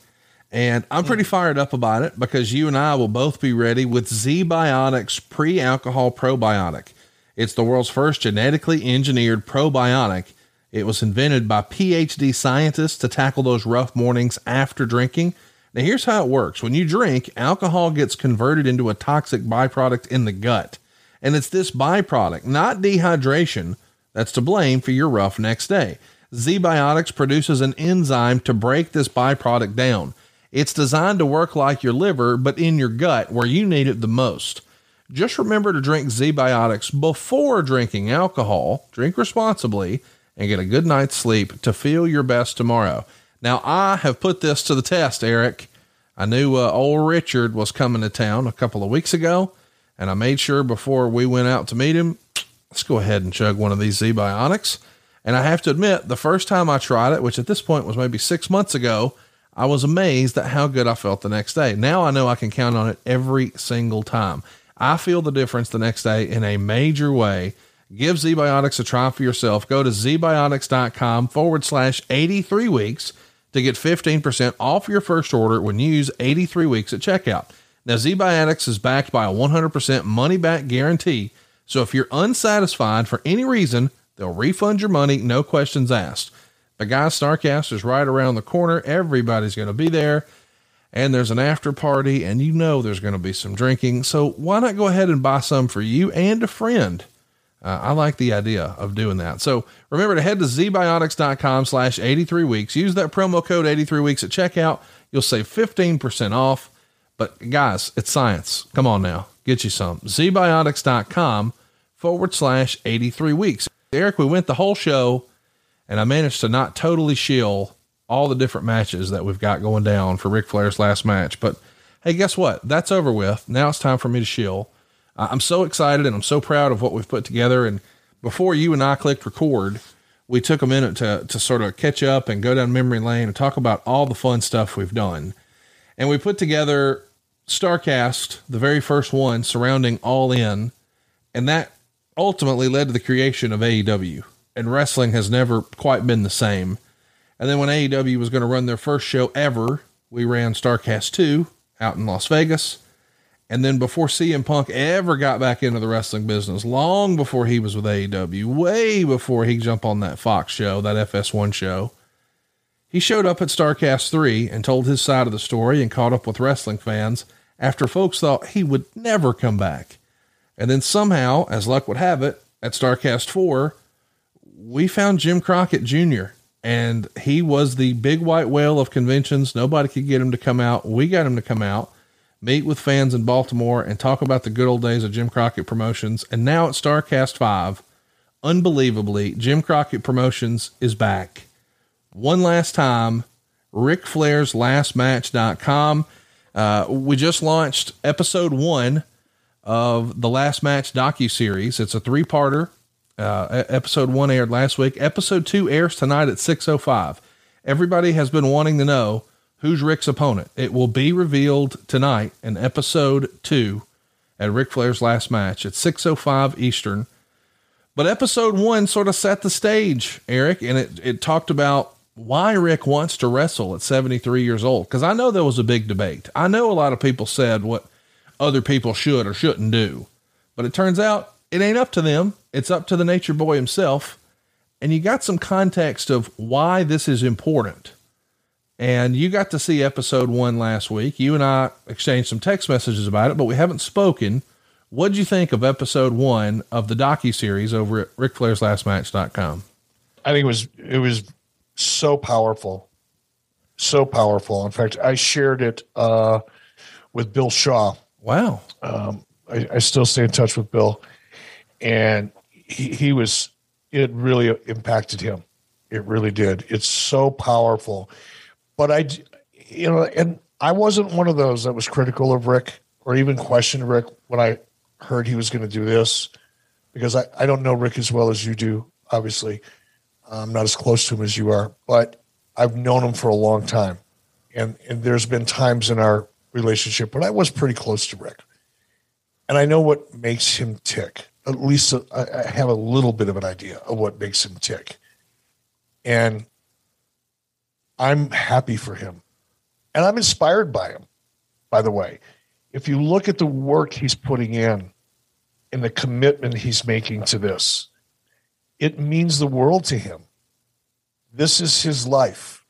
And I'm pretty fired up about it because you and I will both be ready with ZBiotics pre alcohol probiotic. It's the world's first genetically engineered probiotic. It was invented by PhD scientists to tackle those rough mornings after drinking. Now, here's how it works when you drink, alcohol gets converted into a toxic byproduct in the gut. And it's this byproduct, not dehydration, that's to blame for your rough next day. ZBiotics produces an enzyme to break this byproduct down. It's designed to work like your liver, but in your gut where you need it the most. Just remember to drink ZBiotics before drinking alcohol. Drink responsibly and get a good night's sleep to feel your best tomorrow. Now, I have put this to the test, Eric. I knew uh, old Richard was coming to town a couple of weeks ago, and I made sure before we went out to meet him, let's go ahead and chug one of these ZBiotics. And I have to admit, the first time I tried it, which at this point was maybe six months ago, I was amazed at how good I felt the next day. Now I know I can count on it every single time. I feel the difference the next day in a major way. Give ZBiotics a try for yourself. Go to zbiotics.com forward slash 83 weeks to get 15% off your first order when you use 83 weeks at checkout. Now, ZBiotics is backed by a 100% money back guarantee. So if you're unsatisfied for any reason, they'll refund your money, no questions asked. But guys, Starrcast is right around the corner. Everybody's going to be there. And there's an after party, and you know there's going to be some drinking. So why not go ahead and buy some for you and a friend? Uh, I like the idea of doing that. So remember to head to zbiotics.com slash 83 weeks. Use that promo code 83 weeks at checkout. You'll save 15% off. But guys, it's science. Come on now, get you some. zbiotics.com forward slash 83 weeks. Eric, we went the whole show and I managed to not totally shill all the different matches that we've got going down for Ric Flair's last match. But hey, guess what? That's over with. Now it's time for me to shill. I'm so excited and I'm so proud of what we've put together. And before you and I clicked record, we took a minute to, to sort of catch up and go down memory lane and talk about all the fun stuff we've done. And we put together Starrcast, the very first one surrounding All In. And that ultimately led to the creation of AEW. And wrestling has never quite been the same. And then when AEW was going to run their first show ever, we ran Starrcast 2 out in Las Vegas. And then before CM Punk ever got back into the wrestling business, long before he was with AEW, way before he jumped on that Fox show, that FS1 show, he showed up at Starrcast 3 and told his side of the story and caught up with wrestling fans after folks thought he would never come back. And then somehow, as luck would have it, at Starrcast 4, we found Jim Crockett Jr. and he was the big white whale of conventions. Nobody could get him to come out. We got him to come out, meet with fans in Baltimore and talk about the good old days of Jim Crockett Promotions. And now at Starrcast 5, unbelievably, Jim Crockett Promotions is back. One last time, Ric Flair's last match.com. Uh, we just launched episode one of the last match docu series. It's a three parter uh, episode one aired last week. Episode two airs tonight at 6.05. Everybody has been wanting to know who's Ric's opponent. It will be revealed tonight in episode two at Ric Flair's last match at 6.05 Eastern. But episode one sort of set the stage, Eric, and it, it talked about why Ric wants to wrestle at 73 years old. Because I know there was a big debate. I know a lot of people said what other people should or shouldn't do. But it turns out it ain't up to them. It's up to the nature boy himself. And you got some context of why this is important. And you got to see episode one last week. You and I exchanged some text messages about it, but we haven't spoken. What'd you think of episode one of the docu series over at RicFlairsLastMatch.com? I think it was it was so powerful, so powerful. In fact, I shared it uh, with Bill Shaw. Wow. Um, I, I, still stay in touch with Bill, and he, he was it really impacted him it really did it's so powerful but i you know and i wasn't one of those that was critical of Ric or even questioned Ric when i heard he was going to do this because I, I don't know Ric as well as you do obviously i'm not as close to him as you are but i've known him for a long time and and there's been times in our relationship when i was pretty close to Ric. and i know what makes him tick at least uh, a, I have a little bit of an idea of what makes him tick. And I'm happy for him. And I'm inspired by him, by the way. If you look at the work he's putting in and the commitment he's making to this, it means the world to him. This is his life.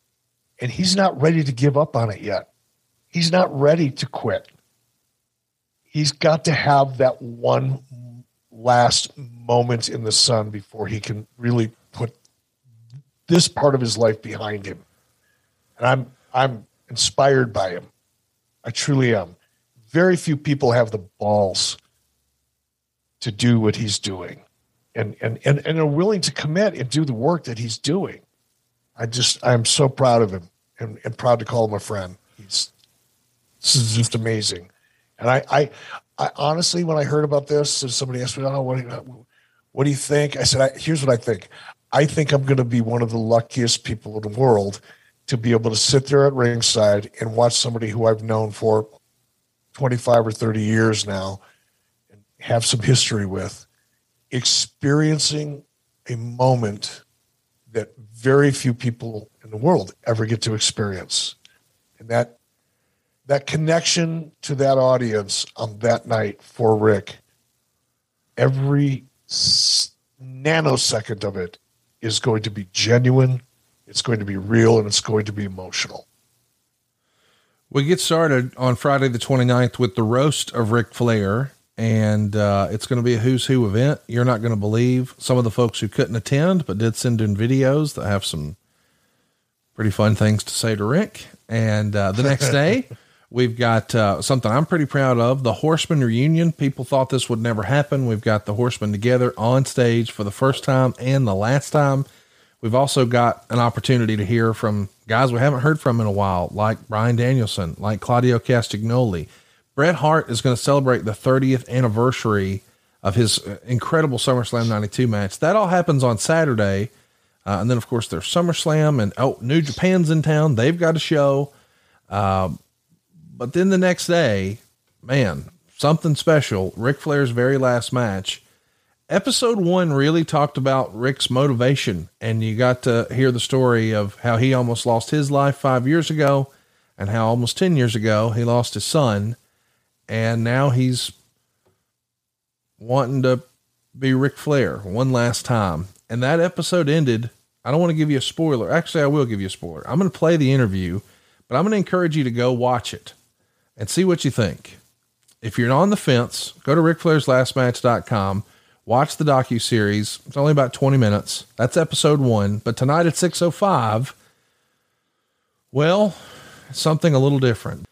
And he's not ready to give up on it yet. He's not ready to quit. He's got to have that one last moment in the sun before he can really put this part of his life behind him. And I'm I'm inspired by him. I truly am. Very few people have the balls to do what he's doing. and and and and are willing to commit and do the work that he's doing. I just I'm so proud of him and, and proud to call him a friend. He's this is just amazing. And I, I, I honestly, when I heard about this, and somebody asked me, "Oh, what, do you- what do you think?" I said, I, "Here's what I think. I think I'm going to be one of the luckiest people in the world to be able to sit there at ringside and watch somebody who I've known for 25 or 30 years now, and have some history with, experiencing a moment that very few people in the world ever get to experience, and that that connection to that audience on that night for Ric, every nanosecond of it is going to be genuine, it's going to be real, and it's going to be emotional. We get started on Friday the 29th with the roast of Ric Flair, and uh, it's going to be a who's who event. You're not going to believe some of the folks who couldn't attend, but did send in videos that have some pretty fun things to say to Ric. And uh, the next day, we've got uh, something I'm pretty proud of the Horseman reunion. People thought this would never happen. We've got the Horsemen together on stage for the first time and the last time. We've also got an opportunity to hear from guys we haven't heard from in a while, like Bryan Danielson, like Claudio Castagnoli. Bret Hart is going to celebrate the 30th anniversary of his uh, incredible SummerSlam 92 match. That all happens on Saturday. Uh, and then, of course, there's SummerSlam and oh, New Japan's in town. They've got a show. Um, but then the next day, man, something special. Ric Flair's very last match. Episode one really talked about Ric's motivation, and you got to hear the story of how he almost lost his life five years ago, and how almost 10 years ago he lost his son, and now he's wanting to be Ric Flair one last time. And that episode ended. I don't want to give you a spoiler. Actually, I will give you a spoiler. I'm going to play the interview, but I'm going to encourage you to go watch it and see what you think. If you're on the fence, go to RicFlairsLastMatch.com, watch the docu series. It's only about 20 minutes. That's episode one. But tonight at 6:05, well, something a little different.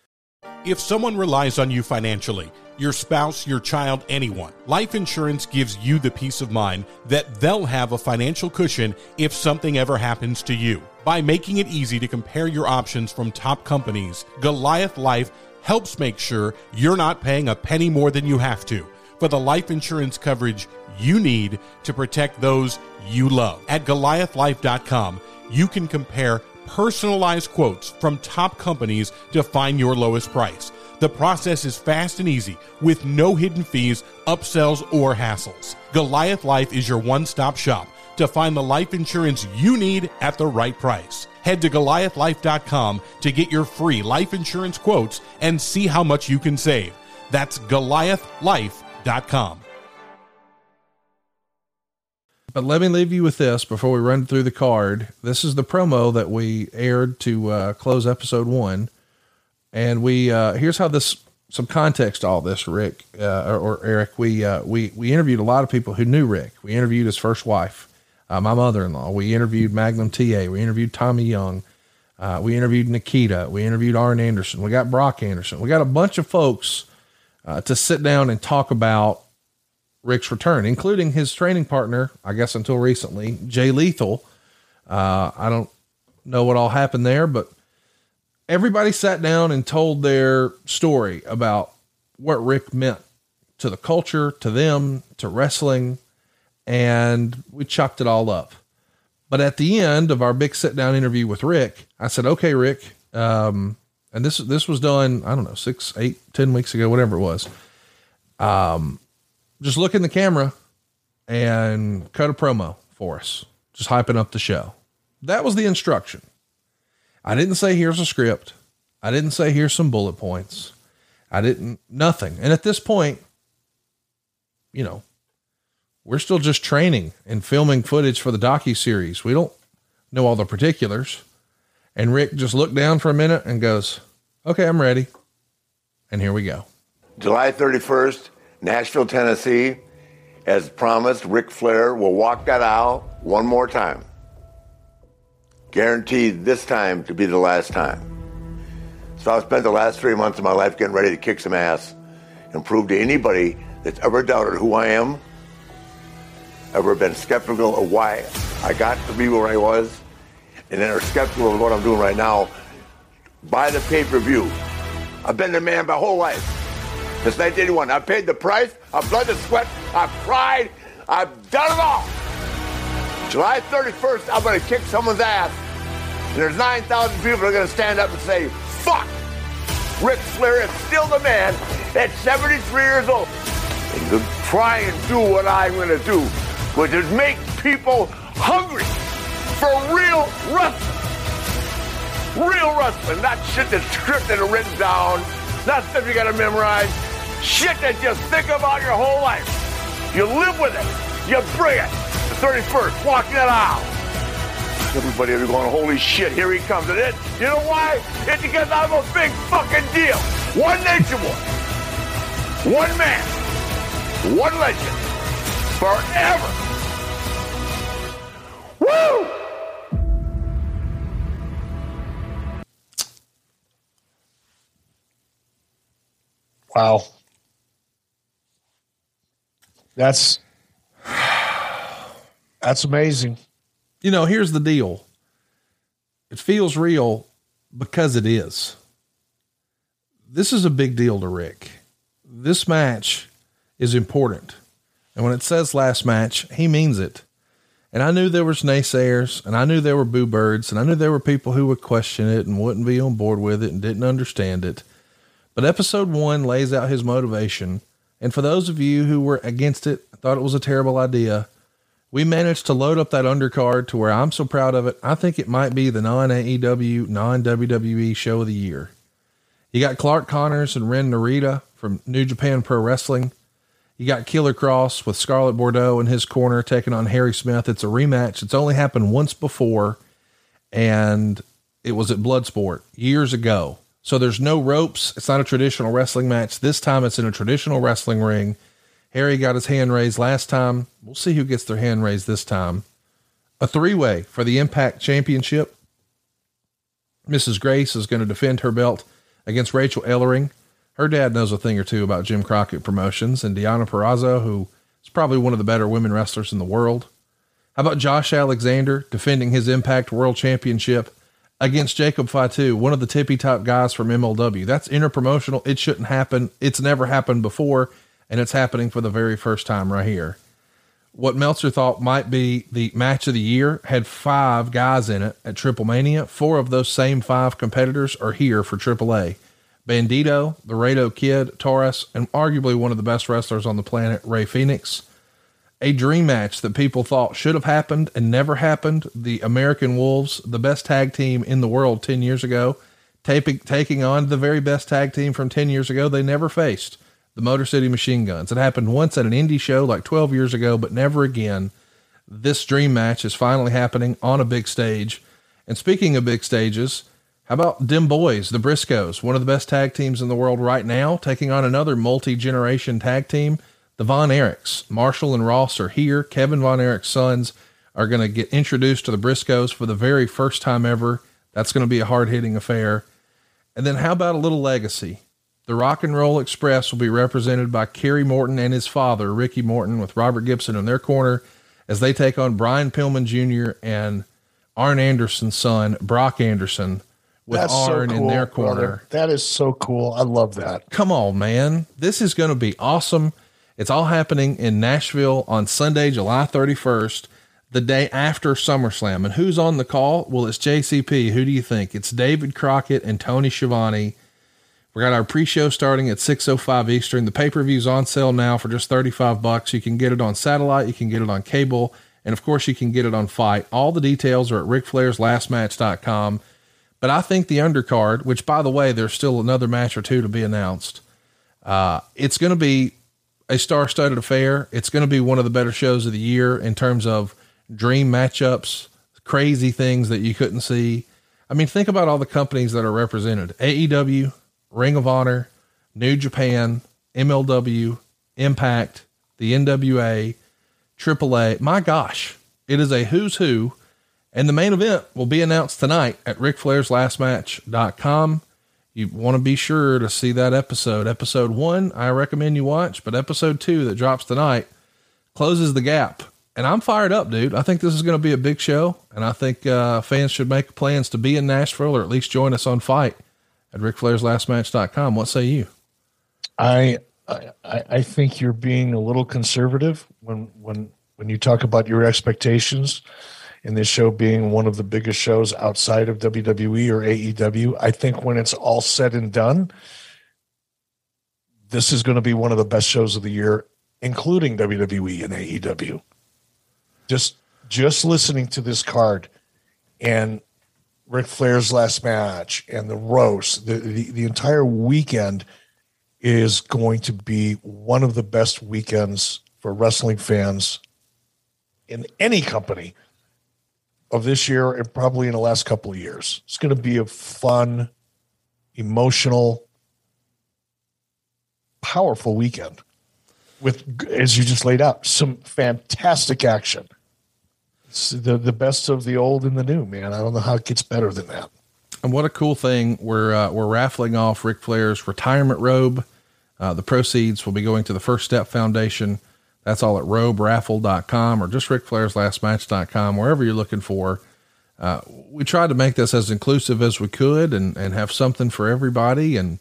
If someone relies on you financially, your spouse, your child, anyone, life insurance gives you the peace of mind that they'll have a financial cushion if something ever happens to you. By making it easy to compare your options from top companies, Goliath Life helps make sure you're not paying a penny more than you have to for the life insurance coverage you need to protect those you love. At goliathlife.com, you can compare personalized quotes from top companies to find your lowest price. The process is fast and easy with no hidden fees, upsells, or hassles. Goliath Life is your one stop shop to find the life insurance you need at the right price. Head to goliathlife.com to get your free life insurance quotes and see how much you can save. That's goliathlife.com. But let me leave you with this before we run through the card. This is the promo that we aired to uh, close episode one, and we uh, here's how this some context to all this. Ric uh, or, or Eric, we uh, we we interviewed a lot of people who knew Ric. We interviewed his first wife, uh, my mother-in-law. We interviewed Magnum TA. We interviewed Tommy Young. Uh, we interviewed Nikita. We interviewed Arn Anderson. We got Brock Anderson. We got a bunch of folks to sit down and talk about Ric's return, including his training partner, I guess until recently, Jay Lethal. Uh, I don't know what all happened there, but everybody sat down and told their story about what Ric meant to the culture, to them, to wrestling, and we chucked it all up. But at the end of our big sit down interview with Ric, I said, "Okay, Rick," um, and this this was done I don't know six, eight, ten weeks ago, whatever it was. Um, just look in the camera and cut a promo for us, just hyping up the show. That was the instruction. I didn't say here's a script. I didn't say here's some bullet points. I didn't nothing. And at this point, you know, we're still just training and filming footage for the docu series. We don't know all the particulars. And Ric just looked down for a minute and goes, "Okay, I'm ready." And here we go. July 31st, Nashville, Tennessee. As promised, Ric Flair will walk that aisle one more time. Guaranteed this time to be the last time. So I've spent the last three months of my life getting ready to kick some ass and prove to anybody that's ever doubted who I am ever been skeptical of why I got to be where I was, and then are skeptical of what I'm doing right now, buy the pay-per-view. I've been the man my whole life. Since 1981. I've paid the price. I've blood and sweat. I've cried. I've done it all. July 31st, I'm going to kick someone's ass. And there's 9,000 people that are going to stand up and say, fuck! Ric Flair is still the man at 73 years old. And to try and do what I'm going to do, which is make people hungry for real wrestling. Real wrestling, not shit that's scripted and written down, not stuff you got to memorize. Shit that you think about your whole life. You live with it. You bring it. The 31st, walking that aisle. Everybody will be going, holy shit, here he comes. And it, you know why? It's because I'm a big fucking deal. One nation one. One man. One legend. Forever. Woo! Wow. That's that's amazing. You know, here's the deal. It feels real because it is. This is a big deal to Ric. This match is important. And when it says last match, he means it. And I knew there was naysayers and I knew there were boo birds and I knew there were people who would question it and wouldn't be on board with it and didn't understand it. But episode one lays out his motivation. And for those of you who were against it, thought it was a terrible idea, we managed to load up that undercard to where I'm so proud of it. I think it might be the non AEW, non WWE show of the year. You got Clark Connors and Ren Narita from New Japan Pro Wrestling. You got Killer Kross with Scarlett Bordeaux in his corner taking on Harry Smith. It's a rematch. It's only happened once before, and it was at Bloodsport years ago. So there's no ropes. It's not a traditional wrestling match. This time it's in a traditional wrestling ring. Harry got his hand raised last time. We'll see who gets their hand raised this time. A three way for the Impact Championship. Mrs. Grace is going to defend her belt against Rachel Ellering. Her dad knows a thing or two about Jim Crockett Promotions and Deonna Purrazzo, who is probably one of the better women wrestlers in the world. How about Josh Alexander defending his Impact World Championship against Jacob Fatu, one of the tippy top guys from MLW. That's interpromotional. It shouldn't happen. It's never happened before, and it's happening for the very first time right here. What Meltzer thought might be the match of the year had five guys in it at Triple Mania. Four of those same five competitors are here for AAA. Bandido, the Laredo Kid, Taurus, and arguably one of the best wrestlers on the planet, Rey Fenix a dream match that people thought should have happened and never happened. The American Wolves, the best tag team in the world 10 years ago, taping, taking on the very best tag team from 10 years ago, they never faced the Motor City Machine Guns. It happened once at an indie show like 12 years ago, but never again. This dream match is finally happening on a big stage. And speaking of big stages, how about Dem Boys, the Briscoes, one of the best tag teams in the world right now, taking on another multi generation tag team the Von Erichs, Marshall and Ross are here. Kevin Von Erich's sons are going to get introduced to the Briscoes for the very first time ever. That's going to be a hard hitting affair. And then how about a little legacy? The Rock and Roll Express will be represented by Kerry Morton and his father, Ricky Morton, with Robert Gibson in their corner as they take on Brian Pillman Jr. and Arn Anderson's son, Brock Anderson, with That's Arn so in their corner. brother. That is so cool. I love that. Come on, man. This is going to be awesome. It's all happening in Nashville on Sunday, July 31st, the day after SummerSlam. And who's on the call? Well, it's JCP. Who do you think? It's David Crockett and Tony Schiavone. We got our pre-show starting at 6:05 Eastern. The pay-per-view's on sale now for just 35 bucks. You can get it on satellite, you can get it on cable, and of course you can get it on FITE. All the details are at ricflairslastmatch.com. But I think the undercard, which by the way, there's still another match or two to be announced. Uh, it's going to be a star-studded affair. It's going to be one of the better shows of the year in terms of dream matchups, crazy things that you couldn't see. I mean, think about all the companies that are represented: AEW, Ring of Honor, New Japan, MLW, Impact, the NWA, AAA. My gosh, it is a who's who. And the main event will be announced tonight at RicFlairsLastMatch.com. You want to be sure to see that episode. Episode one, I recommend you watch, but episode two that drops tonight closes the gap and I'm fired up, dude. I think this is going to be a big show, and I think uh, fans should make plans to be in Nashville or at least join us on FITE at RicFlairsLastMatch.com. What say you? I, I I think you're being a little conservative when when when you talk about your expectations in this show being one of the biggest shows outside of WWE or AEW. I think when it's all said and done, this is going to be one of the best shows of the year, including WWE and AEW. Just just listening to this card and Ric Flair's last match and the roast, the, the, the entire weekend is going to be one of the best weekends for wrestling fans in any company of this year and probably in the last couple of years. It's going to be a fun, emotional, powerful weekend with, as you just laid out, some fantastic action. It's the the best of the old and the new, man. I don't know how it gets better than that. And what a cool thing! We're uh, we're raffling off Ric Flair's retirement robe. Uh, the proceeds will be going to the First Step Foundation. That's all at roberaffle.com or just RicFlairsLastMatch.com, wherever you're looking for. Uh, we tried to make this as inclusive as we could and, and have something for everybody and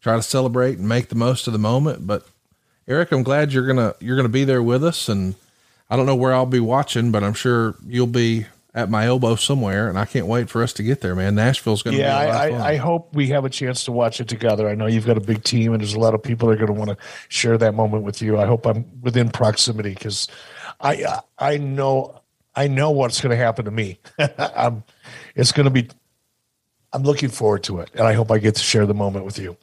try to celebrate and make the most of the moment. But Eric, I'm glad you're gonna you're gonna be there with us, and I don't know where I'll be watching, but I'm sure you'll be at my elbow somewhere, and I can't wait for us to get there, man. Nashville's going to yeah, be I. I, I hope we have a chance to watch it together. I know you've got a big team, and there's a lot of people that are going to want to share that moment with you. I hope I'm within proximity because I I know I know what's going to happen to me. I'm, it's going to be. I'm looking forward to it, and I hope I get to share the moment with you.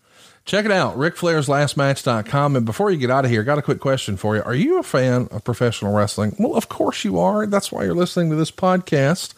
Check it out, RicFlairsLastMatch.com. And before you get out of here, got a quick question for you. Are you a fan of professional wrestling? Well, of course you are. That's why you're listening to this podcast.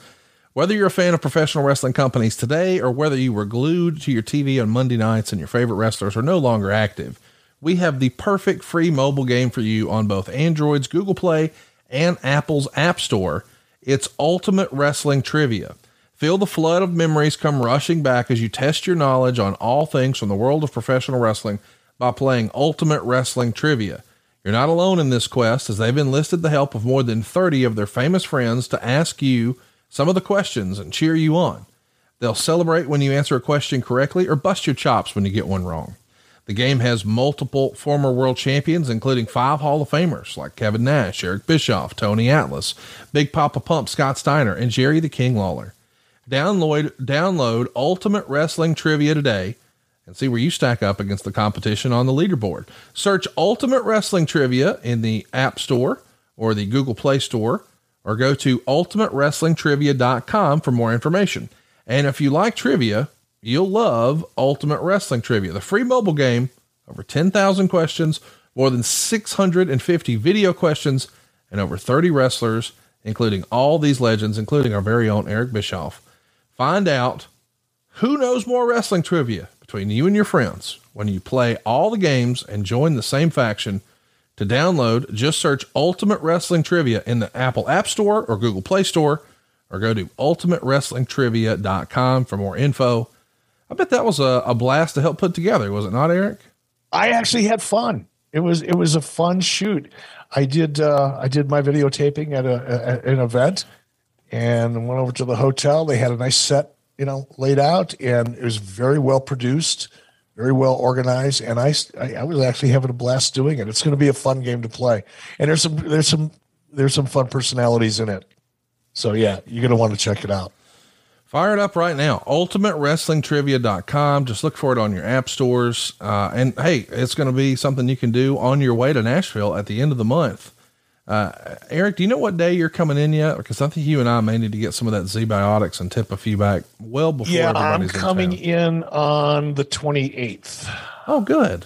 Whether you're a fan of professional wrestling companies today or whether you were glued to your TV on Monday nights and your favorite wrestlers are no longer active, we have the perfect free mobile game for you on both Android's Google Play and Apple's App Store. It's Ultimate Wrestling Trivia. Feel the flood of memories come rushing back as you test your knowledge on all things from the world of professional wrestling by playing Ultimate Wrestling Trivia. You're not alone in this quest as they've enlisted the help of more than 30 of their famous friends to ask you some of the questions and cheer you on. They'll celebrate when you answer a question correctly or bust your chops when you get one wrong. The game has multiple former world champions, including five Hall of Famers like Kevin Nash, Eric Bischoff, Tony Atlas, Big Papa Pump, Scott Steiner, and Jerry the King Lawler. Download download Ultimate Wrestling Trivia today and see where you stack up against the competition on the leaderboard. Search Ultimate Wrestling Trivia in the App Store or the Google Play Store or go to ultimatewrestlingtrivia.com for more information. And if you like trivia, you'll love Ultimate Wrestling Trivia, the free mobile game, over 10,000 questions, more than 650 video questions, and over 30 wrestlers, including all these legends, including our very own Eric Bischoff. Find out who knows more wrestling trivia between you and your friends when you play all the games and join the same faction. To download, just search Ultimate Wrestling Trivia in the Apple App Store or Google Play Store, or go to ultimatewrestlingtrivia.com for more info. I bet that was a, a blast to help put together, was it not, Eric? I actually had fun. It was it was a fun shoot. I did uh, I did my videotaping at a, at an event, and went over to the hotel. They had a nice set, you know, laid out, and it was very well produced, very well organized. And I I, was actually having a blast doing it. It's going to be a fun game to play, and there's some there's some there's some fun personalities in it. So yeah, you're going to want to check it out. Fire it up right now. UltimateWrestlingTrivia.com. Just look for it on your app stores. Uh, and hey, it's going to be something you can do on your way to Nashville at the end of the month. Uh, Eric, do you know what day you're coming in yet? Because I think you and I may need to get some of that ZBiotics and tip a few back well before yeah, I'm coming in, in on the 28th. Oh, good.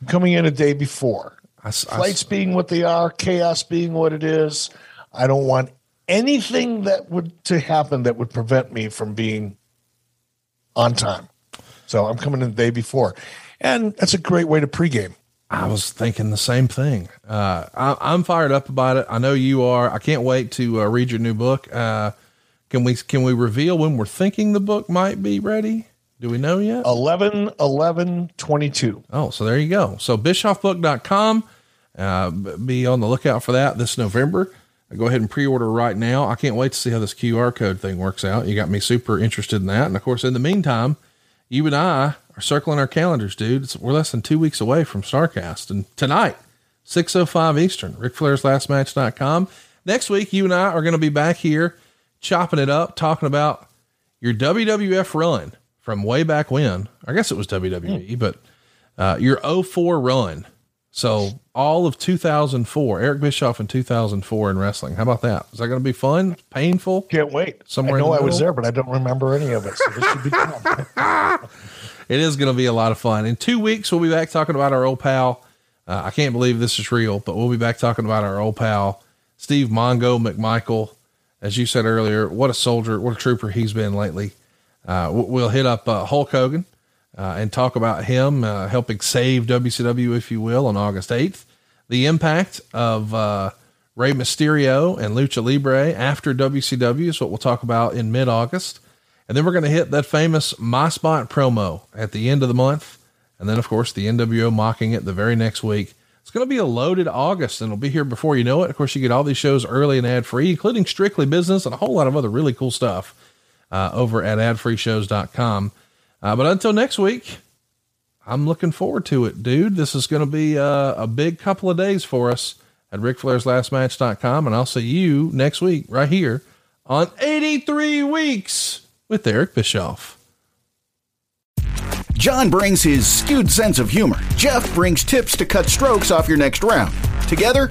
I'm coming in a day before. I, s- I Flights being what they are, chaos being what it is. I don't want anything that would to happen that would prevent me from being on time. So I'm coming in the day before, and that's a great way to pregame. I was thinking the same thing. Uh, I, I'm fired up about it. I know you are. I can't wait to uh, read your new book. Uh, can we can we reveal when we're thinking the book might be ready? Do we know yet? 11 11 22. Oh, so there you go. So bischoffbook.com. Uh, be on the lookout for that this November. Go ahead and pre-order right now. I can't wait to see how this QR code thing works out. You got me super interested in that. And of course, in the meantime, you and I are circling our calendars, dude. It's, we're less than two weeks away from Starrcast. And tonight, 6.05 Eastern, RicFlairsLastMatch.com. Next week, you and I are going to be back here chopping it up, talking about your WWF run from way back when. I guess it was WWE, mm. but uh, your 04 run. So all of 2004, Eric Bischoff in 2004 in wrestling. How about that? Is that going to be fun? Painful? Can't wait. Somewhere I know I was there, but I don't remember any of it. So this should be fun. it is going to be a lot of fun. In two weeks, we'll be back talking about our old pal. Uh, I can't believe this is real, but we'll be back talking about our old pal, Steve Mongo McMichael. As you said earlier, what a soldier, what a trooper he's been lately. Uh, we'll hit up uh, Hulk Hogan uh, and talk about him uh, helping save WCW, if you will, on August 8th. The impact of uh, Rey Mysterio and Lucha Libre after WCW is what we'll talk about in mid August. And then we're going to hit that famous My Spot promo at the end of the month. And then, of course, the NWO mocking it the very next week. It's going to be a loaded August and it'll be here before you know it. Of course, you get all these shows early and ad free, including Strictly Business and a whole lot of other really cool stuff uh, over at adfreeshows.com. Uh, but until next week, I'm looking forward to it, dude. This is going to be uh, a big couple of days for us at RicFlairsLastMatch.com. And I'll see you next week right here on 83 Weeks with Eric Bischoff. John brings his skewed sense of humor. Jeff brings tips to cut strokes off your next round. Together,